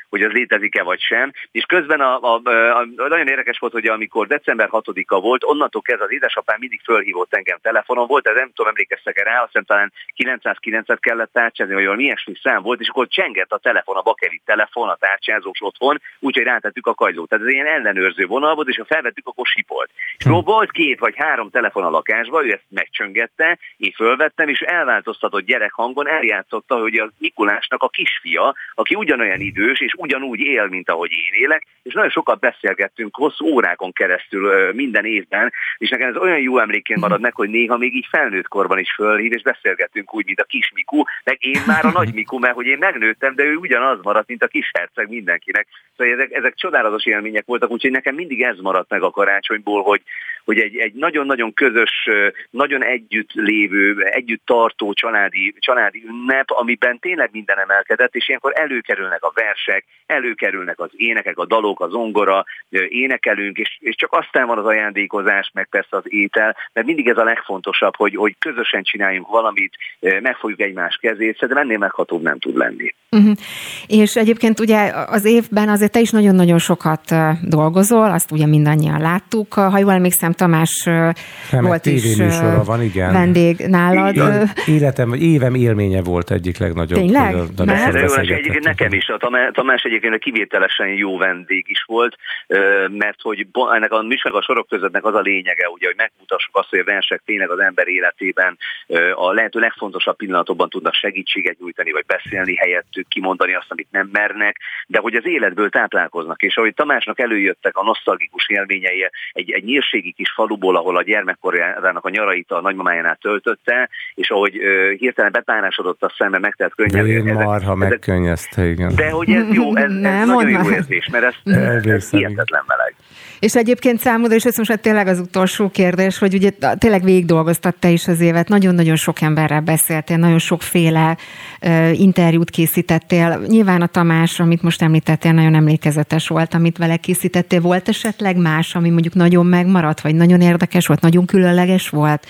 hogy az létezik-e vagy sem. És közben a, a, a, nagyon érdekes volt, hogy amikor december 6-a volt, onnantól kezdve az édesapám mindig fölhívott engem telefonon, volt ez nem tudom, emlékeztek rá, azt hiszem talán 909-et kellett tárcsázni, vagy valami ilyesmi szám volt, és akkor csengett a telefon, a bakelit telefon, a tárcsázós otthon, úgyhogy rátettük a kagylót. Tehát ez ilyen ellenőrző vonal volt, és ha felvettük, akkor sipolt. És hm. volt két vagy három telefon a lakásban, ő ezt megcsöngette, én fölvettem, és elváltoztatott gyerek hangon eljátszotta, hogy a Mikulásnak a kisfia, aki ugyanolyan idős, és ugyanúgy él, mint ahogy én élek, és nagyon sokat beszélgettünk hosszú órákon keresztül minden évben, és nekem ez olyan jó emlékén marad meg, hogy néha még így felnőtt korban is fölhív, és beszélgettünk úgy, mint a kis Miku, meg én már a nagy Miku, mert hogy én megnőttem, de ő ugyanaz maradt, mint a kis herceg mindenkinek. Szóval ezek, ezek csodálatos élmények voltak, úgyhogy nekem mindig ez maradt meg a karácsonyból, hogy, hogy egy, egy nagyon-nagyon közös, nagyon együtt lévő, együtt tartó családi, családi ünnep, amiben tényleg minden emelkedett, és ilyenkor előkerülnek a versek, előkerülnek az énekek, a dalok, az ongora, énekelünk, és, és csak aztán van az ajándékozás, meg persze az étel, mert mindig ez a legfontosabb, hogy, hogy közösen csináljunk valamit, megfogjuk egymás kezét, szerintem ennél meghatóbb nem tud lenni. Uh-huh. És egyébként ugye az évben azért te is nagyon-nagyon sokat dolgozol, azt ugye mindannyian láttuk. Ha jól emlékszem, Tamás Remek volt is van, igen. vendég nálad. Életem, vagy évem élménye volt egyik legnagyobb. Tényleg? egyébként nekem is. A Tamás egyébként kivételesen jó vendég is volt, mert hogy ennek a műsornak a sorok közöttnek az a lényege, ugye, hogy megmutassuk azt, hogy a versek tényleg az ember életében a lehető legfontosabb pillanatokban tudnak segítséget nyújtani, vagy beszélni helyettük, kimondani azt, amit nem mernek, de hogy az életből táplálkoznak. És ahogy Tamásnak előjöttek a nosztalgikus élményei egy, egy nyírségi kis faluból, ahol a gyermekkorának a nyarait a nagymamájánál töltötte, és ahogy uh, hirtelen betárásodott a szembe, megtelt könnyen. Én marha megkönnyezte, igen. De hogy ez jó, ez, ez Nem, nagyon jó érzés, mert ez, ez, ez hihetetlen meleg. És egyébként számodra, és ez most hát tényleg az utolsó kérdés, hogy ugye tényleg végig dolgoztat te is az évet, nagyon-nagyon sok emberrel beszéltél, nagyon sokféle uh, interjút készítettél. Nyilván a Tamás, amit most említettél, nagyon emlékezetes volt, amit vele készítettél. Volt esetleg más, ami mondjuk nagyon megmaradt, vagy nagyon érdekes volt, nagyon különleges volt?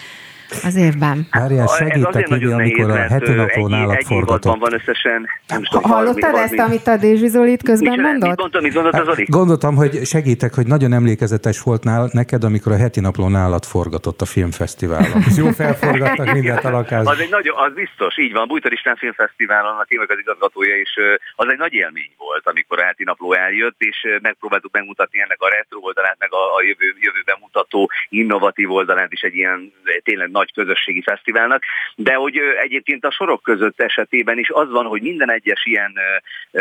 Az évben. Várjál, segítek ide, amikor a heti napon nálad forgatott. van összesen. Nem tudom, Hallottad ezt, amit a Dézsi Zolit közben mondott? Mit mondtam, mit mondott az Zoli? Gondoltam, hogy segítek, hogy nagyon emlékezetes volt nál, neked, amikor a heti napló nálad forgatott a filmfesztiválon. Jó felforgattak mindent a lakásban. Az egy nagy, az biztos, így van. Bújtor István Filmfesztiválon, a témak az igazgatója, és az egy nagy élmény volt, amikor a heti napló eljött, és megpróbáltuk megmutatni ennek a retro oldalát, meg a, a jövő, jövőben mutató innovatív oldalát is egy ilyen tényleg nagy közösségi fesztiválnak, de hogy egyébként a sorok között esetében is az van, hogy minden egyes ilyen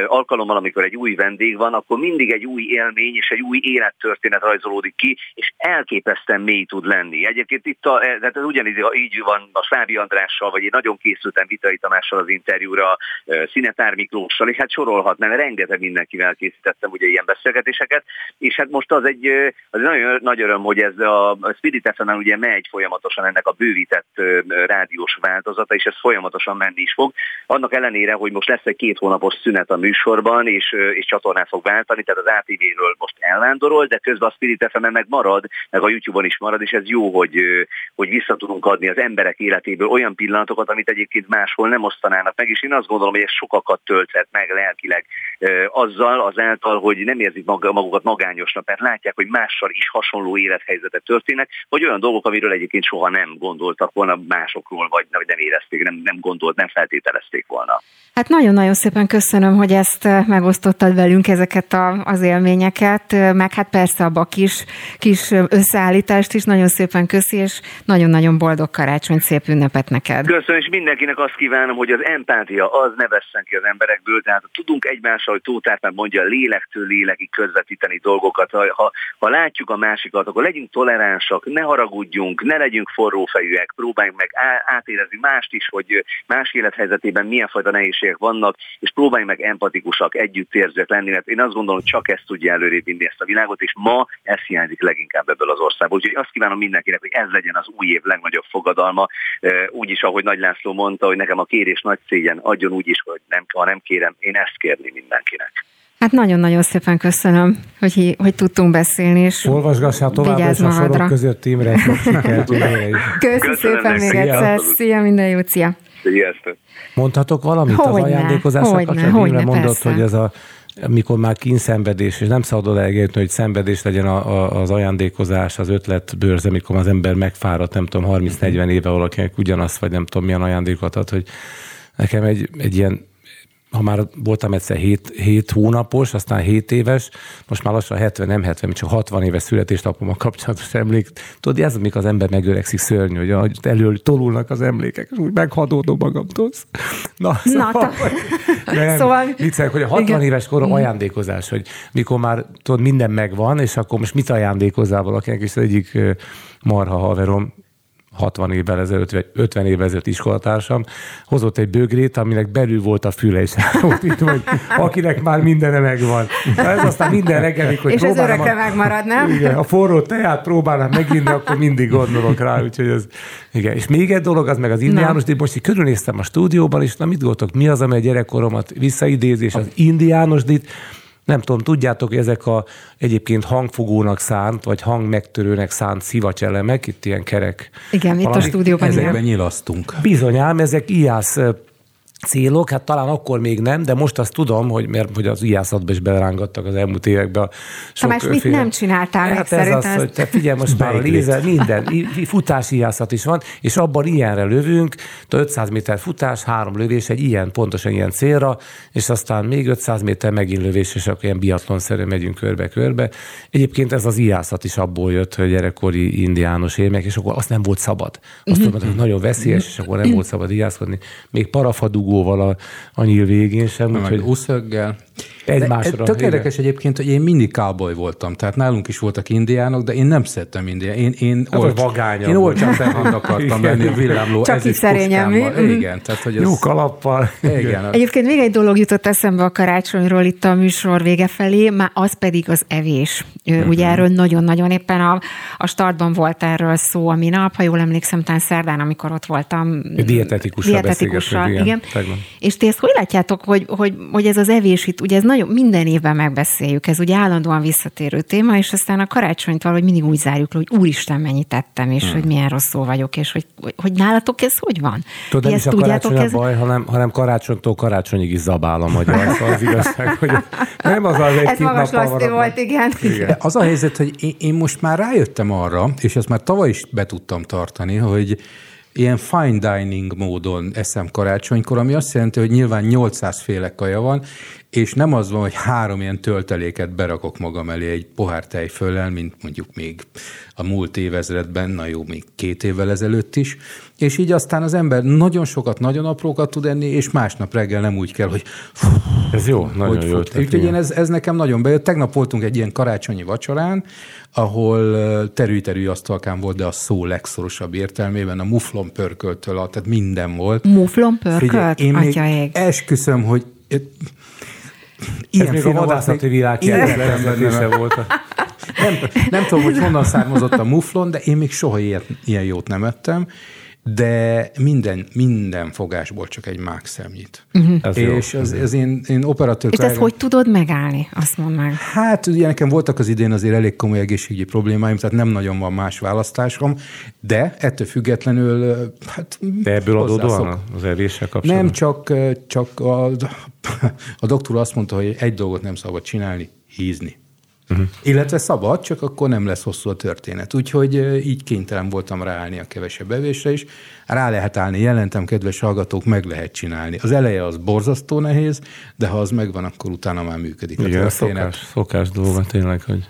alkalommal, amikor egy új vendég van, akkor mindig egy új élmény és egy új élettörténet rajzolódik ki, és elképesztően mély tud lenni. Egyébként itt a, e, tehát ez ugyanígy így van a Slávi Andrással, vagy én nagyon készültem Vitai Tamással az interjúra, Szinetár Miklóssal, és hát sorolhatnám, rengeteg mindenkivel készítettem ugye ilyen beszélgetéseket, és hát most az egy, az egy nagyon nagy öröm, hogy ez a Spirit fm ugye megy folyamatosan ennek a bővített rádiós változata, és ez folyamatosan menni is fog. Annak ellenére, hogy most lesz egy két hónapos szünet a műsorban, és, és csatornát fog váltani, tehát az ATV-ről most elvándorol, de közben a Spirit fm meg marad, meg a YouTube-on is marad, és ez jó, hogy, hogy vissza tudunk adni az emberek életéből olyan pillanatokat, amit egyébként máshol nem osztanának meg, és én azt gondolom, hogy ez sokakat tölthet meg lelkileg azzal, azáltal, hogy nem érzik magukat magányosnak, mert látják, hogy mással is hasonló élethelyzetek történnek, vagy olyan dolgok, amiről egyébként soha nem gondoltak volna másokról, vagy nem érezték, nem, nem gondolt, nem feltételezték volna. Hát nagyon-nagyon szépen köszönöm, hogy ezt eh, megosztottad velünk, ezeket a, az élményeket, eh, meg hát persze a kis, kis eh, összeállítást is nagyon szépen köszi, és nagyon-nagyon boldog karácsony, szép ünnepet neked. Köszönöm, és mindenkinek azt kívánom, hogy az empátia az ne vesszen ki az emberekből, tehát tudunk egymással, hogy Tóth mondja, lélektől lélekig közvetíteni dolgokat. Ha, ha, látjuk a másikat, akkor legyünk toleránsak, ne haragudjunk, ne legyünk forrófejűek, próbáljunk meg átérezni mást is, hogy más élethelyzetében milyen fajta nehézség nehézségek vannak, és próbálj meg empatikusak, együttérzőek lenni, mert én azt gondolom, hogy csak ezt tudja előrébb vinni ezt a világot, és ma ez hiányzik leginkább ebből az országból. Úgyhogy azt kívánom mindenkinek, hogy ez legyen az új év legnagyobb fogadalma, úgy is, ahogy Nagy László mondta, hogy nekem a kérés nagy szégyen, adjon úgy is, hogy nem, ha nem kérem, én ezt kérni mindenkinek. Hát nagyon-nagyon szépen köszönöm, hogy, hogy tudtunk beszélni, és Olvasgassál tovább, és a sorok között Imre. Köszönöm szépen még egyszer. Szia, minden jót, szia. Sziasztok. Mondhatok valamit hogyne, az ajándékozással kapcsolatban? Imre mondott, persze. hogy ez a amikor már kínszenvedés, és nem szabad odaegérni, hogy szenvedés legyen a, a, az ajándékozás, az ötletbőrze, amikor az ember megfáradt, nem tudom, 30-40 éve valakinek ugyanazt, vagy nem tudom milyen ajándékot ad, hogy nekem egy, egy ilyen ha már voltam egyszer 7, 7 hónapos, aztán 7 éves, most már lassan 70, nem 70, csak 60 éves születésnapommal kapcsolatos emlék. Tudod, ez amikor az ember megöregszik szörnyű, hogy elől tolulnak az emlékek, és úgy meghadódom magamtól. Na, szóval, Na nem, szóval... Viccel, hogy a 60 igen. éves korom mm. ajándékozás, hogy mikor már tudod, minden megvan, és akkor most mit ajándékozzál valakinek, és az egyik marha haverom 60 évvel ezelőtt, vagy 50 évvel ezelőtt iskolatársam, hozott egy bögrét, aminek belül volt a füle, és itt, hogy akinek már mindene megvan. Ez aztán minden reggel, hogy És ez örökre a, megmarad, nem? Igen, a forró teát próbálnám meginni, akkor mindig gondolok rá, úgyhogy ez, igen. És még egy dolog, az meg az indiánus, de most így körülnéztem a stúdióban, és na mit gondoltok, mi az, amely gyerekkoromat visszaidézés, az indiánusdit, nem tudom, tudjátok, hogy ezek a egyébként hangfogónak szánt, vagy hangmegtörőnek szánt szivacselemek, itt ilyen kerek. Igen, itt a stúdióban ezekben nyilasztunk. Bizonyám, ezek ijász célok, hát talán akkor még nem, de most azt tudom, hogy mert hogy az ijászatba is belerángattak az elmúlt években. Sok Tamás, mit nem csináltál hát még ez az, hogy te figyelj, most már a lézer, minden, futási ijászat is van, és abban ilyenre lövünk, 500 méter futás, három lövés, egy ilyen, pontosan ilyen célra, és aztán még 500 méter megint lövés, és akkor ilyen biatlonszerűen megyünk körbe-körbe. Egyébként ez az ijászat is abból jött, hogy gyerekkori indiános élmek, és akkor azt nem volt szabad. Azt mm-hmm. tudom, hogy nagyon veszélyes, és akkor nem volt szabad ijászkodni. Még parafadugó dugóval a, a nyíl végén sem. Meg úgyhogy... uszöggel. Egymásra. Tök érdekes egyébként, hogy én mindig cowboy voltam, tehát nálunk is voltak indiánok, de én nem szedtem indián. Én, én, hát olcs, én olcsán behand akartam menni a villámló. Csak is szerényen mi? Igen. Tehát, hogy ez... Jó kalappal. Igen. Egyébként még egy dolog jutott eszembe a karácsonyról itt a műsor vége felé, már az pedig az evés. Uh-huh. Ugye erről nagyon-nagyon éppen a, a startban volt erről szó a minap, ha jól emlékszem, talán szerdán, amikor ott voltam. Dietetikussal, dietetikussal igen. igen. És ti ezt hogy látjátok, hogy, hogy, hogy ez az evés itt, ugye ez nagyon, minden évben megbeszéljük, ez ugye állandóan visszatérő téma, és aztán a karácsonyt valahogy mindig úgy zárjuk le, hogy úristen, mennyit tettem, és hmm. hogy milyen rosszul vagyok, és hogy, hogy nálatok ez hogy van? Tudod, nem is a karácsony ez... a baj, hanem, hanem karácsonytól karácsonyig is zabál a magyar, az, az igazság, hogy nem az az egy Ez magas volt, igen. igen. De az a helyzet, hogy én, én most már rájöttem arra, és ezt már tavaly is be tudtam tartani, hogy ilyen fine dining módon eszem karácsonykor, ami azt jelenti, hogy nyilván 800 féle kaja van, és nem az van, hogy három ilyen tölteléket berakok magam elé egy pohár tejföllel, mint mondjuk még a múlt évezredben, na jó, még két évvel ezelőtt is, és így aztán az ember nagyon sokat, nagyon aprókat tud enni, és másnap reggel nem úgy kell, hogy fú, Ez jó, nagyon hogy jó. Úgyhogy én ez, ez nekem nagyon bejött. Tegnap voltunk egy ilyen karácsonyi vacsorán, ahol terű-terű asztalkán volt, de a szó legszorosabb értelmében, a muflon pörköltől, tehát minden volt. Muflon pörkölt? Figyelj, én még esküszöm, hogy Ilyen Ez még a vadászati világ volt. Nem, nem tudom, hogy honnan származott a muflon, de én még soha ilyet, ilyen jót nem ettem de minden, minden fogásból csak egy mák szemnyit. Uh-huh. Ez és jó. az, ez én, én operatőr... És ezt hogy tudod megállni? Azt mondd meg. Hát ugye nekem voltak az idén azért elég komoly egészségügyi problémáim, tehát nem nagyon van más választásom, de ettől függetlenül hát De ebből adódóan az evéssel kapcsolatban? Nem, csak, csak a, a doktor azt mondta, hogy egy dolgot nem szabad csinálni, hízni. Uh-huh. Illetve szabad, csak akkor nem lesz hosszú a történet. Úgyhogy így kénytelen voltam ráállni a kevesebb evésre is. Rá lehet állni, jelentem, kedves hallgatók, meg lehet csinálni. Az eleje az borzasztó nehéz, de ha az megvan, akkor utána már működik Igen, a történet. Szokás, szokás dolga tényleg, hogy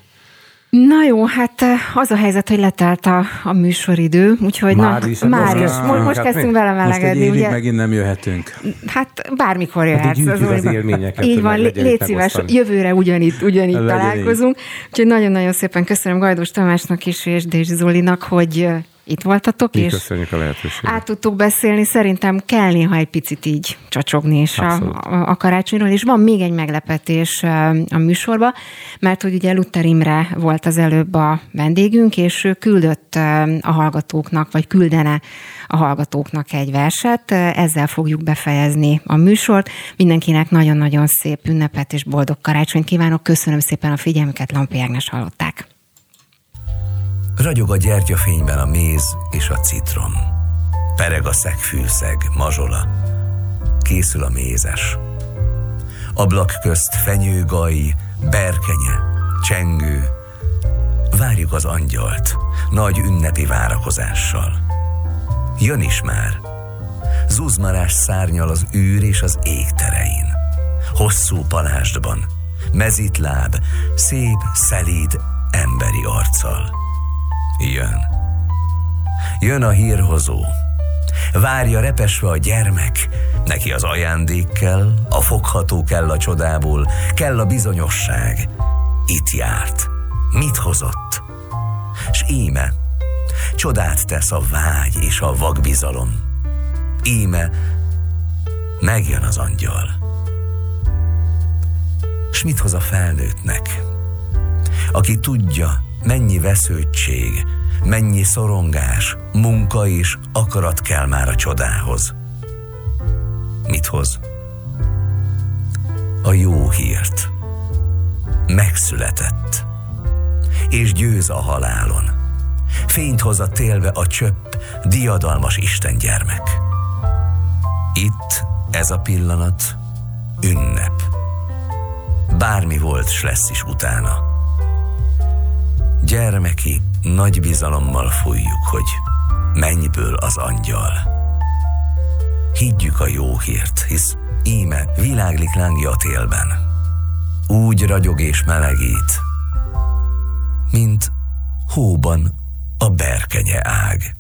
Na jó, hát eh, az a helyzet, hogy letelt a, a műsoridő, úgyhogy már na, is, már is. Most, most hát kezdtünk vele melegedni. Most egy megint nem jöhetünk. Hát bármikor jöhetsz. Hát az, az élményeket. Így van, légy szíves, jövőre ugyanitt, ugyanitt találkozunk. Úgyhogy nagyon-nagyon szépen köszönöm Gajdos Tamásnak is és Dézsi Zolinak, hogy itt voltatok, Mi és köszönjük a lehetőséget. át tudtuk beszélni. Szerintem kell néha egy picit így csacsogni is a, a, a karácsonyról, és van még egy meglepetés a műsorba, mert hogy ugye Luther Imre volt az előbb a vendégünk, és ő küldött a hallgatóknak, vagy küldene a hallgatóknak egy verset. Ezzel fogjuk befejezni a műsort. Mindenkinek nagyon-nagyon szép ünnepet és boldog karácsonyt kívánok. Köszönöm szépen a figyelmüket, Lampi Ágnes hallották. Ragyog a gyertyafényben a méz és a citrom. Pereg a szegfűszeg, mazsola. Készül a mézes. Ablak közt fenyőgai, berkenye, csengő. Várjuk az angyalt, nagy ünnepi várakozással. Jön is már. Zuzmarás szárnyal az űr és az ég terein. Hosszú palástban, mezitláb, szép, szelíd, emberi arccal Jön. Jön a hírhozó. Várja repesve a gyermek, neki az ajándék kell, a fogható kell a csodából, kell a bizonyosság. Itt járt. Mit hozott? S íme, csodát tesz a vágy és a vagbizalom. Íme, megjön az angyal. S mit hoz a felnőttnek? Aki tudja, mennyi vesződtség, mennyi szorongás, munka és akarat kell már a csodához. Mit hoz? A jó hírt. Megszületett. És győz a halálon. Fényt hoz a télve a csöpp, diadalmas Isten gyermek. Itt ez a pillanat ünnep. Bármi volt, s lesz is utána Gyermeki, nagy bizalommal fújjuk, hogy mennyből az angyal. Higgyük a jó hírt, hisz íme világlik lángja a télben. Úgy ragyog és melegít, mint hóban a berkenye ág.